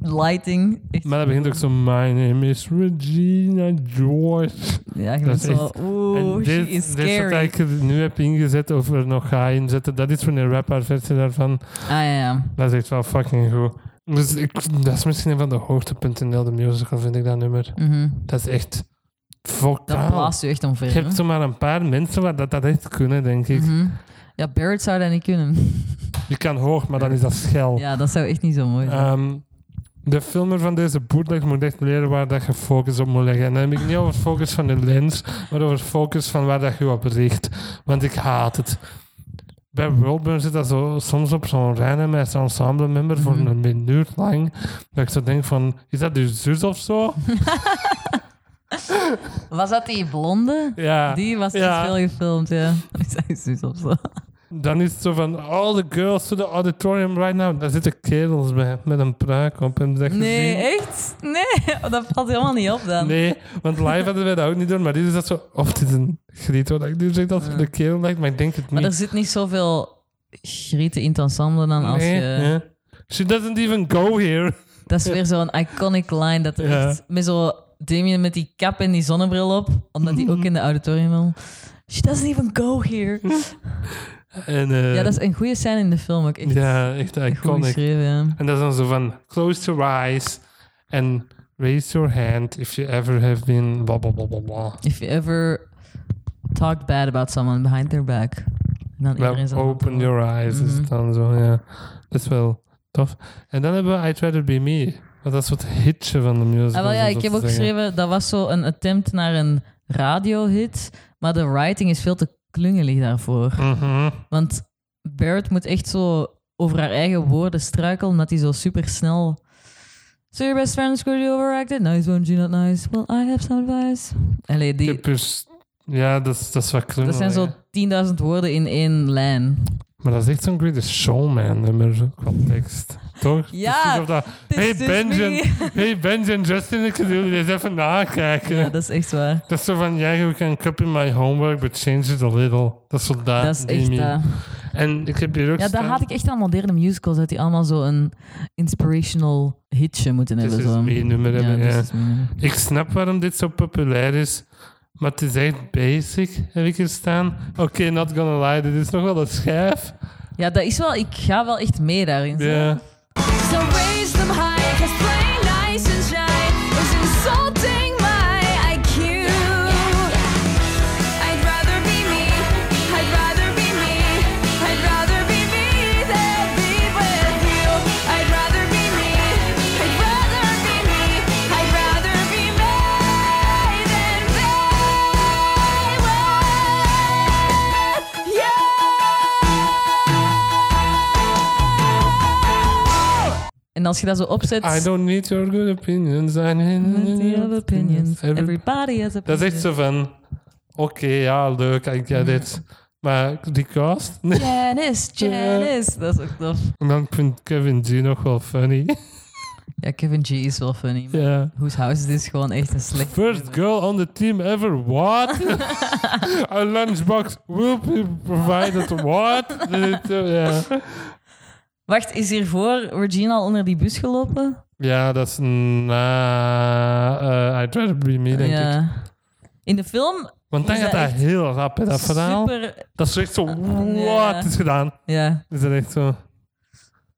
[SPEAKER 2] lighting. Echt,
[SPEAKER 1] Maar dat begint ook zo... My name is Regina George.
[SPEAKER 2] ja, je
[SPEAKER 1] dat
[SPEAKER 2] bent
[SPEAKER 1] is
[SPEAKER 2] zo...
[SPEAKER 1] echt-
[SPEAKER 2] Oeh,
[SPEAKER 1] dit,
[SPEAKER 2] is
[SPEAKER 1] dit wat
[SPEAKER 2] scary.
[SPEAKER 1] ik nu heb ingezet of er nog ga inzetten, dat is van een rapper versie daarvan.
[SPEAKER 2] Ah ja, ja.
[SPEAKER 1] Dat is echt wel fucking goed. Dus ik, dat is misschien een van de hoogtepunten in heel de musical, vind ik dat nummer.
[SPEAKER 2] Mhm.
[SPEAKER 1] Dat is echt
[SPEAKER 2] Dat
[SPEAKER 1] vocaal.
[SPEAKER 2] blaast je echt omver.
[SPEAKER 1] Je hebt zomaar een paar mensen waar dat, dat echt kunnen, denk ik.
[SPEAKER 2] Mhm. Ja, Barrett zou dat niet kunnen.
[SPEAKER 1] Je kan hoog, maar dan is dat schel.
[SPEAKER 2] Ja, dat zou echt niet zo mooi zijn.
[SPEAKER 1] Ehm, de filmer van deze bootleg moet echt leren waar dat je focus op moet leggen. En dan heb ik niet over focus van de lens, maar over focus van waar dat je op richt. Want ik haat het. Bij Worldburn zit dat zo, soms op zo'n met zo'n ensemble member voor
[SPEAKER 2] Mhm.
[SPEAKER 1] een minuut lang. Dat ik zo denk van, is dat je zus of zo?
[SPEAKER 2] Was dat die blonde?
[SPEAKER 1] Ja.
[SPEAKER 2] Die was
[SPEAKER 1] Ja.
[SPEAKER 2] dus veel gefilmd, ja. Ik zei zus of zo.
[SPEAKER 1] Dan is het zo van, all the girls to the auditorium right now. Daar zitten kerels bij, met een pruik op. Je dat
[SPEAKER 2] Nee,
[SPEAKER 1] gezien?
[SPEAKER 2] echt? Nee, dat valt helemaal niet op dan.
[SPEAKER 1] Nee, want live hadden wij dat ook niet doen. Maar dit is dat zo... Of het is een griet, wat ik nu zeg dat het de kerel lijkt, maar ik denk het
[SPEAKER 2] Maar er
[SPEAKER 1] niet.
[SPEAKER 2] zit niet zoveel grieten in ensemble dan als
[SPEAKER 1] nee,
[SPEAKER 2] je...
[SPEAKER 1] She doesn't even go here.
[SPEAKER 2] Dat is weer zo'n iconic line. Dat er
[SPEAKER 1] Ja.
[SPEAKER 2] echt met zo Damien met die kap en die zonnebril op, omdat hij ook in de auditorium wil. She doesn't even go here.
[SPEAKER 1] En, eh,
[SPEAKER 2] ja, dat is een goede scène in de film ook. Echt
[SPEAKER 1] ja, echt iconic.
[SPEAKER 2] ja.
[SPEAKER 1] En dat is dan zo van, close your eyes. En Raise your hand if you ever have been blah blah blah blah blah.
[SPEAKER 2] If you ever talked bad about someone behind their back. Dan
[SPEAKER 1] Well, open your eyes is
[SPEAKER 2] Mhm.
[SPEAKER 1] het dan zo, ja. Dat is wel tof. En dan hebben we I'd Rather Be Me. Want dat is wat hitje van de musical.
[SPEAKER 2] Ah, wel, ja, ik heb ook geschreven, dat was zo een attempt naar een radiohit, maar de writing is veel te klungelig daarvoor.
[SPEAKER 1] Mhm.
[SPEAKER 2] Want Barrett moet echt zo over haar eigen woorden struikelen, omdat hij zo super snel... So your best friend screwed you overacted? Nice one, Gina, not nice. Well, I have some advice. Allee, die.
[SPEAKER 1] Ja, dat is, dat is wat
[SPEAKER 2] dat
[SPEAKER 1] klungelig.
[SPEAKER 2] zijn zo 10.000 woorden in één lijn.
[SPEAKER 1] Maar dat is echt zo'n Greatest Showman nummer qua tekst. Toch?
[SPEAKER 2] Ja,
[SPEAKER 1] dat, hey
[SPEAKER 2] is
[SPEAKER 1] Benjen,
[SPEAKER 2] me.
[SPEAKER 1] hey Benjen, Justin, ik wil jullie eens even nakijken.
[SPEAKER 2] Ja, dat is echt waar.
[SPEAKER 1] Dat is zo van, yeah, you can copy my homework, but change it a little. Dat is zo dat.
[SPEAKER 2] Dat is echt... eh,
[SPEAKER 1] En ik heb hier ook
[SPEAKER 2] ja, dat
[SPEAKER 1] staan-
[SPEAKER 2] had ik echt aan moderne musicals, dat die allemaal zo een inspirational hitje moeten hebben.
[SPEAKER 1] is
[SPEAKER 2] Zo.
[SPEAKER 1] me nummer
[SPEAKER 2] ja,
[SPEAKER 1] hebben, ja. Ik snap waarom dit zo populair is, maar het is echt basic, heb ik hier staan. Oké, not gonna lie, dit is nog wel een schijf.
[SPEAKER 2] Ja, dat is wel... Ik ga wel echt mee daarin. zo.
[SPEAKER 1] Ja.
[SPEAKER 8] So raise them high,
[SPEAKER 2] En als je dat zo opzet...
[SPEAKER 1] I don't need your good opinions. I need
[SPEAKER 2] of opinions.
[SPEAKER 1] Every-
[SPEAKER 2] Everybody has
[SPEAKER 1] Dat
[SPEAKER 2] opinions.
[SPEAKER 1] is echt zo van, oké, ja, leuk, I get it. Maar die cast? Nee.
[SPEAKER 2] Janice, Janice. Dat is ook tof.
[SPEAKER 1] En dan vind ik Kevin G nog wel funny.
[SPEAKER 2] Ja, Kevin G is wel funny. Whose House is gewoon echt een slecht...
[SPEAKER 1] First girl on the team ever, what? A lunchbox will be provided, what? ja.
[SPEAKER 2] Wacht, is hiervoor Regina al onder die bus gelopen?
[SPEAKER 1] ja, dat is na uh, I'd Rather Be Me, denk ik.
[SPEAKER 2] In de film
[SPEAKER 1] Want dan gaat
[SPEAKER 2] dat
[SPEAKER 1] heel rap, hè, dat verhaal. Dat is echt zo, what
[SPEAKER 2] Ja.
[SPEAKER 1] is gedaan?
[SPEAKER 2] Ja.
[SPEAKER 1] Is dat echt zo?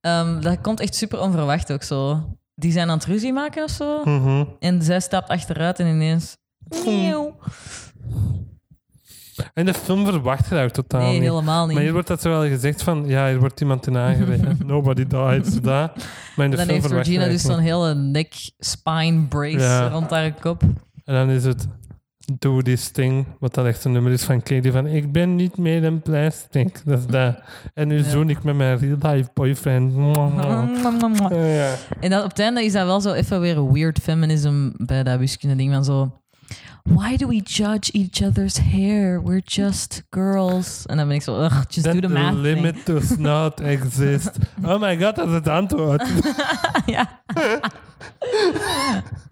[SPEAKER 2] Ehm, dat komt echt super onverwacht ook zo. Die zijn aan het ruzie maken of zo.
[SPEAKER 1] Mhm.
[SPEAKER 2] En zij stapt achteruit en ineens... Nieuw.
[SPEAKER 1] En de film verwacht je daar totaal
[SPEAKER 2] Nee,
[SPEAKER 1] niet.
[SPEAKER 2] helemaal niet.
[SPEAKER 1] Maar hier wordt dat zo wel gezegd van, ja, hier wordt iemand in aangereden. Nobody died, zo dat. Maar in de
[SPEAKER 2] dan
[SPEAKER 1] film
[SPEAKER 2] heeft Regina dus zo'n hele neck-spine brace
[SPEAKER 1] Ja.
[SPEAKER 2] rond haar kop.
[SPEAKER 1] En dan is het Do This Thing, wat dan echt een nummer is van Katie van, ik ben niet meer een plastic. Dat is dat. En nu
[SPEAKER 2] Ja.
[SPEAKER 1] zoen ik met mijn real life boyfriend. Ja, ja.
[SPEAKER 2] En dan op het einde is dat wel zo even weer weird feminism bij dat wiskunde ding van zo... Why do we judge each other's hair? We're just girls. En dan ben ik zo, ugh, just
[SPEAKER 1] That
[SPEAKER 2] do the
[SPEAKER 1] the
[SPEAKER 2] math thing.
[SPEAKER 1] limit does not exist. Oh my god, dat is het antwoord.
[SPEAKER 2] ja.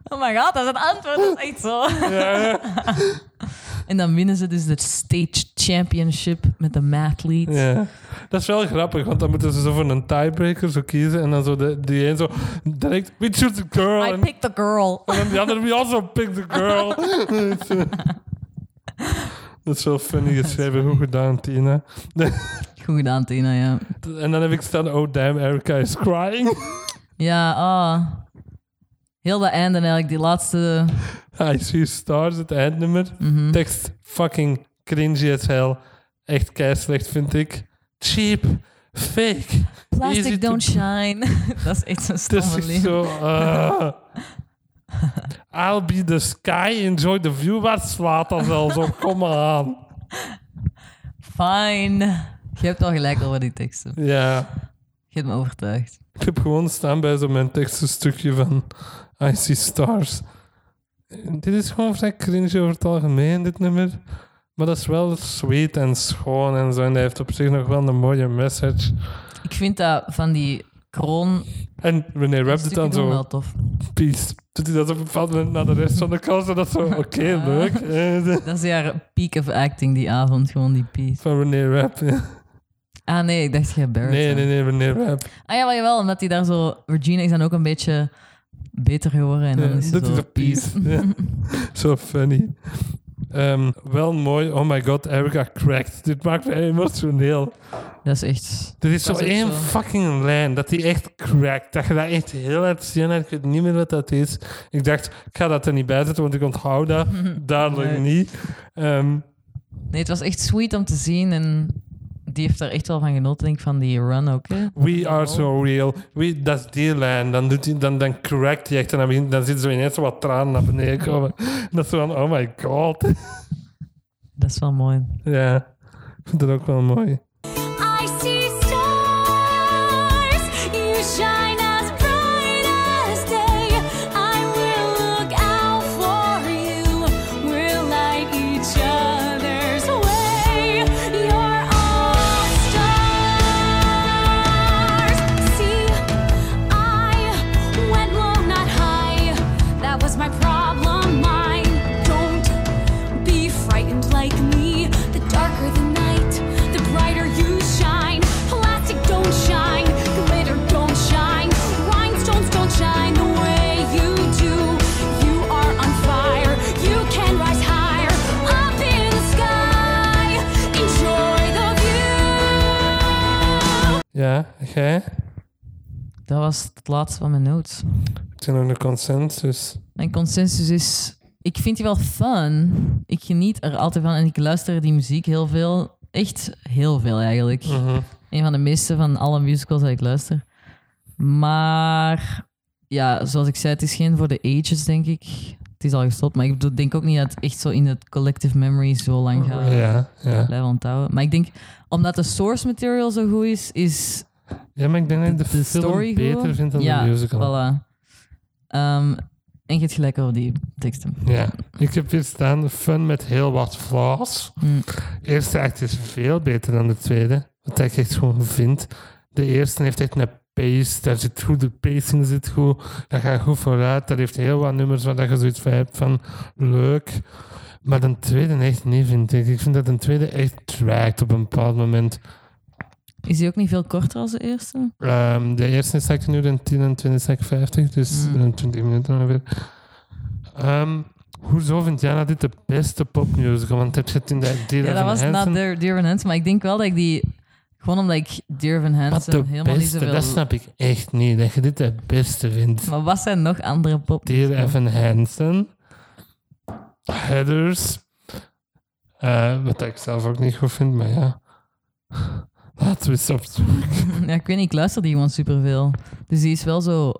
[SPEAKER 2] oh my god, dat is het antwoord. Dat is echt zo.
[SPEAKER 1] ja,
[SPEAKER 2] En dan winnen ze dus de stage championship met de mathletes.
[SPEAKER 1] ja. Dat is wel grappig, want dan moeten ze zo voor een tiebreaker zo kiezen. En dan zo de, die een zo direct, we choose the girl.
[SPEAKER 2] I
[SPEAKER 1] en,
[SPEAKER 2] picked the girl.
[SPEAKER 1] en dan die andere, we also pick the girl. Dat is wel funny geschreven. Goed gedaan, Tina.
[SPEAKER 2] Goed gedaan, Tina, ja.
[SPEAKER 1] En dan heb ik staan, oh damn, Erica is crying.
[SPEAKER 2] Ja, ah. Heel dat einde eigenlijk, die laatste...
[SPEAKER 1] I see stars, het eindnummer.
[SPEAKER 2] Mhm.
[SPEAKER 1] Tekst fucking cringy as hell. Echt keislecht, vind ik. Cheap. Fake. Easy
[SPEAKER 2] Plastic don't shine. dat is echt zo'n
[SPEAKER 1] Het is
[SPEAKER 2] stomme
[SPEAKER 1] echt
[SPEAKER 2] lied.
[SPEAKER 1] zo... ah. I'll be the sky, enjoy the view. Waar slaat dat zelfs op? Kom maar aan.
[SPEAKER 2] Fine. Je hebt wel gelijk over die teksten.
[SPEAKER 1] Ja.
[SPEAKER 2] Je hebt me overtuigd.
[SPEAKER 1] Ik heb gewoon staan bij zo mijn tekstenstukje van I See Stars. Dit is gewoon vrij cringe over het algemeen, dit nummer. Maar dat is wel sweet en schoon en zo. En hij heeft op zich nog wel een mooie message.
[SPEAKER 2] Ik vind dat van die kroon...
[SPEAKER 1] En wanneer rapt het dan zo,
[SPEAKER 2] wel tof.
[SPEAKER 1] peace. Doet hij dat op een bepaald moment naar de rest van de klas en dat zo, oké, leuk.
[SPEAKER 2] Dat is haar peak of acting die avond, gewoon die piece.
[SPEAKER 1] Van wanneer rap. ja.
[SPEAKER 2] Ah nee, ik dacht jij Barrett.
[SPEAKER 1] Nee, nee, nee, wanneer rap.
[SPEAKER 2] Ah ja, wel, jawel, omdat hij daar zo... Regina is dan ook een beetje beter geworden en dan is
[SPEAKER 1] dat
[SPEAKER 2] zo
[SPEAKER 1] is een peace. Ja. Zo funny. Ehm, wel mooi. Oh my god, Erica cracked. Dit maakt me emotioneel.
[SPEAKER 2] Dat is echt...
[SPEAKER 1] Er is zo één
[SPEAKER 2] zo.
[SPEAKER 1] fucking lijn dat die echt cracked. Dat je dat echt heel hard ziet en ik weet niet meer wat dat is. Ik dacht, ik ga dat er niet bij zetten, want ik onthoud dat. Dadelijk
[SPEAKER 2] Nee.
[SPEAKER 1] niet. Ehm,
[SPEAKER 2] Nee, het was echt sweet om te zien en die heeft er echt wel van genoten, denk ik, van die run ook. Hè?
[SPEAKER 1] we are so real. We, dat is die lijn. Dan, doet hij, dan, dan crackt hij echt en dan, dan zit zo ineens zo wat tranen naar beneden komen. Dat is van, oh my god.
[SPEAKER 2] Dat is wel mooi.
[SPEAKER 1] ja, ik vind dat ook wel mooi. Jij?
[SPEAKER 2] Dat was het laatste van mijn notes.
[SPEAKER 1] Is nog een consensus.
[SPEAKER 2] Mijn consensus is... Ik vind die wel fun. Ik geniet er altijd van en ik luister die muziek heel veel. Echt heel veel eigenlijk.
[SPEAKER 1] Mhm.
[SPEAKER 2] Een van de meeste van alle musicals dat ik luister. Maar ja, zoals ik zei, het is geen voor de ages, denk ik. Het is al gestopt, maar ik denk ook niet dat het echt zo in het collective memory zo lang gaat
[SPEAKER 1] Ja, ja.
[SPEAKER 2] blijven onthouden. Maar ik denk, omdat de source material zo goed is, is
[SPEAKER 1] Ja, maar ik denk dat ik de,
[SPEAKER 2] de
[SPEAKER 1] film
[SPEAKER 2] story
[SPEAKER 1] beter vind dan
[SPEAKER 2] ja,
[SPEAKER 1] de musical.
[SPEAKER 2] Voilà. Ehm, en je hebt gelijk over die teksten.
[SPEAKER 1] Ja, ik heb hier staan fun met heel wat flaws.
[SPEAKER 2] Mm.
[SPEAKER 1] De eerste act is veel beter dan de tweede. Wat ik echt gewoon vind. De eerste heeft echt een pace. Daar zit goed, de pacing zit goed. Dat gaat goed vooruit. Dat heeft heel wat nummers waar dat je zoiets van hebt van leuk. Maar de tweede echt niet, vind ik. Ik vind dat de tweede echt trackt op een bepaald moment.
[SPEAKER 2] Is die ook niet veel korter als de eerste?
[SPEAKER 1] Ehm, de eerste is ik nu een 10 en de tweede is ik 50, dus
[SPEAKER 2] Mm.
[SPEAKER 1] een 20 minuten ongeveer. Ehm, hoezo vind jij nou dit de beste popmusical? Want heb je het in de Dear
[SPEAKER 2] Ja, dat was na Dear, Van Hansen, maar ik denk wel dat ik die... Gewoon omdat ik Dear Van Hansen helemaal niet zoveel...
[SPEAKER 1] dat snap ik echt niet. Dat je dit de beste vindt.
[SPEAKER 2] Maar wat zijn nog andere pop?
[SPEAKER 1] Dear Evan Hansen, Heathers, eh, wat ik zelf ook niet goed vind, maar ja. Laten we eens op
[SPEAKER 2] Ja, ik weet niet, ik luister die gewoon superveel. Dus die is wel zo...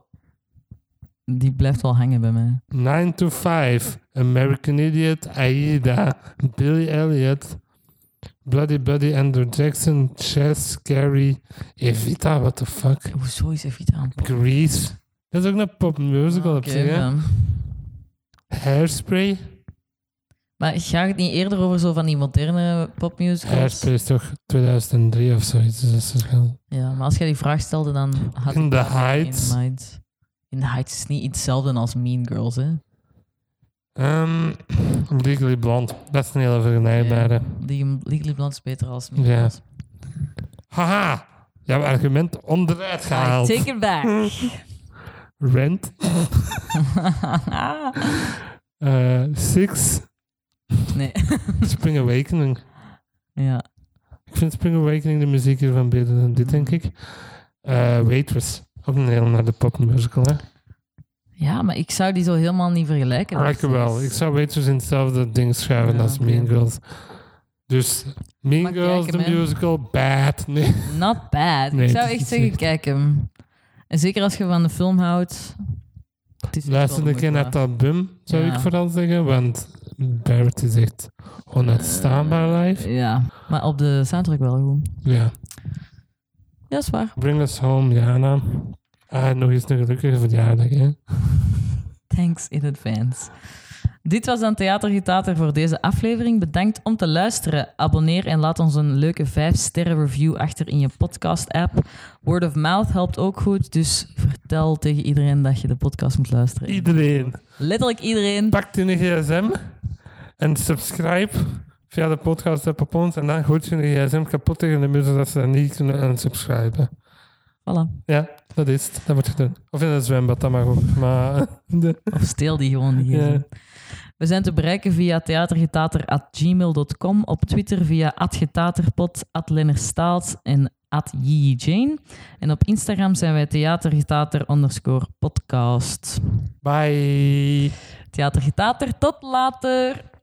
[SPEAKER 2] Die blijft wel hangen bij mij.
[SPEAKER 1] 9 to 5, American Idiot, Aida, Billy Elliot, Bloody Buddy, Andrew Jackson, Chess, Carrie, Evita, what the fuck,
[SPEAKER 2] Hoezo is Evita aan?
[SPEAKER 1] Grease. Dat is ook een popmusical op
[SPEAKER 2] Oké,
[SPEAKER 1] zich, hè? Hairspray.
[SPEAKER 2] Maar gaat het niet eerder over zo van die moderne popmusicals?
[SPEAKER 1] Hairspray is toch 2003 of zoiets. Dus dat
[SPEAKER 2] Ja, maar als jij die vraag stelde, dan had
[SPEAKER 1] In the Heights.
[SPEAKER 2] In, mind. in the Heights is niet hetzelfde als Mean Girls, hè?
[SPEAKER 1] Ehm, Legally Blonde. Dat is een hele vergelijkbare.
[SPEAKER 2] Die Legally Blonde is beter als Mean
[SPEAKER 1] Ja.
[SPEAKER 2] Girls.
[SPEAKER 1] Haha. Jouw argument onderuit
[SPEAKER 2] I
[SPEAKER 1] gehaald.
[SPEAKER 2] take it back.
[SPEAKER 1] Rent. Eh, Six.
[SPEAKER 2] Nee.
[SPEAKER 1] Spring Awakening.
[SPEAKER 2] ja.
[SPEAKER 1] Ik vind Spring Awakening de muziek hiervan beter dan dit, denk ik. Eh, Waitress. Ook een heel naar de popmusical, hè?
[SPEAKER 2] ja, maar ik zou die zo helemaal niet vergelijken.
[SPEAKER 1] Maar ik wel. Ik zou Waitress in hetzelfde ding schuiven
[SPEAKER 2] Ja,
[SPEAKER 1] als. Mean Girls. Dus Mean
[SPEAKER 2] Maar
[SPEAKER 1] Girls, de musical, bad. Nee.
[SPEAKER 2] Not bad.
[SPEAKER 1] Nee,
[SPEAKER 2] ik zou echt zeggen,
[SPEAKER 1] slecht.
[SPEAKER 2] kijk hem. En zeker als je van de film houdt.
[SPEAKER 1] Luister een keer naar het album, zou
[SPEAKER 2] Ja.
[SPEAKER 1] ik vooral zeggen. Want Barrett is echt onuitstaanbaar live.
[SPEAKER 2] waard. Ja, maar op de soundtrack wel goed.
[SPEAKER 1] Ja.
[SPEAKER 2] Ja, is waar.
[SPEAKER 1] Bring Us Home, Jana. Ah, nog eens een gelukkige verjaardag, hè.
[SPEAKER 2] Thanks in advance. Dit was dan Theatergetater voor deze aflevering. Bedankt om te luisteren. Abonneer en laat ons een leuke 5-sterren review achter in je podcast-app. Word of mouth helpt ook goed, dus vertel tegen iedereen dat je de podcast moet luisteren.
[SPEAKER 1] Iedereen.
[SPEAKER 2] Letterlijk iedereen.
[SPEAKER 1] Pak een gsm en subscribe via de podcast app op ons. En dan gooit je een gsm kapot tegen de muur, zodat ze dat niet kunnen unsubscriben.
[SPEAKER 2] Voilà.
[SPEAKER 1] Ja, dat is het. Dat moet je doen. Of in een zwembad, dat mag ook. Maar de,
[SPEAKER 2] Of steel die gewoon. Die
[SPEAKER 1] Ja.
[SPEAKER 2] We zijn te bereiken via theatergetater.gmail.com, op Twitter via atgetaterpot, @lennerstaalt en @jane. En op Instagram zijn wij theatergetater underscore podcast.
[SPEAKER 1] Bye.
[SPEAKER 2] Theatergetater, tot later!